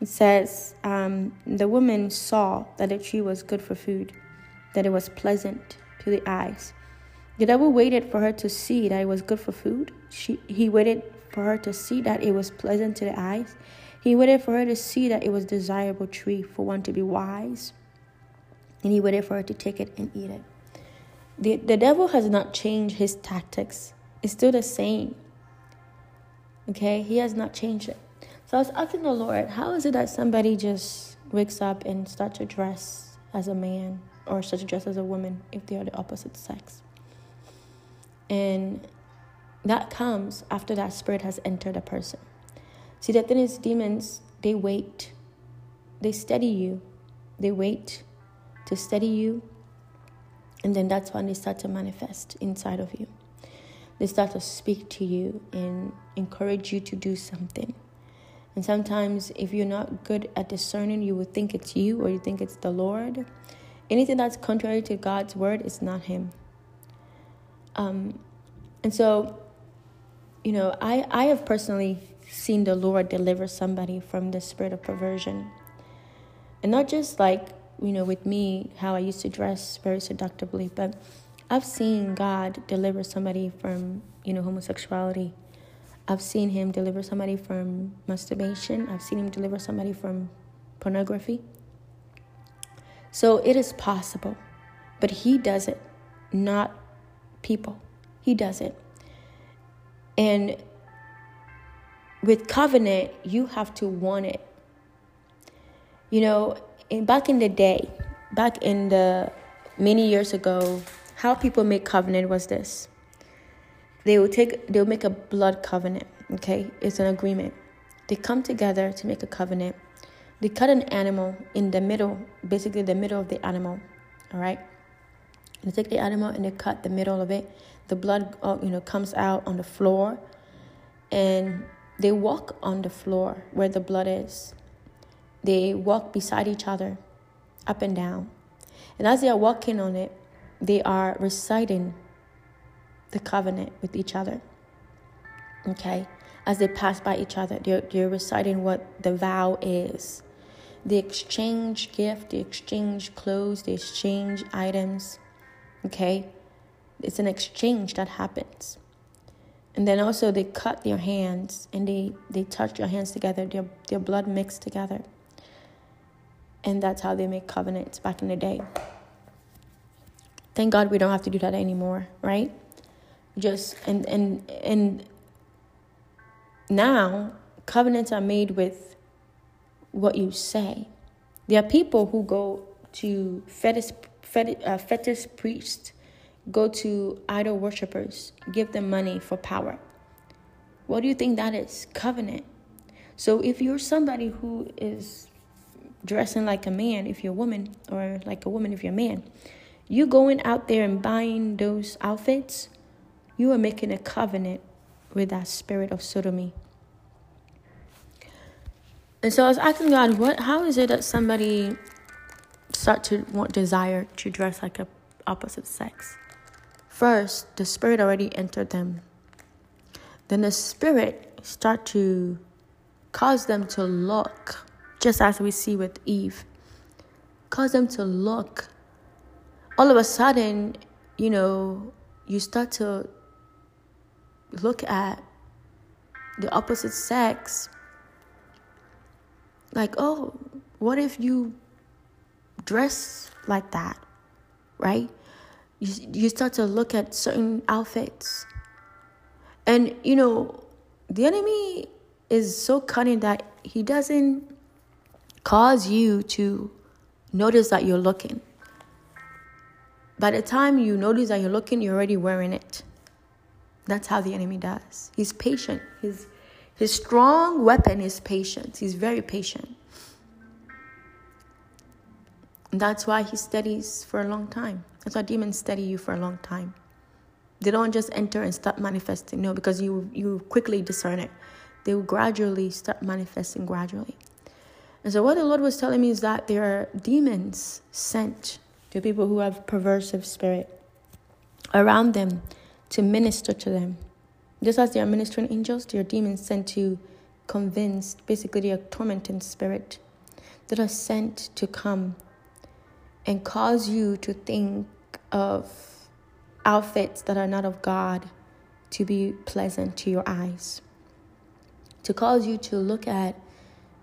It says, um, The woman saw that the tree was good for food, that it was pleasant to the eyes. The devil waited for her to see that it was good for food. She, he waited for her to see that it was pleasant to the eyes. He waited for her to see that it was desirable tree for one to be wise. And he waited for her to take it and eat it. The, the devil has not changed his tactics, it's still the same. Okay, he has not changed it. So I was asking the Lord, how is it that somebody just wakes up and starts to dress as a man or starts to dress as a woman if they are the opposite sex? And that comes after that spirit has entered a person. See, the thing is, demons, they wait. They steady you. They wait to steady you and then that's when they start to manifest inside of you. They start to speak to you and encourage you to do something. And sometimes, if you're not good at discerning, you would think it's you or you think it's the Lord. Anything that's contrary to God's word is not Him. Um, and so, you know, I, I have personally seen the Lord deliver somebody from the spirit of perversion. And not just like you know, with me, how I used to dress very seductively, but I've seen God deliver somebody from, you know, homosexuality. I've seen him deliver somebody from masturbation. I've seen him deliver somebody from pornography. So it is possible, but he does it, not people. He does it. And with covenant, you have to want it. You know, in, back in the day, back in the many years ago, how people make covenant was this. They will take they will make a blood covenant, okay? It's an agreement. They come together to make a covenant. They cut an animal in the middle, basically the middle of the animal, all right? They take the animal and they cut the middle of it. The blood, uh, you know, comes out on the floor, and they walk on the floor where the blood is. They walk beside each other, up and down. And as they are walking on it, they are reciting the covenant with each other. Okay? As they pass by each other, they're, they're reciting what the vow is. They exchange gift, they exchange clothes, they exchange items. Okay? It's an exchange that happens. And then also they cut their hands and they, they touch their hands together, their, their blood mixed together. And that's how they make covenants back in the day. Thank God we don't have to do that anymore, right? Just and and and now covenants are made with what you say. There are people who go to fetish, fetish, uh, fetish priests, go to idol worshippers, give them money for power. What do you think that is? Covenant. So if you're somebody who is dressing like a man if you're a woman, or like a woman if you're a man, you going out there and buying those outfits, you are making a covenant with that spirit of sodomy. And so I was asking God, what how is it that somebody start to want desire to dress like a opposite sex? First, the spirit already entered them. Then the spirit start to cause them to look, just as we see with Eve. Cause them to look all of a sudden, you know, you start to look at the opposite sex like, oh, what if you dress like that, right? You, you start to look at certain outfits. And, you know, the enemy is so cunning that he doesn't cause you to notice that you're looking. By the time you notice that you're looking, you're already wearing it. That's how the enemy does. He's patient. His, his strong weapon is patience. He's very patient. And that's why he studies for a long time. That's why demons study you for a long time. They don't just enter and start manifesting. No, because you you quickly discern it. They will gradually start manifesting gradually. And so what the Lord was telling me is that there are demons sent to people who have perversive spirit around them to minister to them. Just as they are ministering angels, there are demons sent to convince, basically, they are tormenting spirit that are sent to come and cause you to think of outfits that are not of God to be pleasant to your eyes. To cause you to look at,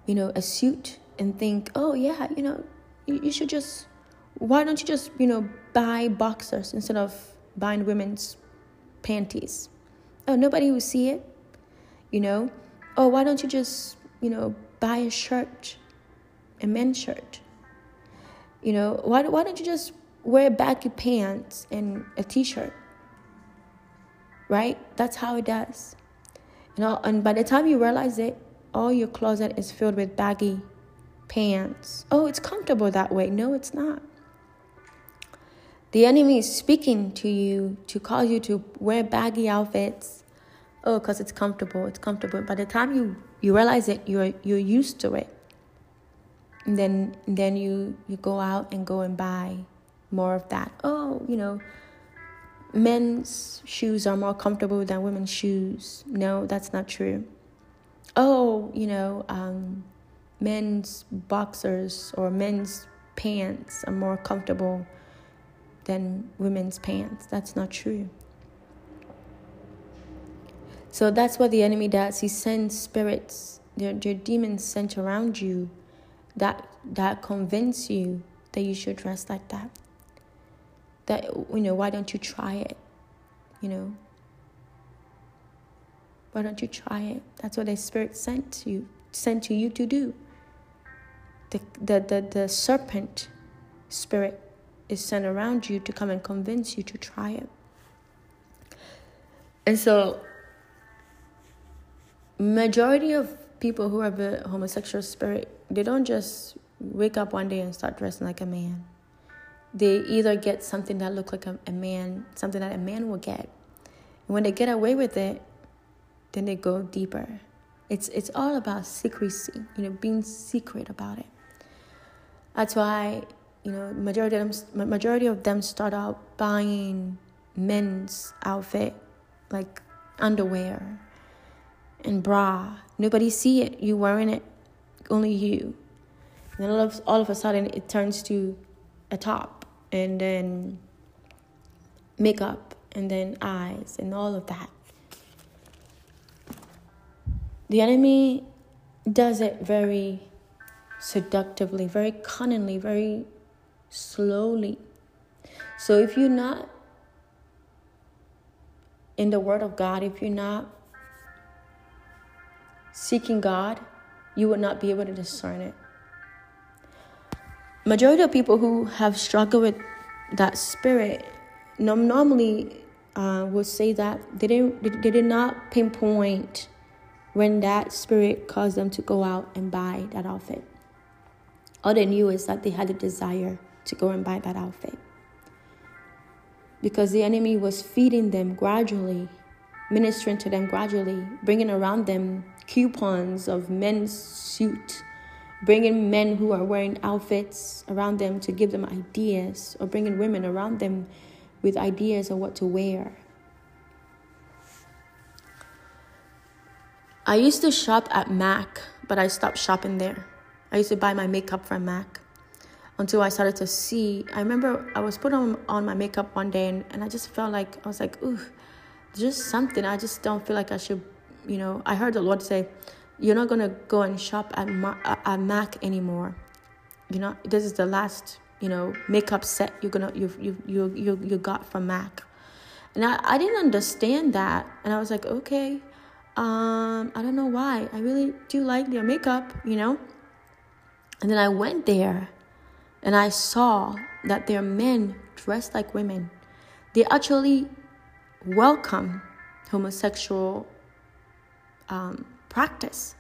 you know, a suit and think, oh, yeah, you know, you, you should just why don't you just, you know, buy boxers instead of buying women's panties? Oh, nobody will see it, you know? Oh, why don't you just, you know, buy a shirt, a men's shirt? You know, why, why don't you just wear baggy pants and a t shirt? Right? That's how it does. You know, and by the time you realize it, all your closet is filled with baggy pants. Oh, it's comfortable that way. No, it's not. The enemy is speaking to you to cause you to wear baggy outfits. Oh, because it's comfortable. It's comfortable. By the time you, you realize it, you're you're used to it. Then then you you go out and go and buy more of that. Oh, you know, men's shoes are more comfortable than women's shoes. No, that's not true. Oh, you know, um, men's boxers or men's pants are more comfortable than women's pants. That's not true. So that's what the enemy does. He sends spirits, their, their demons sent around you that that convince you that you should dress like that. That you know, why don't you try it? You know, Why don't you try it? That's what the Spirit sent you sent to you to do. The, the, the, the serpent spirit is sent around you to come and convince you to try it. And so majority of people who have a homosexual spirit, they don't just wake up one day and start dressing like a man. They either get something that looks like a, a man, something that a man will get. And when they get away with it, then they go deeper. It's it's all about secrecy, you know, being secret about it. That's why, you know, majority of them majority of them start out buying men's outfit like underwear and bra. Nobody see it. You wearing it, only you. And then all of, all of a sudden it turns to a top and then makeup and then eyes and all of that. The enemy does it very seductively, very cunningly, very slowly. So if you're not in the Word of God, if you're not seeking God, you would not be able to discern it. Majority of people who have struggled with that spirit normally uh, would say that they didn't they did not pinpoint when that spirit caused them to go out and buy that outfit. All they knew is that they had a desire to go and buy that outfit. Because the enemy was feeding them gradually, ministering to them gradually, bringing around them coupons of men's suit, bringing men who are wearing outfits around them to give them ideas, or bringing women around them with ideas of what to wear. I used to shop at MAC, but I stopped shopping there. I used to buy my makeup from MAC until I started to see. I remember I was putting on, on my makeup one day and, and I just felt like, I was like, ooh, just something. I just don't feel like I should, you know. I heard the Lord say, you're not going to go and shop at, at MAC anymore. You know, this is the last, you know, makeup set you're going to, you, you, you, you, you got from MAC. And I, I didn't understand that. And I was like, okay, um, I don't know why. I really do like their makeup, you know? And then I went there and I saw that there are men dressed like women. They actually welcome homosexual um, practice.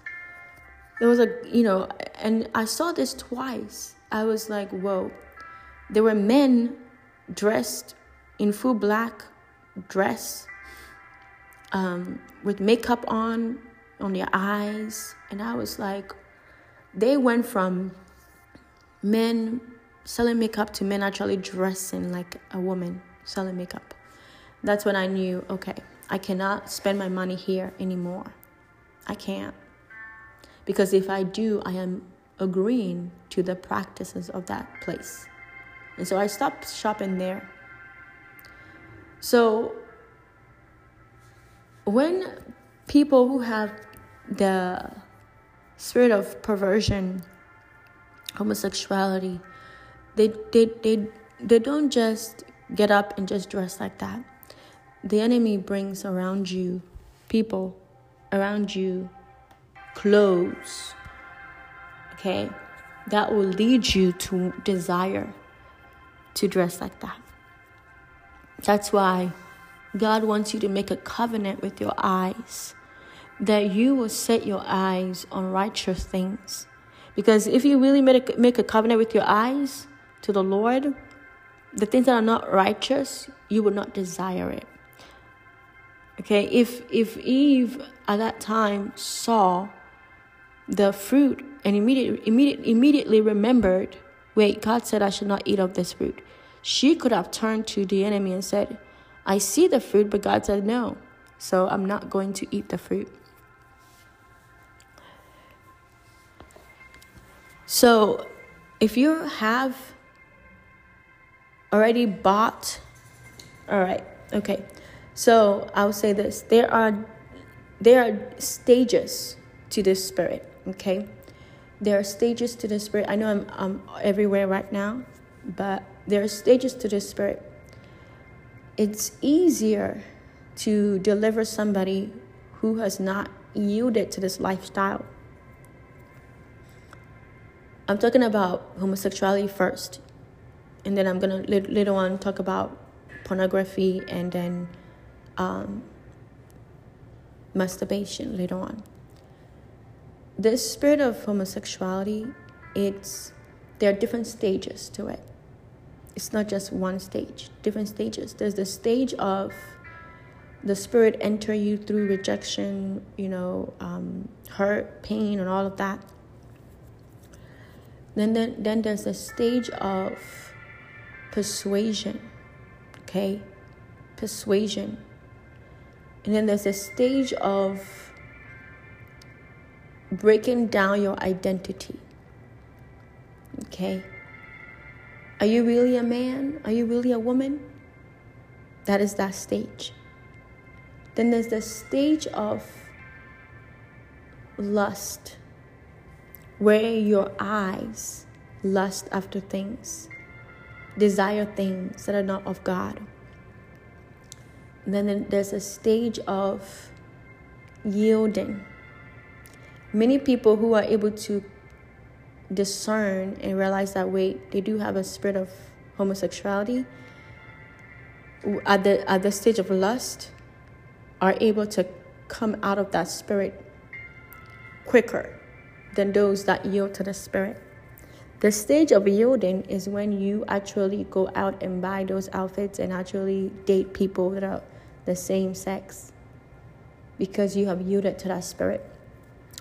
There was a, you know, and I saw this twice. I was like, whoa. There were men dressed in full black dress um, with makeup on on their eyes, and I was like, they went from men selling makeup to men actually dressing like a woman selling makeup. That's when I knew, okay, I cannot spend my money here anymore. I can't. Because if I do, I am agreeing to the practices of that place. And so I stopped shopping there. So when people who have the spirit of perversion, homosexuality, they, they, they, they don't just get up and just dress like that. The enemy brings around you people, around you clothes, okay, that will lead you to desire to dress like that. That's why God wants you to make a covenant with your eyes that you will set your eyes on righteous things. Because if you really make a, make a covenant with your eyes to the Lord, the things that are not righteous, you will not desire it. Okay, if if Eve at that time saw the fruit and immediately immediate, immediately remembered, wait, God said I should not eat of this fruit. She could have turned to the enemy and said, I see the fruit, but God said no. So I'm not going to eat the fruit. So if you have already bought, all right, okay. So I'll say this: there are there are stages to this spirit. Okay, there are stages to this spirit. I know I'm I'm everywhere right now, but there are stages to this spirit it's easier to deliver somebody who has not yielded to this lifestyle. I'm talking about homosexuality first, and then I'm gonna later on talk about pornography and then um, masturbation later on. This spirit of homosexuality, it's there are different stages to it. It's not just one stage, different stages. There's the stage of the spirit enter you through rejection, you know, um, hurt, pain, and all of that. Then, then, then there's a stage of persuasion, okay? Persuasion. And then there's a stage of breaking down your identity, okay? Are you really a man? Are you really a woman? That is that stage. Then there's the stage of lust, where your eyes lust after things, desire things that are not of God. Then there's a stage of yielding. Many people who are able to discern and realize that wait, they do have a spirit of homosexuality at the at the stage of lust are able to come out of that spirit quicker than those that yield to the spirit. The stage of yielding is when you actually go out and buy those outfits and actually date people that are the same sex because you have yielded to that spirit.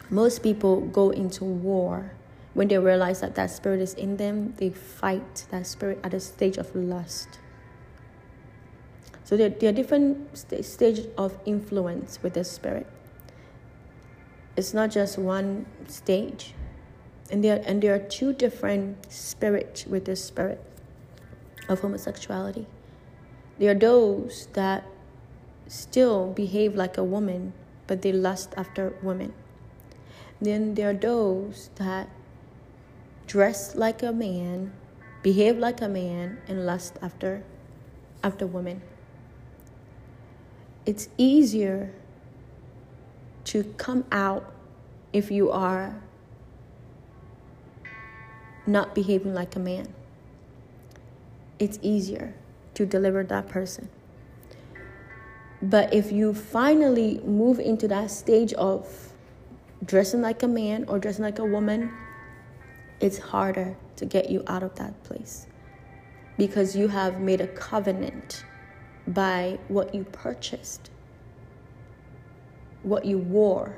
Most people go into war when they realize that that spirit is in them, they fight that spirit at the stage of lust. So there, there are different st- stages of influence with the spirit. It's not just one stage. And there, and there are two different spirits with the spirit of homosexuality. There are those that still behave like a woman, but they lust after women. Then there are those that dress like a man, behave like a man, and lust after after women it's easier to come out if you are not behaving like a man. It's easier to deliver that person. But if you finally move into that stage of dressing like a man or dressing like a woman, it's harder to get you out of that place because you have made a covenant by what you purchased, what you wore.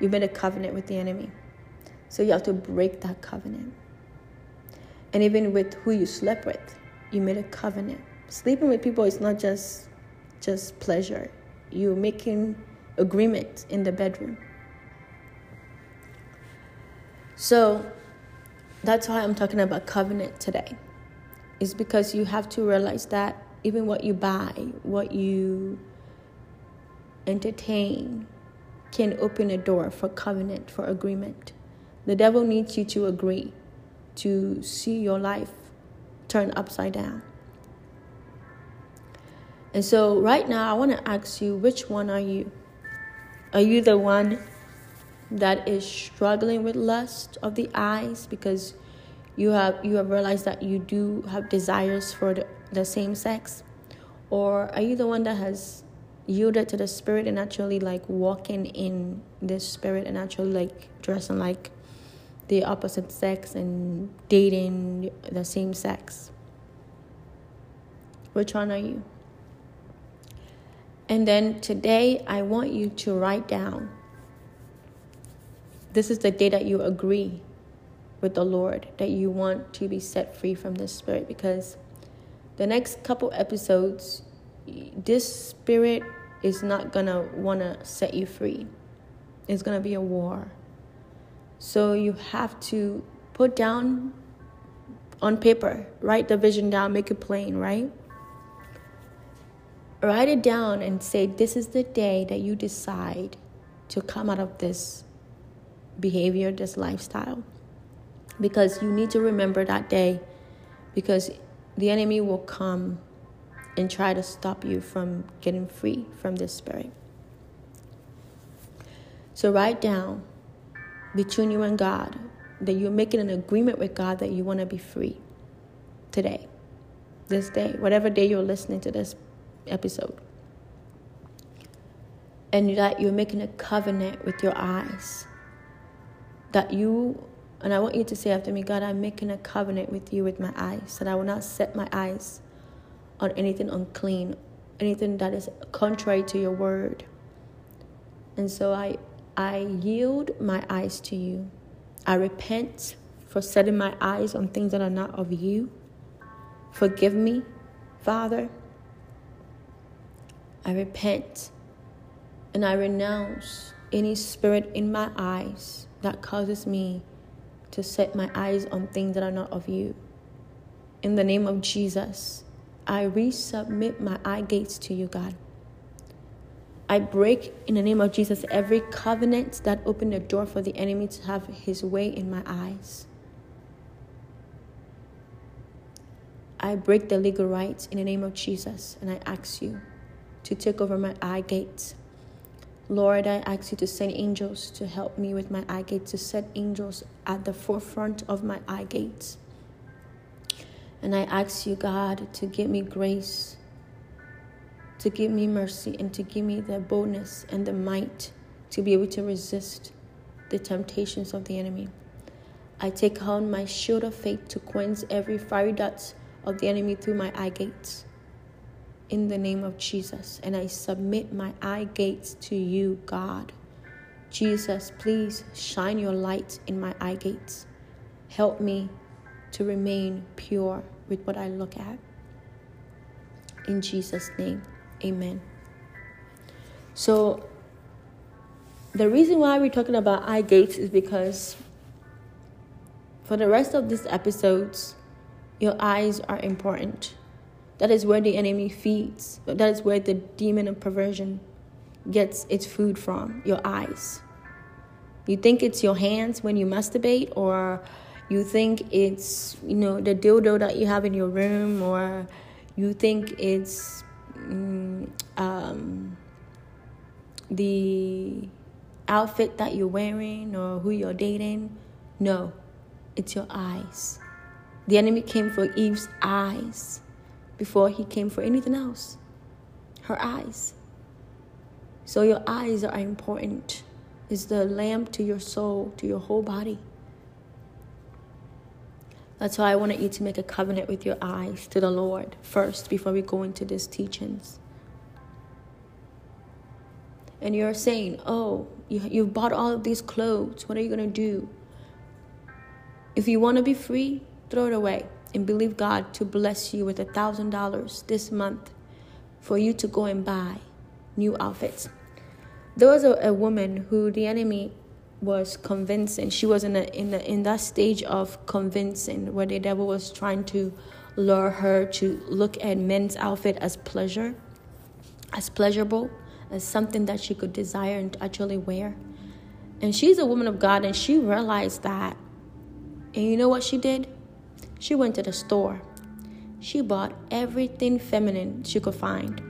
You made a covenant with the enemy. So you have to break that covenant. And even with who you slept with, you made a covenant. Sleeping with people is not just just pleasure. You're making agreement in the bedroom. So that's why I'm talking about covenant today. Is because you have to realize that even what you buy, what you entertain, can open a door for covenant, for agreement. The devil needs you to agree to see your life turn upside down. And so, right now, I want to ask you which one are you? Are you the one that is struggling with lust of the eyes because you have you have realized that you do have desires for the the same sex? Or are you the one that has yielded to the spirit and actually like walking in this spirit and actually like dressing like the opposite sex and dating the same sex? Which one are you? And then today, I want you to write down this is the day that you agree with the Lord that you want to be set free from this spirit because the next couple episodes, this spirit is not gonna wanna set you free. It's gonna be a war. So you have to put down on paper, write the vision down, make it plain, right? Write it down and say, This is the day that you decide to come out of this behavior, this lifestyle. Because you need to remember that day because the enemy will come and try to stop you from getting free from this spirit. So write down between you and God that you're making an agreement with God that you want to be free today, this day, whatever day you're listening to this episode. And that you're making a covenant with your eyes. That you, and I want you to say after me, God, I'm making a covenant with you with my eyes, that I will not set my eyes on anything unclean, anything that is contrary to your word. And so I I yield my eyes to you. I repent for setting my eyes on things that are not of you. Forgive me, Father. I repent and I renounce any spirit in my eyes that causes me to set my eyes on things that are not of you. In the name of Jesus, I resubmit my eye gates to you, God. I break in the name of Jesus every covenant that opened the door for the enemy to have his way in my eyes. I break the legal rights in the name of Jesus and I ask you to take over my eye gates. Lord, I ask you to send angels to help me with my eye gates, to set angels at the forefront of my eye gates. And I ask you, God, to give me grace to give me mercy and to give me the boldness and the might to be able to resist the temptations of the enemy. I take on my shield of faith to quench every fiery dart of the enemy through my eye gates. In the name of Jesus. And I submit my eye gates to you, God. Jesus, please shine your light in my eye gates. Help me to remain pure with what I look at. In Jesus' name. Amen. So, the reason why we're talking about eye gates is because for the rest of these episodes, your eyes are important. That is where the enemy feeds. That is where the demon of perversion gets its food from your eyes. You think it's your hands when you masturbate, or you think it's, you know, the dildo that you have in your room, or you think it's Mm, um, the outfit that you're wearing or who you're dating. No, it's your eyes. The enemy came for Eve's eyes before he came for anything else. Her eyes. So your eyes are important. It's the lamp to your soul, to your whole body. That's why I wanted you to make a covenant with your eyes to the Lord first before we go into these teachings. And you're saying, Oh, you, you've bought all of these clothes. What are you going to do? If you want to be free, throw it away and believe God to bless you with a thousand dollars this month for you to go and buy new outfits. There was a, a woman who the enemy was convincing. She was in a, in a, in that stage of convincing, where the devil was trying to lure her to look at men's outfit as pleasure, as pleasurable, as something that she could desire and actually wear. And she's a woman of God, and she realized that. And you know what she did? She went to the store. She bought everything feminine she could find.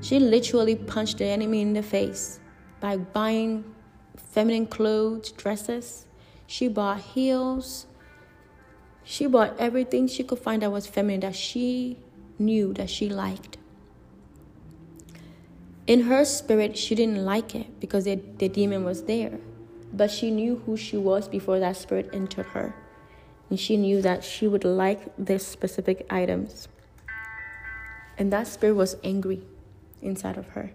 She literally punched the enemy in the face by buying feminine clothes, dresses. She bought heels. She bought everything she could find that was feminine that she knew that she liked. In her spirit, she didn't like it because the, the demon was there. But she knew who she was before that spirit entered her. And she knew that she would like these specific items. And that spirit was angry inside of her.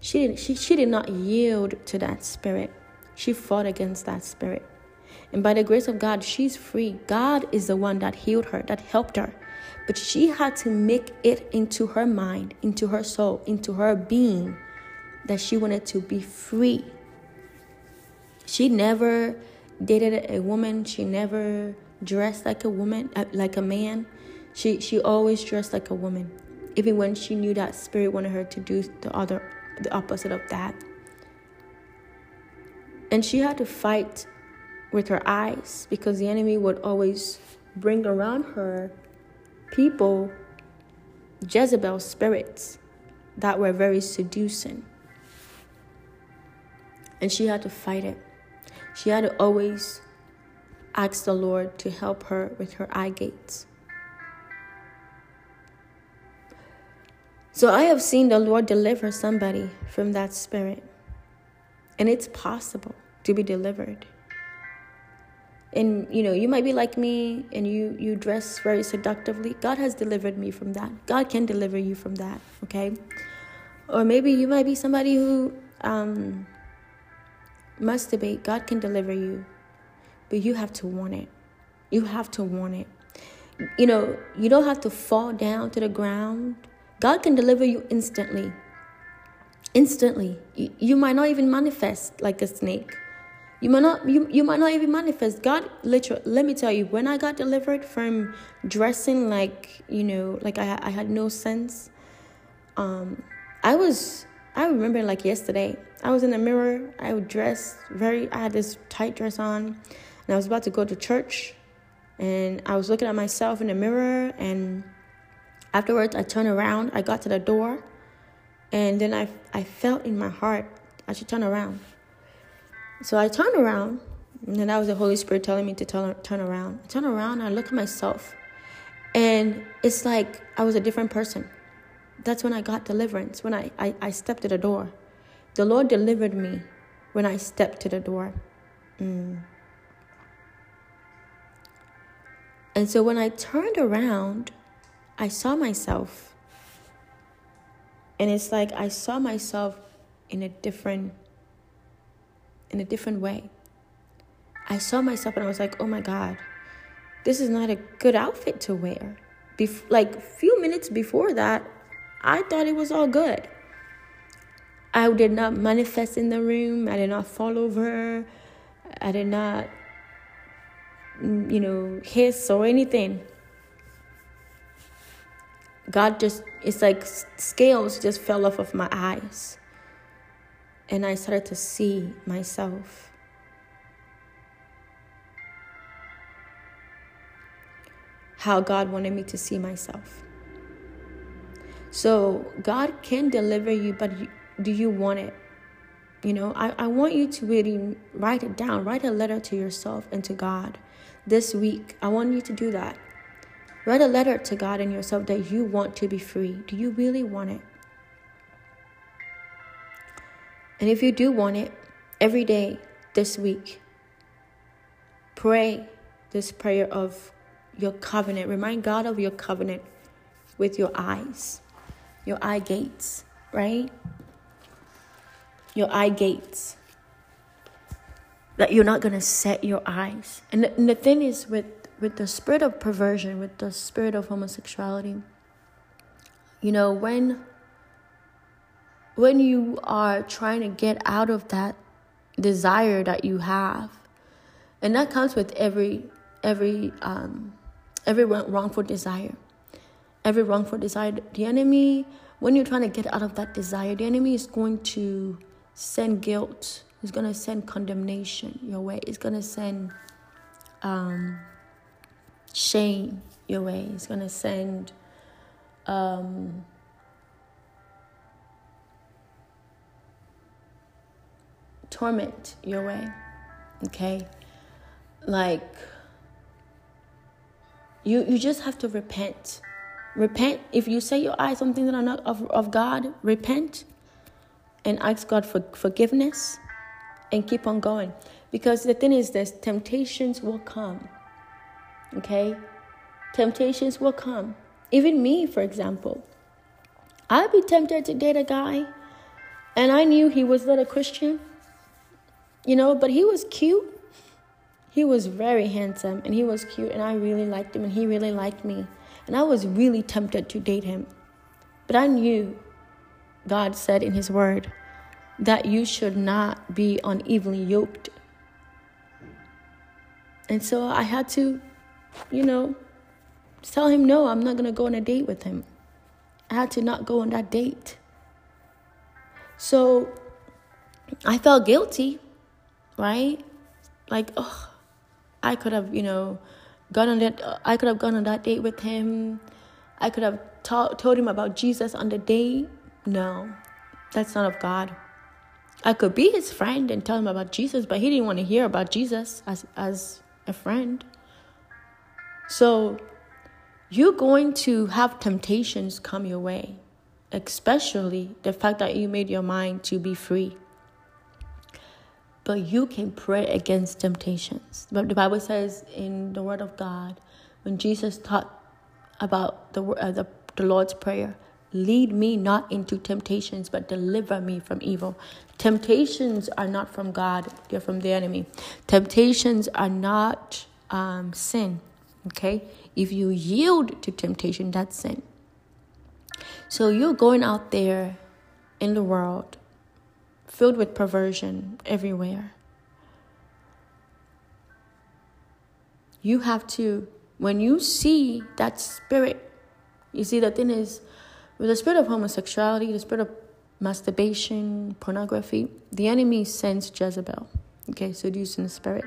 She, she, she did not yield to that spirit. She fought against that spirit. And by the grace of God, she's free. God is the one that healed her, that helped her. But she had to make it into her mind, into her soul, into her being that she wanted to be free. She never dated a woman. She never dressed like a woman, uh, like a man. She she always dressed like a woman, even when she knew that spirit wanted her to do the other the opposite of that. And she had to fight with her eyes because the enemy would always bring around her people, Jezebel spirits that were very seducing. And she had to fight it. She had to always ask the Lord to help her with her eye gates. So I have seen the Lord deliver somebody from that spirit. And it's possible to be delivered. And you know, you might be like me and you you dress very seductively. God has delivered me from that. God can deliver you from that, okay? Or maybe you might be somebody who um masturbate. God can deliver you. But you have to want it. You have to want it. You know, you don't have to fall down to the ground. God can deliver you instantly. Instantly. You, you might not even manifest like a snake you might not you, you might not even manifest. God literally let me tell you, when I got delivered from dressing like, you know, like I I had no sense, um, I was I remember like yesterday. I was in the mirror, I would dress very I had this tight dress on, and I was about to go to church and I was looking at myself in the mirror and afterwards I turned around, I got to the door, and then I I felt in my heart I should turn around. So I turned around, and then that was the Holy Spirit telling me to turn, turn around. I turn around, I look at myself, and it's like I was a different person. That's when I got deliverance, when I, I, I stepped to the door. The Lord delivered me when I stepped to the door. Mm. And so when I turned around, I saw myself. And it's like I saw myself in a different in a different way. I saw myself and I was like, oh my God, this is not a good outfit to wear. Bef- like few minutes before that, I thought it was all good. I did not manifest in the room. I did not fall over. I did not, you know, hiss or anything. God just, it's like scales just fell off of my eyes and I started to see myself. How God wanted me to see myself. So, God can deliver you, but do you want it? You know, I, I want you to really write it down, write a letter to yourself and to God this week. I want you to do that. Write a letter to God and yourself that you want to be free. Do you really want it? And if you do want it, every day this week, pray this prayer of your covenant. Remind God of your covenant with your eyes, your eye gates, right? Your eye gates. That you're not to set your eyes. And the, and the thing is, with, with the spirit of perversion, with the spirit of homosexuality, you know, when when you are trying to get out of that desire that you have and that comes with every every um every wrongful desire every wrongful desire the enemy when you're trying to get out of that desire the enemy is going to send guilt he's going to send condemnation your way he's going to send um shame your way he's going to send um torment your way. Okay? Like you you just have to repent. Repent. If you set your eyes on things that are not of, of God, repent and ask God for forgiveness and keep on going. Because the thing is this temptations will come. Okay? Temptations will come. Even me, for example. I'd be tempted to date a guy and I knew he was not a Christian you know, but he was cute. He was very handsome and he was cute, and I really liked him, and he really liked me. And I was really tempted to date him. But I knew God said in His Word that you should not be unevenly yoked. And so I had to, you know, tell him no, I'm not going to go on a date with him. I had to not go on that date. So I felt guilty right? Like, oh, I could have, you know, gone on that. Uh, I could have gone on that date with him. I could have told him about Jesus on the date. No, that's not of God. I could be his friend and tell him about Jesus, but he didn't want to hear about Jesus as as a friend. So you're going to have temptations come your way, especially the fact that you made your mind to be free. But you can pray against temptations. But the Bible says in the Word of God, when Jesus taught about the uh, the, the Lord's prayer, lead me not into temptations, but deliver me from evil. Temptations are not from God; they're from the enemy. Temptations are not um, sin. Okay, if you yield to temptation, that's sin. So you're going out there in the world filled with perversion everywhere. You have to, when you see that spirit, you see, the thing is, with the spirit of homosexuality, the spirit of masturbation, pornography, the enemy sends Jezebel, okay, seducing spirit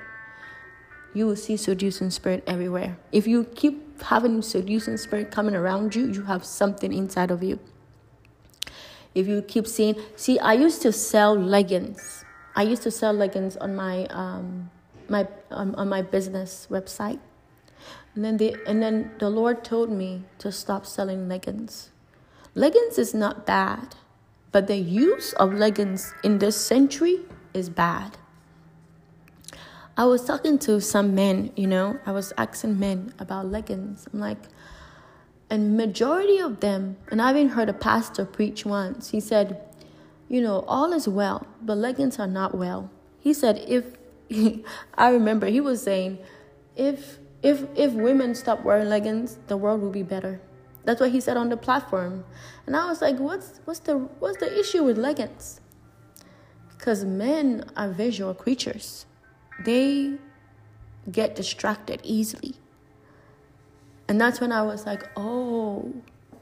you will see seducing spirit everywhere. If you keep having seducing spirit coming around you, you have something inside of you. If you keep seeing, see, I used to sell leggings. I used to sell leggings on my um, my um, on my business website, and then the and then the Lord told me to stop selling leggings. Leggings is not bad, but the use of leggings in this century is bad. I was talking to some men, you know, I was asking men about leggings. I'm like, and majority of them, and i've even heard a pastor preach once. He said, you know, all is well, but leggings are not well. He said, if <laughs> I remember, he was saying, if if if women stop wearing leggings, the world will be better. That's what he said on the platform, and I was like, what's what's the what's the issue with leggings? Because men are visual creatures they get distracted easily. And that's when I was like, oh,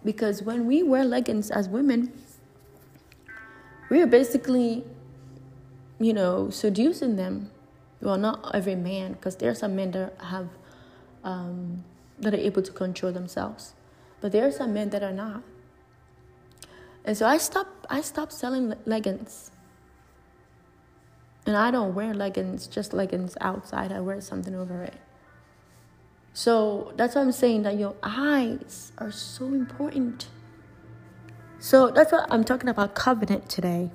because when we wear leggings as women, we are basically, you know, seducing them. Well, not every man, because there are some men that have, um, that are able to control themselves, but there are some men that are not. And so I stopped. I stopped selling leggings and I don't wear leggings, just leggings outside. I wear something over it. So that's what I'm saying that your eyes are so important. So that's what I'm talking about covenant today.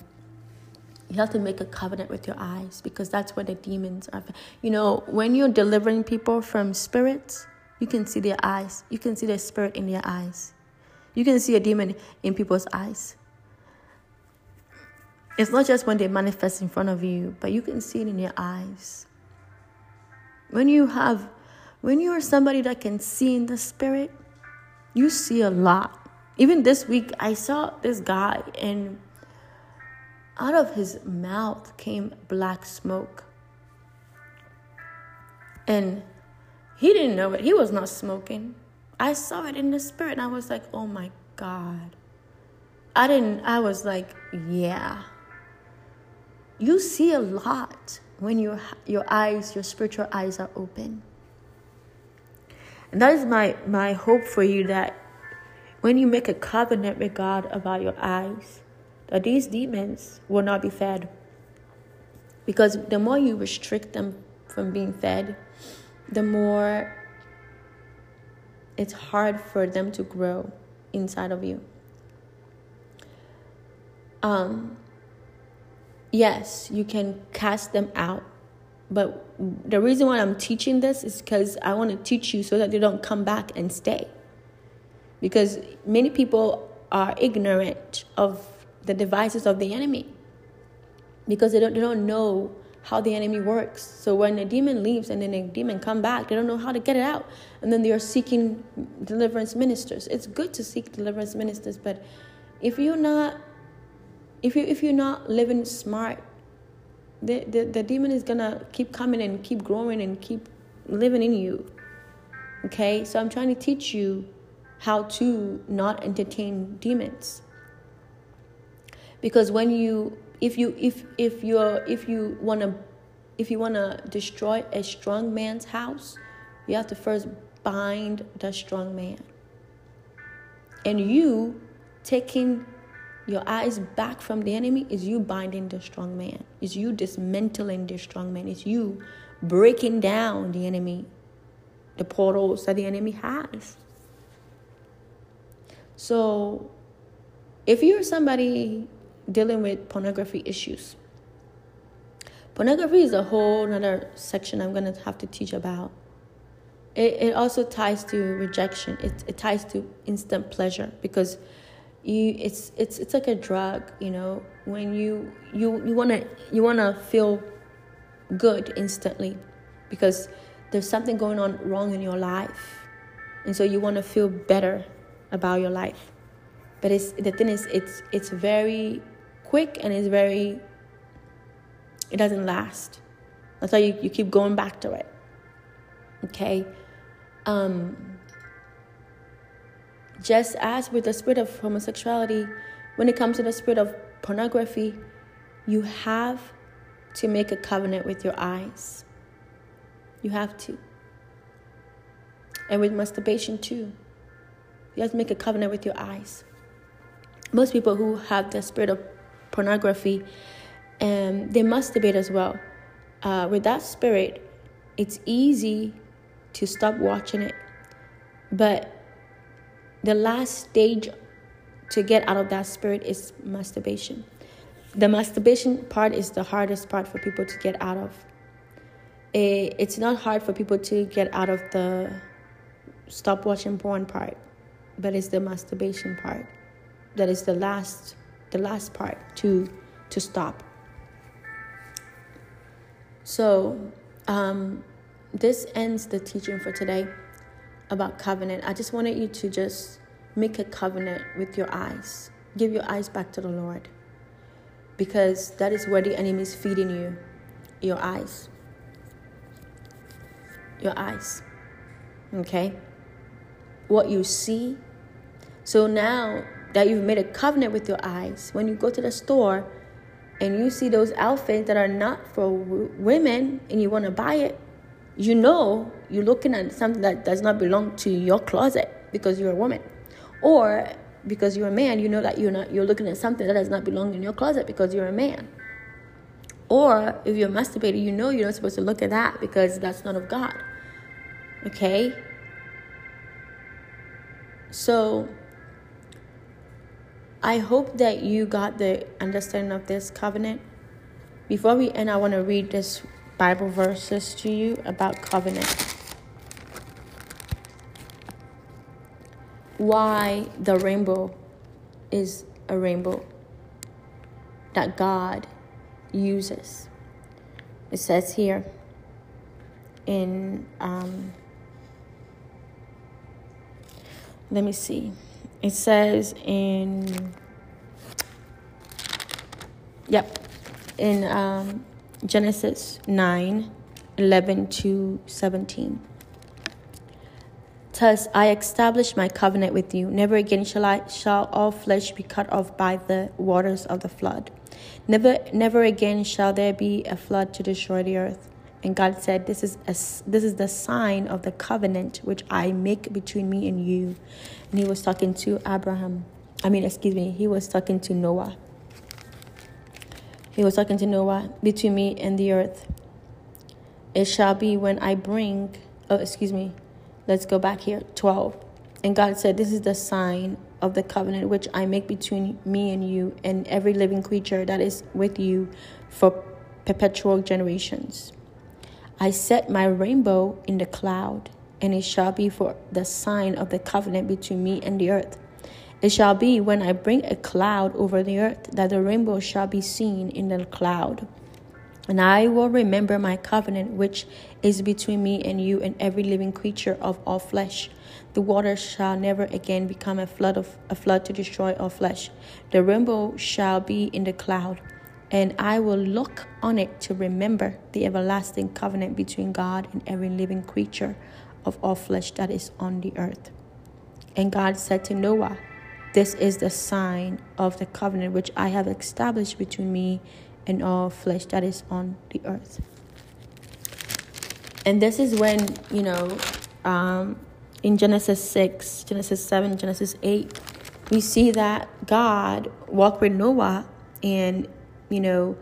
You have to make a covenant with your eyes because that's where the demons are. You know, when you're delivering people from spirits, you can see their eyes. You can see the spirit in their eyes. You can see a demon in people's eyes. It's not just when they manifest in front of you, but you can see it in your eyes. When you have, when you are somebody that can see in the spirit, you see a lot. Even this week, I saw this guy, and out of his mouth came black smoke. And he didn't know it. He was not smoking. I saw it in the spirit, and I was like, oh my God. I didn't, I was like, yeah you see a lot when your your eyes, your spiritual eyes are open. And that is my my hope for you that when you make a covenant with God about your eyes, that these demons will not be fed. Because the more you restrict them from being fed, the more it's hard for them to grow inside of you. Um, yes, you can cast them out. But the reason why I'm teaching this is because I want to teach you so that they don't come back and stay. Because many people are ignorant of the devices of the enemy because they don't, they don't know how the enemy works. So when a demon leaves and then a demon come back, they don't know how to get it out. And then they are seeking deliverance ministers. It's good to seek deliverance ministers, but if you're not if you if you're not living smart the, the, the demon is gonna keep coming and keep growing and keep living in you okay? So i'm trying to teach you how to not entertain demons. Because when you if you if if you're if you want to if you want to destroy a strong man's house you have to first bind the strong man. And you taking your eyes back from the enemy is you binding the strong man. Is you dismantling the strong man. Is you breaking down the enemy, the portals that the enemy has. So, if you're somebody dealing with pornography issues, pornography is a whole another section I'm going to have to teach about. It, it also ties to rejection. It, it ties to instant pleasure because you it's it's it's like a drug, you know. When you you you wanna you wanna feel good instantly because there's something going on wrong in your life, and so you want to feel better about your life. But it's the thing is it's it's very quick and it's very it doesn't last. That's why you, you keep going back to it. Okay. Um just as with the spirit of homosexuality, when it comes to the spirit of pornography, you have to make a covenant with your eyes. You have to. And with masturbation too. You have to make a covenant with your eyes. Most people who have the spirit of pornography, um, they masturbate as well. Uh, with that spirit, it's easy to stop watching it. But the last stage to get out of that spirit is masturbation. The masturbation part is the hardest part for people to get out of. It's not hard for people to get out of the stop watching porn part, but it's the masturbation part that is the last the last part to to stop. So um, this ends the teaching for today about covenant, I just wanted you to just make a covenant with your eyes. Give your eyes back to the Lord. Because that is where the enemy is feeding you your eyes. Your eyes. Okay? What you see. So now that you've made a covenant with your eyes, when you go to the store and you see those outfits that are not for w- women and you want to buy it, you know you're looking at something that does not belong to your closet because you're a woman. Or because you're a man you know that you're not you're looking at something that does not belong in your closet because you're a man. Or if you're masturbating you know you're not supposed to look at that because that's not of god. Okay? So i hope that you got the understanding of this covenant. Before we end i want to read this Bible verses to you about covenant. Why the rainbow is a rainbow that God uses. It says here in, um, let me see. It says in, yep, in um, Genesis 9 11 to 17. Thus I establish my covenant with you. Never again shall I shall all flesh be cut off by the waters of the flood. Never never again shall there be a flood to destroy the earth. And God said, This is a, this is the sign of the covenant which I make between me and you. And he was talking to Abraham. I mean, excuse me, he was talking to Noah. He was talking to Noah, between me and the earth. It shall be when I bring, oh, excuse me, let's go back here, 12. And God said, This is the sign of the covenant which I make between me and you and every living creature that is with you for perpetual generations. I set my rainbow in the cloud, and it shall be for the sign of the covenant between me and the earth. It shall be when I bring a cloud over the earth that the rainbow shall be seen in the cloud. And I will remember my covenant which is between me and you and every living creature of all flesh. The waters shall never again become a flood of a flood to destroy all flesh. The rainbow shall be in the cloud, and I will look on it to remember the everlasting covenant between God and every living creature of all flesh that is on the earth. And God said to Noah, this is the sign of the covenant which I have established between me and all flesh that is on the earth. And this is when, you know, um, in Genesis 6, Genesis 7, Genesis 8, we see that God walked with Noah, and you know,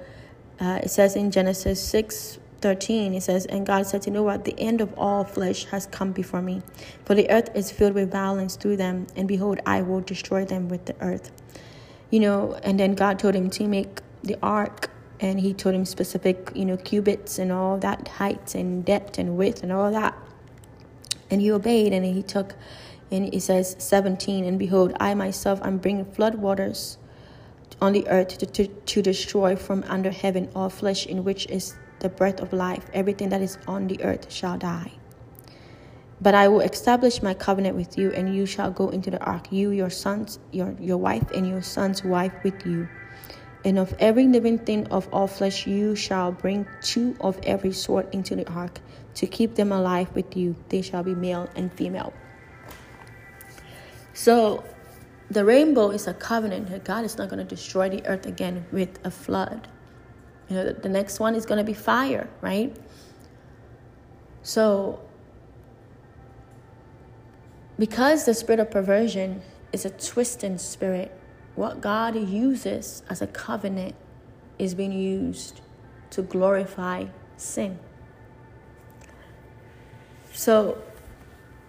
uh, it says in Genesis 6 13, it says, And God said to Noah, The end of all flesh has come before me, for the earth is filled with violence through them, and behold, I will destroy them with the earth. You know, and then God told him to make the ark, and he told him specific, you know, cubits and all that height and depth and width and all that. And he obeyed, and he took, and it says 17, And behold, I myself am bringing flood waters on the earth to, to, to destroy from under heaven all flesh in which is the breath of life. Everything that is on the earth shall die. But I will establish my covenant with you, and you shall go into the ark, you, your sons, your, your wife, and your son's wife with you. And of every living thing of all flesh, you shall bring two of every sort into the ark, to keep them alive with you. They shall be male and female. So, the rainbow is a covenant that God is not going to destroy the earth again with a flood. You know, the next one is going to be fire, right? So, because the spirit of perversion is a twisting spirit, what God uses as a covenant is being used to glorify sin. So,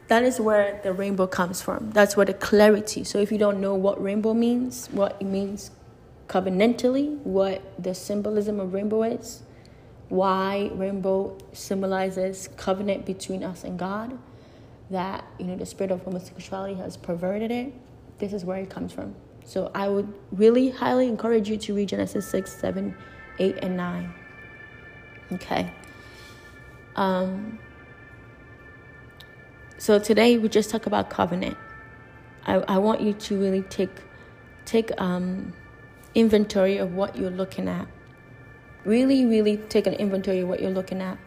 that is where the rainbow comes from. That's where the clarity. So if you don't know what rainbow means, what it means covenantally, what the symbolism of rainbow is, why rainbow symbolizes covenant between us and God, that you know the spirit of homosexuality has perverted it. This is where it comes from. So I would really highly encourage you to read Genesis 6, 7, 8, and 9. Okay. Um, so today we just talk about covenant. I, I want you to really take take um, inventory of what you're looking at. Really, really take an inventory of what you're looking at.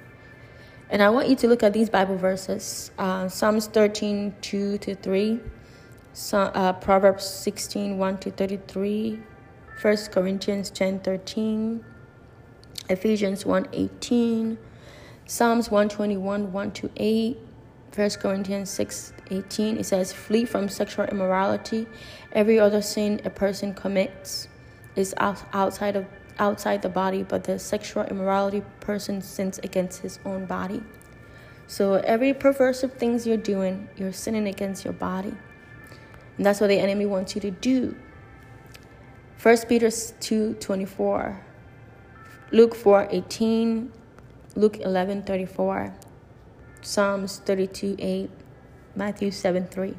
And I want you to look at these Bible verses uh, Psalms 13, 2 to 3, so, uh, Proverbs 16, 1 to 33, 1 Corinthians 10, 13, Ephesians 1, 18, Psalms 121, 1 to 8, 1 Corinthians 6 18, it says, Flee from sexual immorality. Every other sin a person commits is outside of outside the body, but the sexual immorality person sins against his own body. So every perversive things you're doing, you're sinning against your body. And that's what the enemy wants you to do. 1 Peter 2 24, Luke 4 18, Luke 11 34. Psalms 32 8, Matthew 7 3,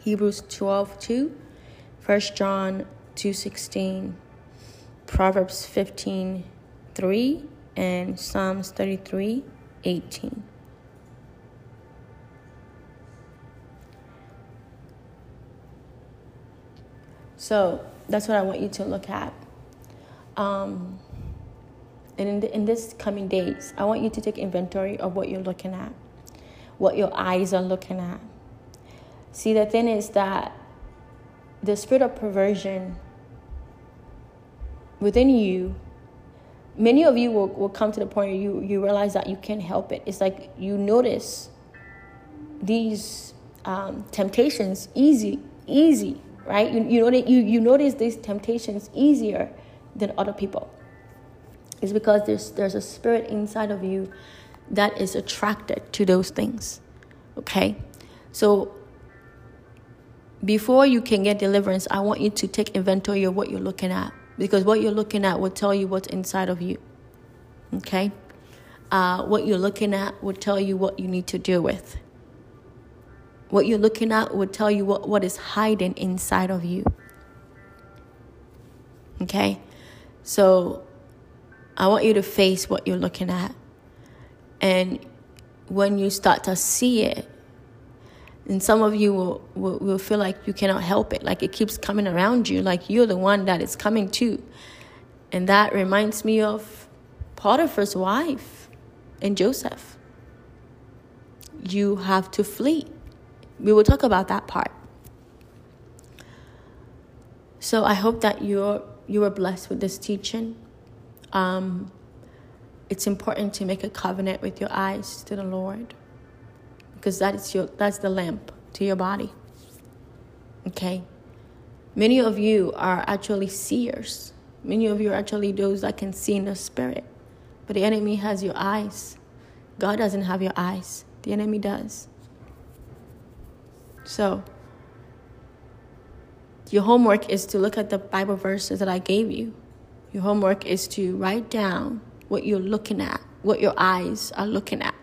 Hebrews 12 2, 1 John 2 16, Proverbs 15 3, and Psalms 33 18. So that's what I want you to look at. Um, and in, the, in this coming days, I want you to take inventory of what you're looking at, what your eyes are looking at. See, the thing is that the spirit of perversion within you, many of you will, will come to the point where you, you realize that you can't help it. It's like you notice these um, temptations easy, easy, right? You, you, know, you, you notice these temptations easier than other people It's because there's there's a spirit inside of you that is attracted to those things. Okay? So before you can get deliverance, I want you to take inventory of what you're looking at because what you're looking at will tell you what's inside of you. Okay? Uh, what you're looking at will tell you what you need to deal with. What you're looking at will tell you what, what is hiding inside of you. Okay? So I want you to face what you're looking at. And when you start to see it, and some of you will, will, will, feel like you cannot help it, like it keeps coming around you, like you're the one that it's coming to. And that reminds me of Potiphar's wife and Joseph. You have to flee. We will talk about that part. So I hope that you're you were blessed with this teaching um, it's important to make a covenant with your eyes to the Lord because that is your that's the lamp to your body. Okay? Many of you are actually seers. Many of you are actually those that can see in the spirit. But the enemy has your eyes. God doesn't have your eyes, the enemy does. So, your homework is to look at the Bible verses that I gave you. Your homework is to write down what you're looking at, what your eyes are looking at.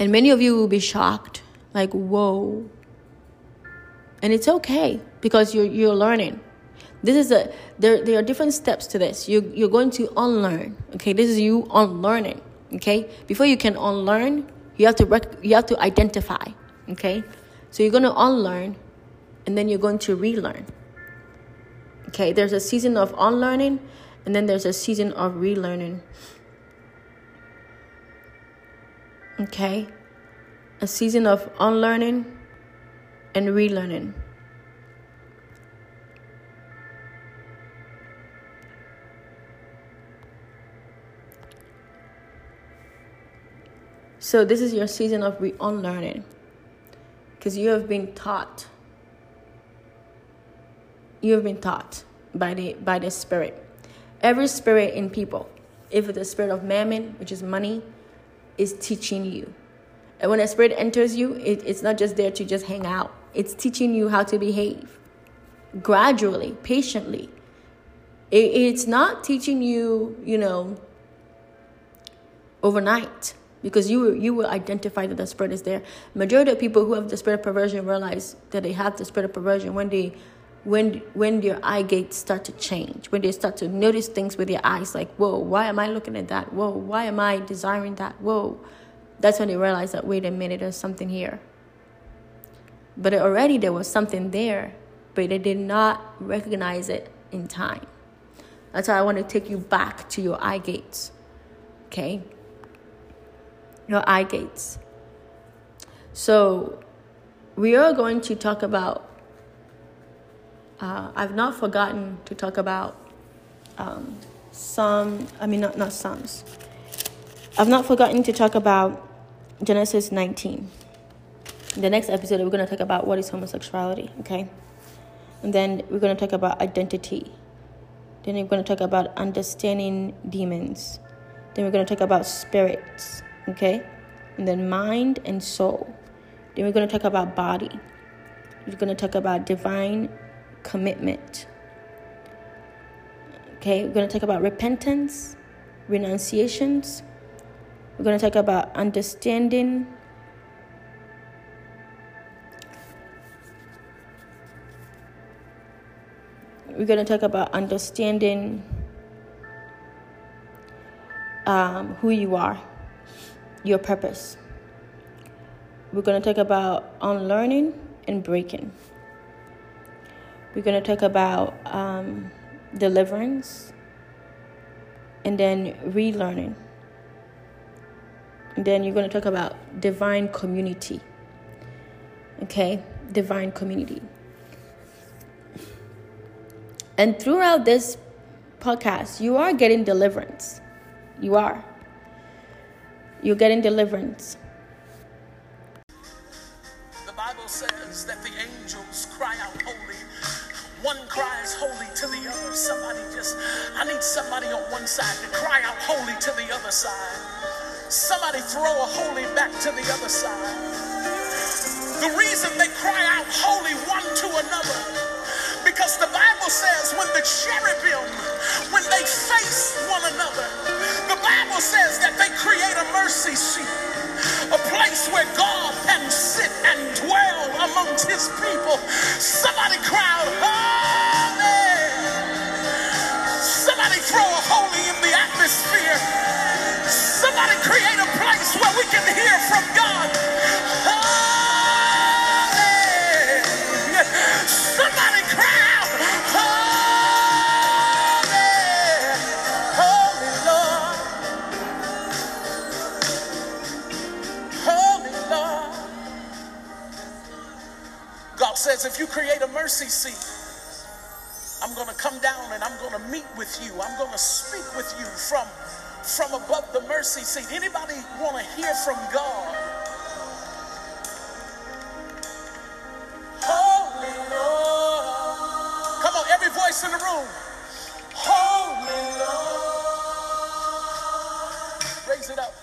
And many of you will be shocked, like, whoa. And it's okay because you're, you're learning. This is a there there are different steps to this. You you're going to unlearn. Okay, this is you unlearning. Okay, before you can unlearn, you have to rec- you have to identify. Okay, so you're going to unlearn, and then you're going to relearn. Okay, there's a season of unlearning, and then there's a season of relearning. Okay, a season of unlearning and relearning. So, this is your season of re- unlearning because you have been taught. You have been taught by the, by the Spirit. Every spirit in people, if it's the spirit of mammon, which is money, is teaching you. And when a spirit enters you, it, it's not just there to just hang out, it's teaching you how to behave gradually, patiently. It, it's not teaching you, you know, overnight because you you will identify that the spirit is there. Majority of people who have the spirit of perversion realize that they have the spirit of perversion when they when when their eye gates start to change, when they start to notice things with their eyes, like whoa, why am I looking at that? Whoa, why am I desiring that? Whoa, that's when they realize that wait a minute, there's something here. But already there was something there, but they did not recognize it in time. That's why I want to take you back to your eye gates. Okay? your eye gates. So, we are going to talk about. Uh, I've not forgotten to talk about um, Psalms. I mean, not not Psalms. I've not forgotten to talk about Genesis 19. In the next episode, we're going to talk about what is homosexuality. Okay, and then we're going to talk about identity. Then we're going to talk about understanding demons. Then we're going to talk about spirits okay? And then mind and soul. Then we're going to talk about body. We're going to talk about divine commitment. Okay, we're going to talk about repentance, renunciations. We're going to talk about understanding. We're going to talk about understanding um, who you are your purpose. We're going to talk about unlearning and breaking. We're going to talk about um, deliverance and then relearning. And then you're going to talk about divine community. Okay? Divine community. And throughout this podcast, you are getting deliverance. You are. You're getting deliverance. The Bible says that the angels cry out holy. One cries holy to the other. Somebody just, I need somebody on one side to cry out holy to the other side. Somebody throw a holy back to the other side. The reason they cry out holy one to another because the Bible says when the cherubim, when they face one another, the Bible says that they create a mercy seat, a place where God can sit and dwell amongst his people. Somebody crowd, holy. Somebody throw a holy in the atmosphere. Somebody create a place where we can hear from God. says, if you create a mercy seat, I'm going to come down and I'm going to meet with you. I'm going to speak with you from, from above the mercy seat. Anybody want to hear from God? Holy Lord. Come on, every voice in the room. Holy Lord. Raise it up.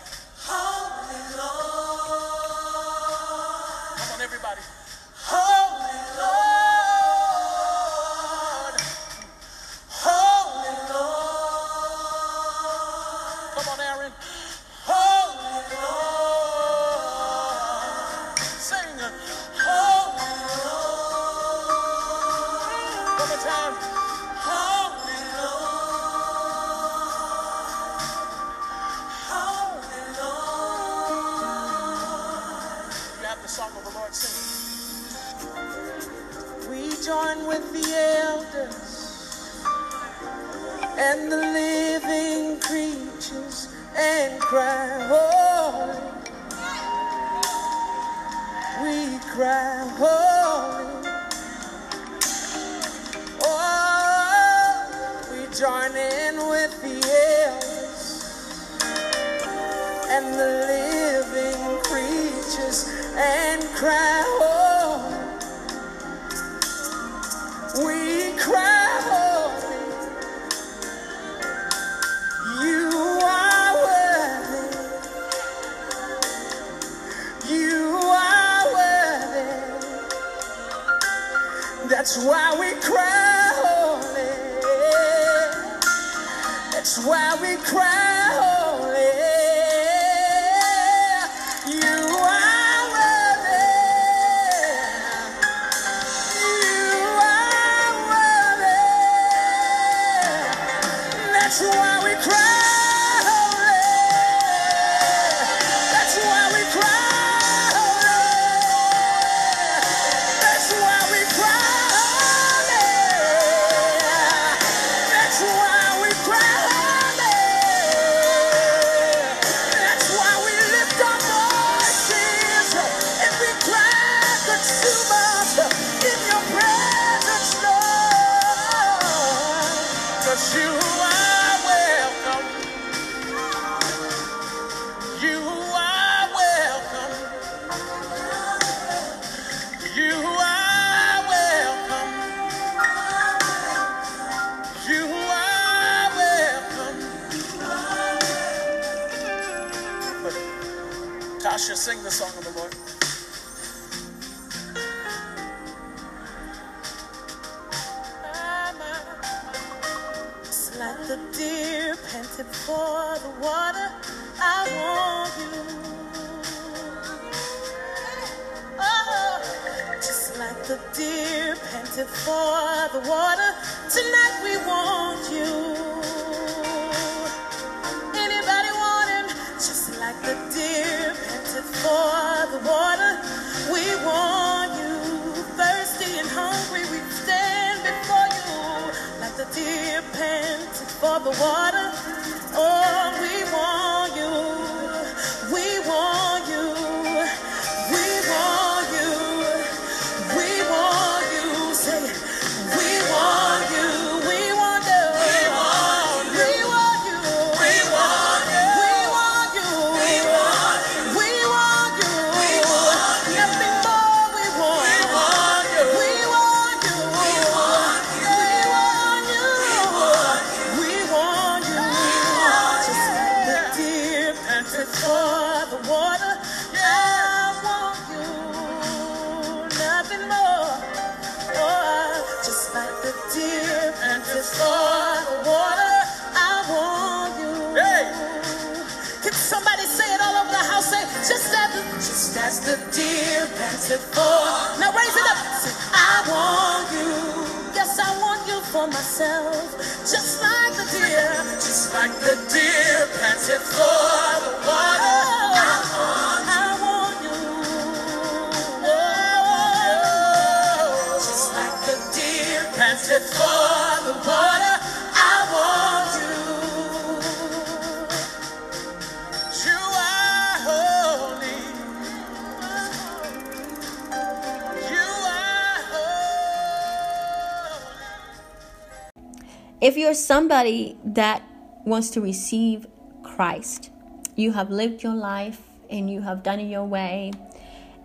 Somebody that wants to receive Christ, you have lived your life and you have done it your way,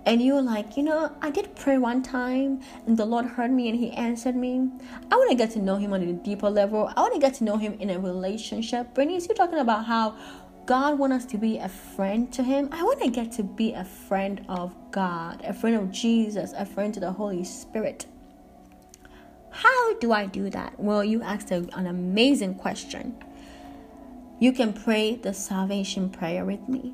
and you're like, you know, I did pray one time and the Lord heard me and He answered me. I want to get to know Him on a deeper level. I want to get to know Him in a relationship. Bernice, you're talking about how God wants us to be a friend to Him. I want to get to be a friend of God, a friend of Jesus, a friend to the Holy Spirit. Do I do that? Well, you asked an amazing question. You can pray the salvation prayer with me.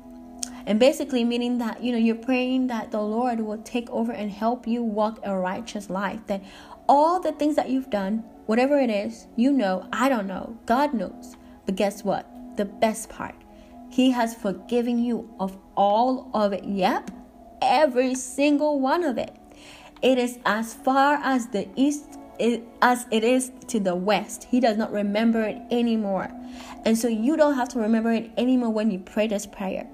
And basically meaning that you know you're praying that the lord will take over and help you walk a righteous life. That all the things that you've done whatever it is you know i don't know god knows. But guess what? The best part he has forgiven you of all of it. Yep every single one of it. It is as far as the east as it is to the west he does not remember it anymore and so you don't have to remember it anymore when you pray this prayer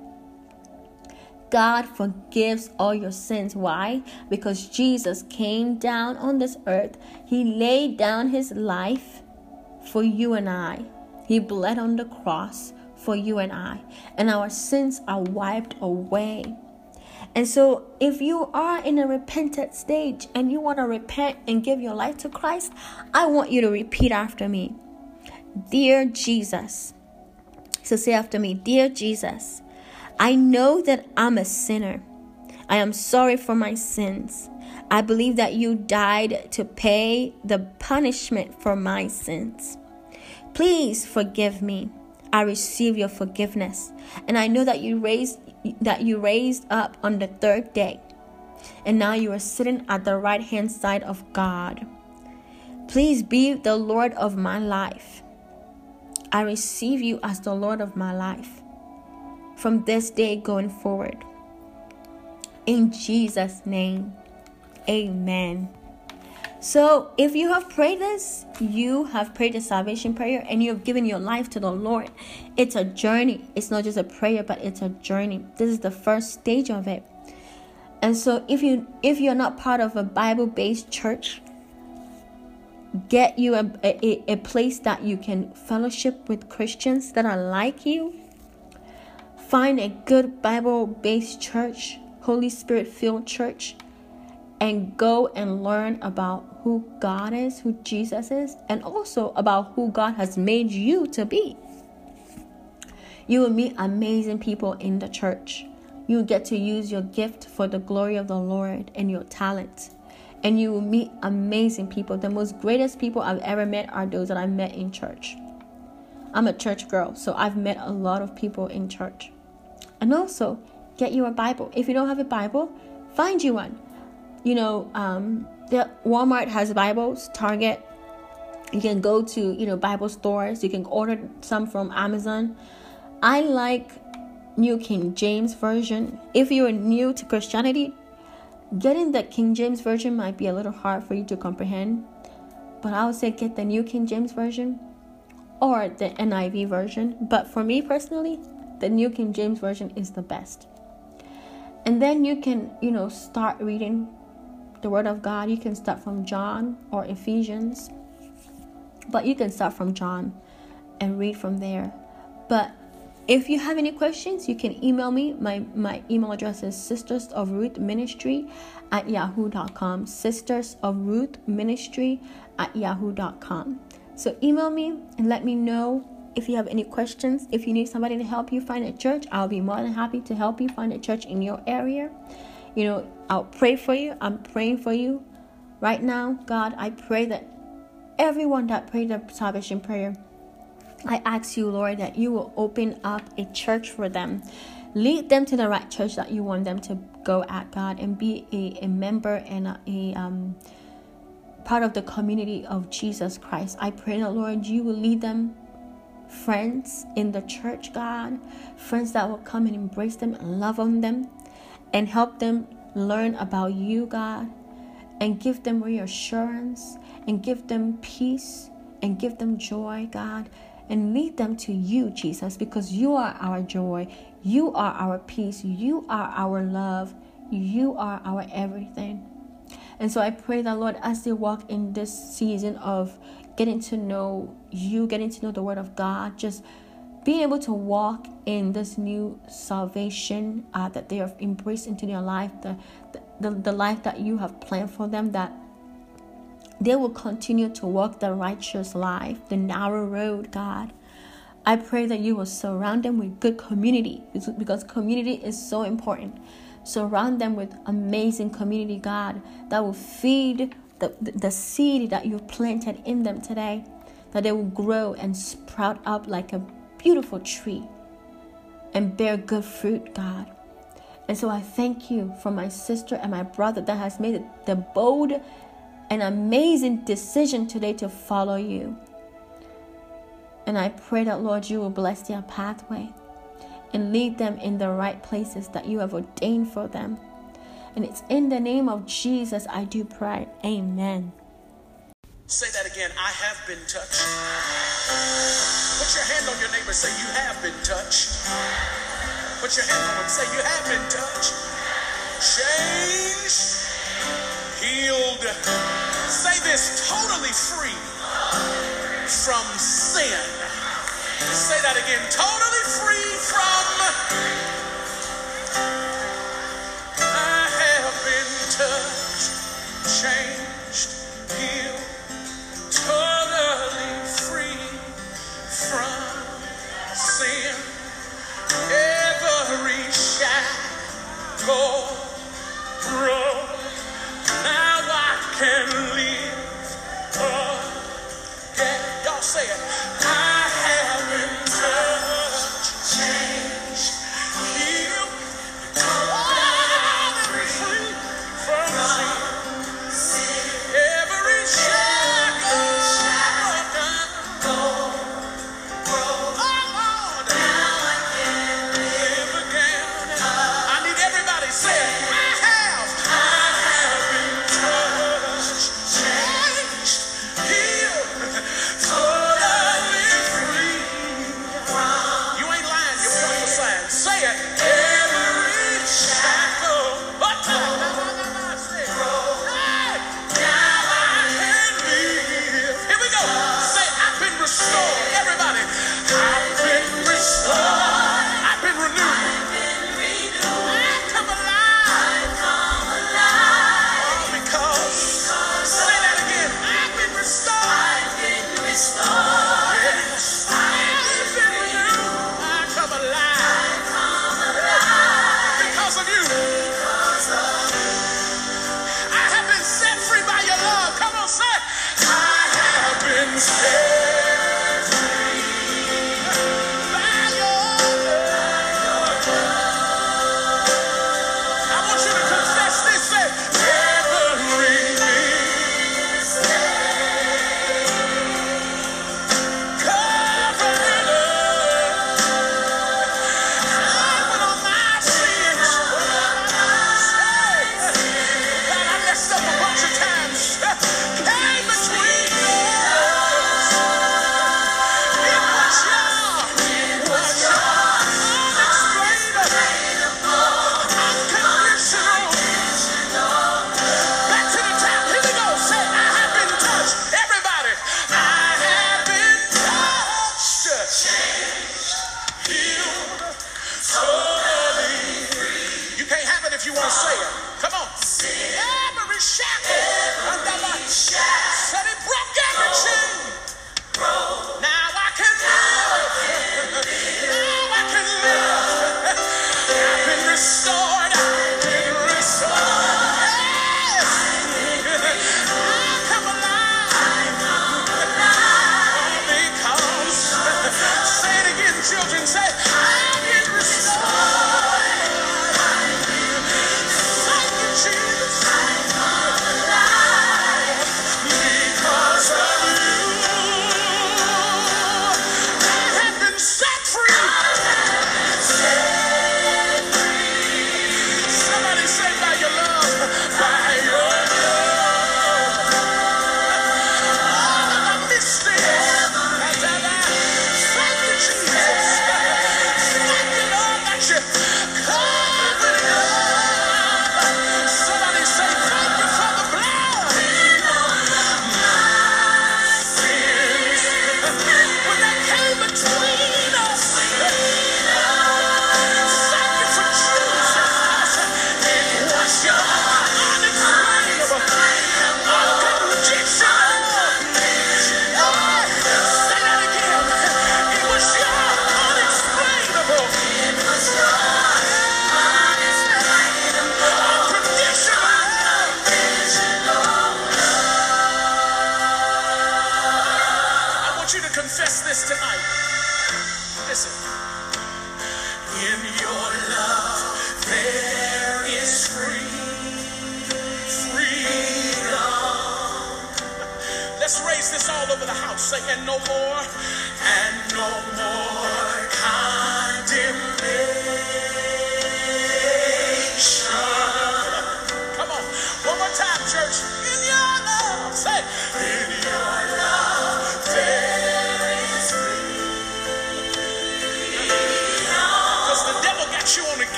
God forgives all your sins. Why? Because Jesus came down on this earth. He laid down his life for you and I. He bled on the cross for you and I. And our sins are wiped away. And so, if you are in a repentant stage and you want to repent and give your life to Christ, I want you to repeat after me Dear Jesus. So, say after me Dear Jesus. I know that I'm a sinner. I am sorry for my sins. I believe that you died to pay the punishment for my sins. Please forgive me. I receive your forgiveness. And I know that you raised that you raised up on the third day. And now you are sitting at the right hand side of God. Please be the Lord of my life. I receive you as the Lord of my life from this day going forward. In Jesus' name, amen. So, if you have prayed this, you have prayed the salvation prayer and you have given your life to the Lord. It's a journey. It's not just a prayer, but it's a journey. This is the first stage of it. And so, if you if you're not part of a Bible-based church, get you a, a, a place that you can fellowship with Christians that are like you Find a good Bible based church, Holy Spirit filled church, and go and learn about who God is, who Jesus is, and also about who God has made you to be. You will meet amazing people in the church. You will get to use your gift for the glory of the Lord and your talent. And you will meet amazing people. The most greatest people I've ever met are those that I met in church. I'm a church girl, so I've met a lot of people in church. And also, get you a Bible. If you don't have a Bible, find you one. You know, um, Walmart has Bibles, Target. You can go to, you know, Bible stores. You can order some from Amazon. I like New King James Version. If you're new to Christianity, getting the King James Version might be a little hard for you to comprehend. But I would say get the New King James Version or the NIV version. But for me personally, the New King James Version is the best. And then you can, you know, start reading the Word of God. You can start from John or Ephesians, but you can start from John and read from there. But if you have any questions, you can email me. My, my email address is sisters of Ruth ministry at yahoo.com. Sisters of Ruth ministry at yahoo.com. So email me and let me know if you have any questions, if you need somebody to help you find a church, I'll be more than happy to help you find a church in your area. You know, I'll pray for you. I'm praying for you right now. God, I pray that everyone that prayed the salvation prayer, I ask you, Lord, that you will open up a church for them. Lead them to the right church that you want them to go at, God, and be a, a member and a, a um, part of the community of Jesus Christ. I pray that, Lord, you will lead them friends in the church, God, friends that will come and embrace them and love on them and help them learn about you, God, and give them reassurance and give them peace and give them joy, God, and lead them to you, Jesus, because you are our joy, you are our peace, you are our love, you are our everything. And so I pray that, Lord, as they walk in this season of getting to know you, getting to know the Word of God, just being able to walk in this new salvation uh, that they have embraced into their life, the, the, the life that you have planned for them, that they will continue to walk the righteous life, the narrow road, God. I pray that you will surround them with good community because community is so important. Surround them with amazing community, God, that will feed the, the seed that you've planted in them today, that they will grow and sprout up like a beautiful tree and bear good fruit, God. And so I thank you for my sister and my brother that has made the bold and amazing decision today to follow you. And I pray that, Lord, you will bless their pathway and lead them in the right places that you have ordained for them. And it's in the name of Jesus I do pray. Amen. Say that again. I have been touched. Put your hand on your neighbor. Say, You have been touched. Put your hand on him. Say, You have been touched. Changed. Healed. Say this totally free from sin. Say that again. Totally free from I have been touched. changed, healed,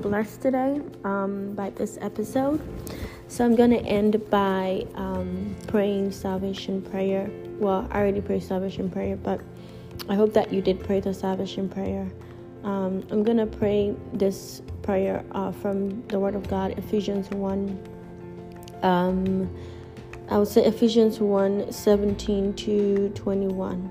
blessed today um, by this episode. So I'm going to end by um, praying salvation prayer. Well, I already prayed salvation prayer, but I hope that you did pray the salvation prayer. Um, I'm going to pray this prayer uh, from the Word of God, Ephesians 1. Um, I would say Ephesians 1 17 to 21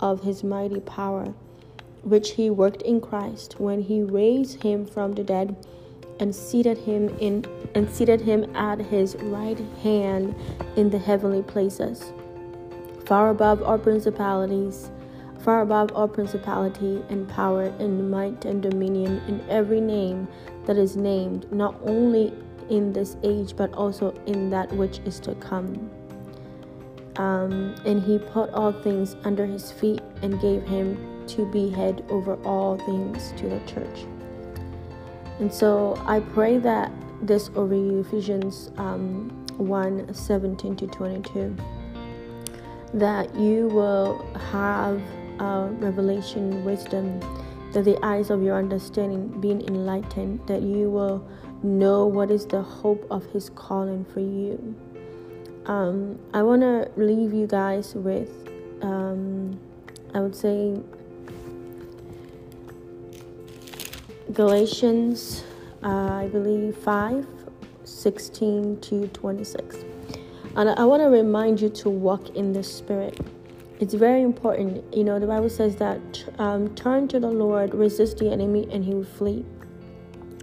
of his mighty power, which he worked in Christ when he raised him from the dead and seated him in and seated him at his right hand in the heavenly places, far above all principalities, far above all principality and power and might and dominion in every name that is named, not only in this age but also in that which is to come. Um, and he put all things under his feet and gave him to be head over all things to the church. And so I pray that this over you, Ephesians um, 1 17 to 22, that you will have revelation, wisdom, that the eyes of your understanding being enlightened, that you will know what is the hope of His calling for you. Um, I want to leave you guys with, um, I would say, Galatians, uh, I believe, 5 16 to 26. And I want to remind you to walk in the Spirit. It's very important. You know, the Bible says that um, turn to the Lord, resist the enemy, and he will flee.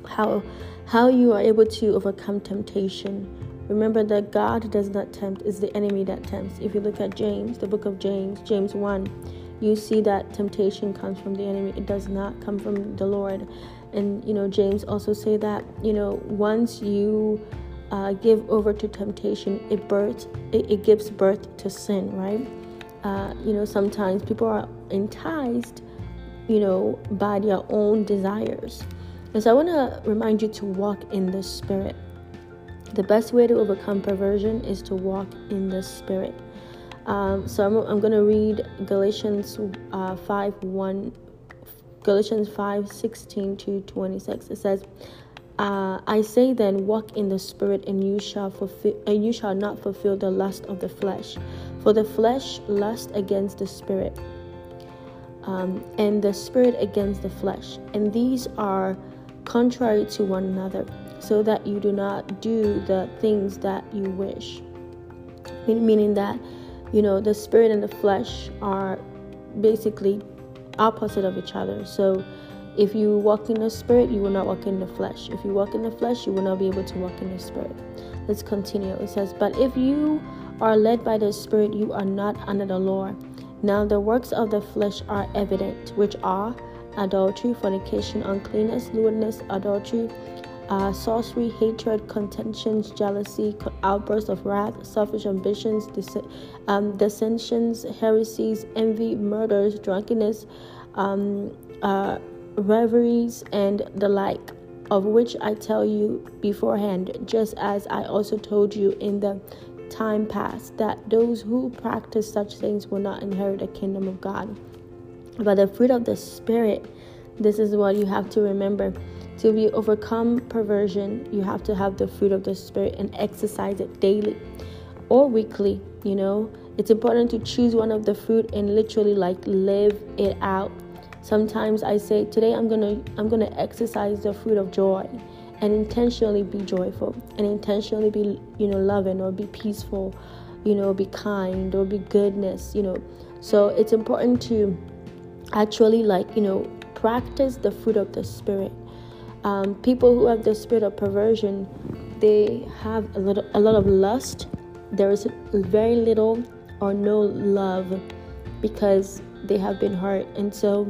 How, how you are able to overcome temptation. Remember that God does not tempt, it's the enemy that tempts. If you look at James, the book of James, James 1, you see that temptation comes from the enemy. It does not come from the Lord and you know james also say that you know once you uh, give over to temptation it births it, it gives birth to sin right uh, you know sometimes people are enticed you know by their own desires and so i want to remind you to walk in the spirit the best way to overcome perversion is to walk in the spirit um, so i'm, I'm going to read galatians uh, 5 1 Galatians 5 16 to 26. It says, uh, I say then, walk in the spirit, and you shall fulfill, and you shall not fulfill the lust of the flesh. For the flesh lusts against the spirit, um, and the spirit against the flesh, and these are contrary to one another, so that you do not do the things that you wish. Meaning that, you know, the spirit and the flesh are basically opposite of each other. So if you walk in the spirit, you will not walk in the flesh. If you walk in the flesh, you will not be able to walk in the spirit. Let's continue. It says, But if you are led by the spirit, you are not under the law. Now the works of the flesh are evident, which are adultery, fornication, uncleanness, lewdness, adultery, uh, sorcery, hatred, contentions, jealousy, outbursts of wrath, selfish ambitions, dis- um, dissensions, heresies, envy, murders, drunkenness, um, uh, reveries, and the like, of which I tell you beforehand, just as I also told you in the time past, that those who practice such things will not inherit the kingdom of God. But the fruit of the Spirit, this is what you have to remember to be overcome perversion, you have to have the fruit of the spirit and exercise it daily or weekly, you know. It's important to choose one of the fruit and literally like live it out. Sometimes I say, today I'm to I'm to exercise the fruit of joy and intentionally be joyful and intentionally be, you know, loving or be peaceful, you know, be kind or be goodness, you know. So it's important to actually like, you know, practice the fruit of the spirit um, people who have the spirit of perversion, they have a little, a lot of lust. There is very little or no love because they have been hurt, and so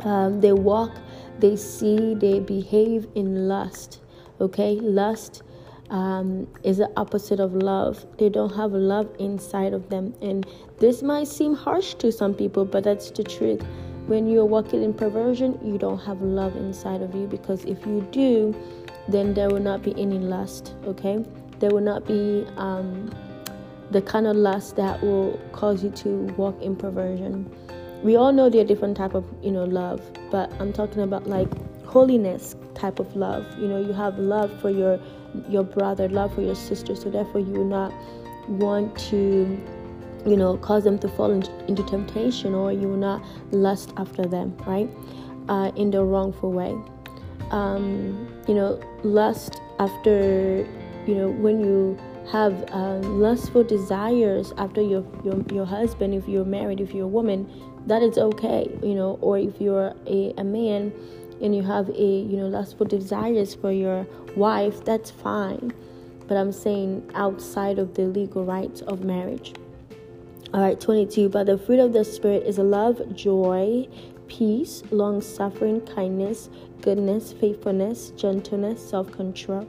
um, they walk, they see, they behave in lust. Okay, lust um, is the opposite of love. They don't have love inside of them, and this might seem harsh to some people, but that's the truth when you're walking in perversion, you don't have love inside of you because if you do, then there will not be any lust, okay? There will not be um, the kind of lust that will cause you to walk in perversion. We all know there are different type of, you know, love, but I'm talking about like holiness type of love. You know, you have love for your your brother, love for your sister, so therefore you will not want to you know cause them to fall into, temptation or you will not lust after them right? Uh, in the wrongful way. Um, you know lust after you know when you have um, lustful desires after your, your your husband if you're married if you're a woman that is okay you know or if you're a, a man and you have a you know lustful desires for your wife that's fine. But i'm saying outside of the legal rights of marriage all right, 22. But the fruit of the Spirit is love, joy, peace, long suffering, kindness, goodness, faithfulness, gentleness, self control.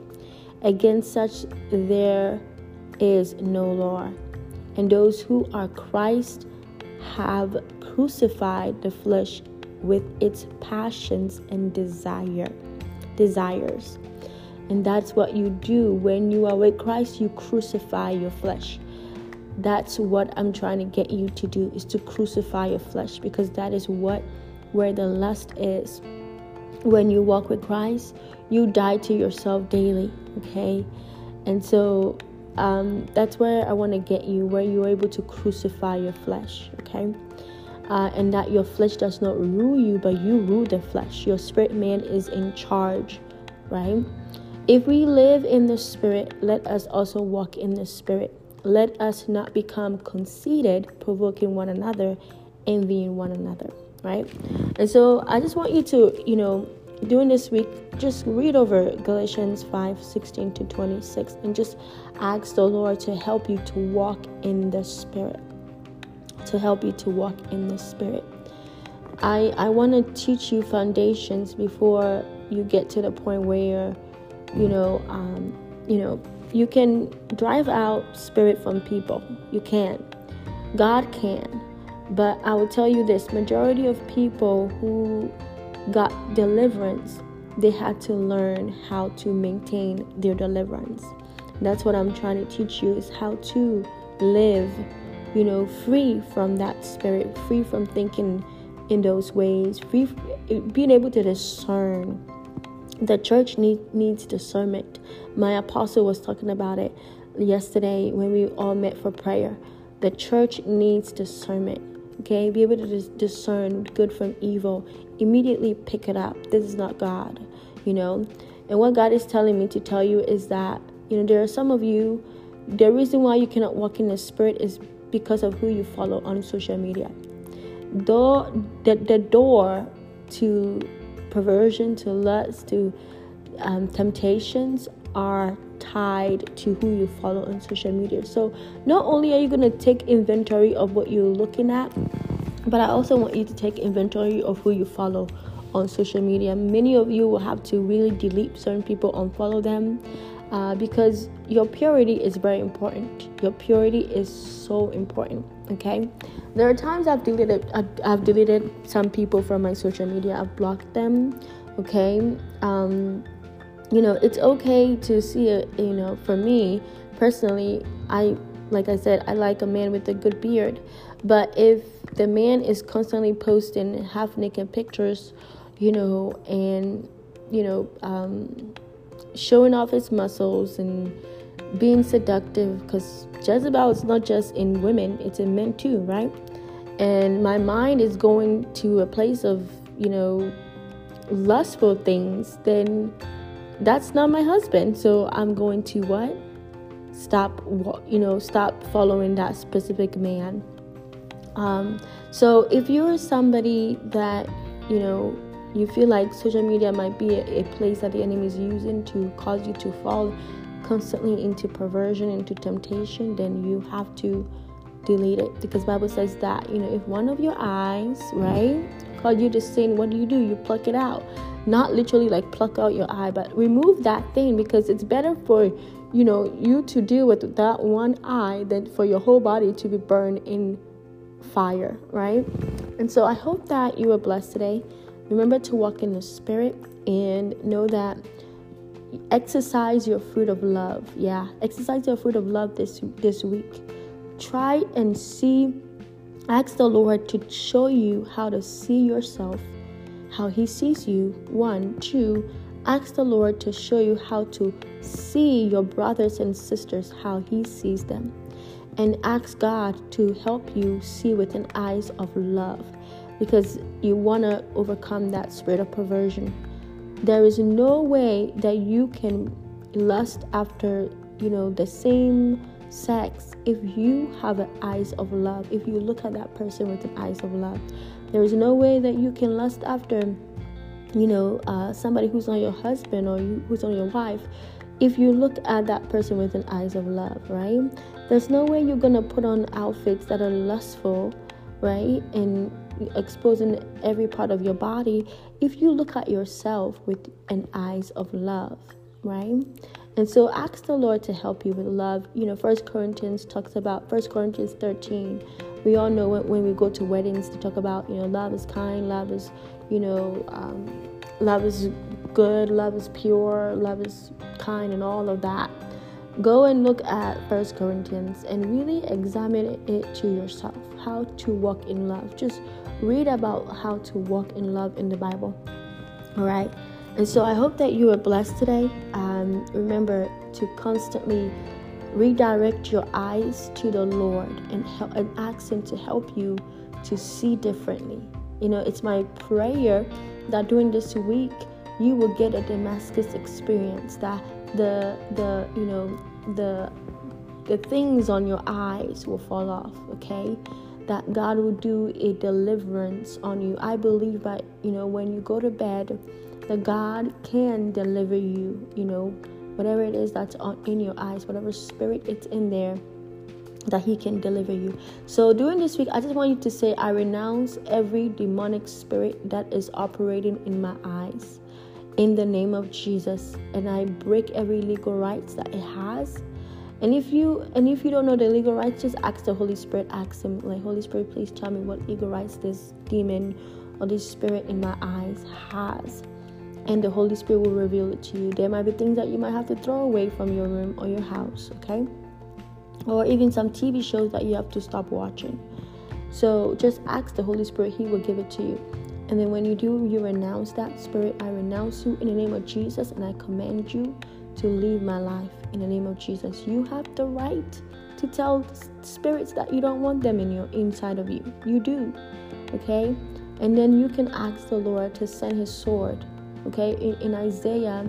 Against such there is no law. And those who are Christ have crucified the flesh with its passions and desire desires. And that's what you do when you are with Christ, you crucify your flesh. That's what I'm trying to get you to do is to crucify your flesh because that is what where the lust is. When you walk with Christ, you die to yourself daily, okay? And so um, that's where I want to get you, where you're able to crucify your flesh, okay? Uh, and that your flesh does not rule you, but you rule the flesh. Your spirit man is in charge, right? If we live in the spirit, let us also walk in the spirit. Let us not become conceited, provoking one another, envying one another, right? And so I just want you to, you know, during this week, just read over Galatians 5 16 to 26 and just ask the Lord to help you to walk in the Spirit. To help you to walk in the Spirit. I, I want to teach you foundations before you get to the point where, you know, um, you know, you can drive out spirit from people. You can. God can. But I will tell you this majority of people who got deliverance, they had to learn how to maintain their deliverance. That's what I'm trying to teach you is how to live, you know, free from that spirit, free from thinking in those ways, free being able to discern the church need, needs discernment. My apostle was talking about it yesterday when we all met for prayer. The church needs discernment. Okay, be able to dis- discern good from evil. Immediately pick it up. This is not God, you know. And what God is telling me to tell you is that, you know, there are some of you, the reason why you cannot walk in the Spirit is because of who you follow on social media. Door, the, the door to perversion, to lust, to um, temptations are tied to who you follow on social media. So, not only are you going to take inventory of what you're looking at, but I also want you to take inventory of who you follow on social media. Many of you will have to really delete certain people, unfollow them. Uh, because your purity is very important. Your purity is so important. Okay, there are times I've deleted I've deleted some people from my social media. I've blocked them. Okay, um, you know it's okay to see it. You know, for me personally, I like I said, I like a man with a good beard. But if the man is constantly posting half naked pictures, you know, and you know, um, showing off his muscles and being seductive because Jezebel is not just in women, it's in men too, right? And my mind is going to a place of, you know, lustful things, then that's not my husband. So I'm going to what? Stop, you know, stop following that specific man. Um, so if you're somebody that, you know, you feel like social media might be a, a place that the enemy is using to cause you to fall constantly into perversion, into temptation, then you have to delete it because Bible says that you know if one of your eyes, right, cause you to sin, what do you do? You pluck it out. Not literally like pluck out your eye, but remove that thing because it's better for you know you to deal with that one eye than for your whole body to be burned in fire, right? And so I hope that you were blessed today. Remember to walk in the Spirit and know that exercise your fruit of love. Yeah, exercise your fruit of love this this week. Try and see. Ask the Lord to show you how to see yourself, how He sees you. One, two. Ask the Lord to show you how to see your brothers and sisters how He sees them. And ask God to help you see with an eyes of love because you want to overcome that spirit of perversion. There is no way that you can lust after, you know, the same sex if you have an eyes of love. If you look at that person with an eyes of love, there is no way that you can lust after, you know, uh, somebody who's not your husband or you, who's not your wife. If you look at that person with an eyes of love, right? There's no way you're gonna put on outfits that are lustful, right? And exposing every part of your body if you look at yourself with an eyes of love right and so ask the lord to help you with love you know first corinthians talks about first corinthians 13 we all know when, when we go to weddings to talk about, you know, love is kind, love is, you know, um, love is good, love is pure, love is kind, and all of that. Go and look at First Corinthians and really examine it to yourself. How to walk in love. Just read about how to walk in love in the Bible. All right. And so I hope that you are blessed today. Um, remember to constantly redirect your eyes to the Lord and help and ask Him to help you to see differently. You know, it's my prayer that during this week you will get a Damascus experience. That the the you know the the things on your eyes will fall off. Okay, that God will do a deliverance on you. I believe that you know when you go to bed that God can deliver you, you know, whatever it is that's on, in your eyes, whatever spirit it's in there, that He can deliver you. So, during this week, I just want you to say, I renounce every demonic spirit that is operating in my eyes in the name of Jesus, and I break every legal rights that it has. And if you and if you don't know the legal rights, just ask the Holy Spirit. Ask Him, like Holy Spirit, please tell me what legal rights this demon or this spirit in my eyes has and the Holy Spirit will reveal it to you. There might be things that you might have to throw away from your room or your house, okay? Or even some TV shows that you have to stop watching. So just ask the Holy Spirit, He will give it to you. And then when you do, you renounce that spirit. I renounce you in the name of Jesus, and I command you to leave my life in the name of Jesus. You have the right to tell spirits that you don't want them in your inside of you. You do. Okay? And then you can ask the Lord to send his sword Okay, in, in Isaiah,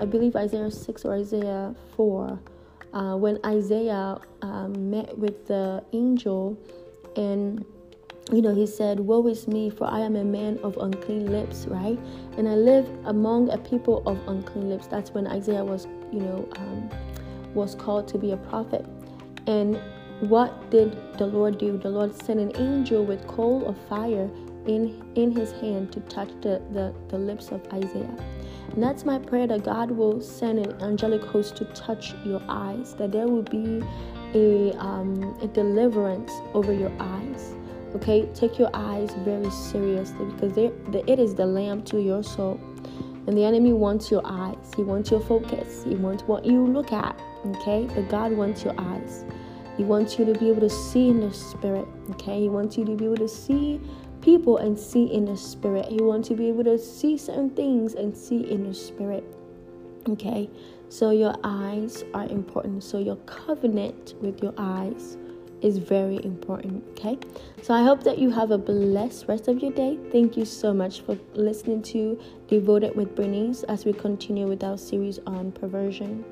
I believe Isaiah 6 or Isaiah 4, uh, when Isaiah um, met with the angel and you know, he said, Woe is me, for I am a man of unclean lips, right? And I live among a people of unclean lips. That's when Isaiah was, you know, um, was called to be a prophet. And what did the Lord do? The Lord sent an angel with coal of fire in in his hand to touch the, the, the lips of Isaiah. And that's my prayer that God will send an angelic host to touch your eyes, that there will be a, um, a deliverance over your eyes. Okay, take your eyes very seriously because the, it is the lamp to your soul. And the enemy wants your eyes, he wants your focus, he wants what you look at. Okay, but God wants your eyes. He wants you to be able to see in the spirit. Okay, He wants you to be able to see people and see in the spirit. He wants you to be able to see certain things and see in the spirit. Okay, so your eyes are important. So your covenant with your eyes is very important, okay? So I hope that you have a blessed rest of your day. Thank you so much for listening to Devoted with Bernice as we continue with our series on perversion.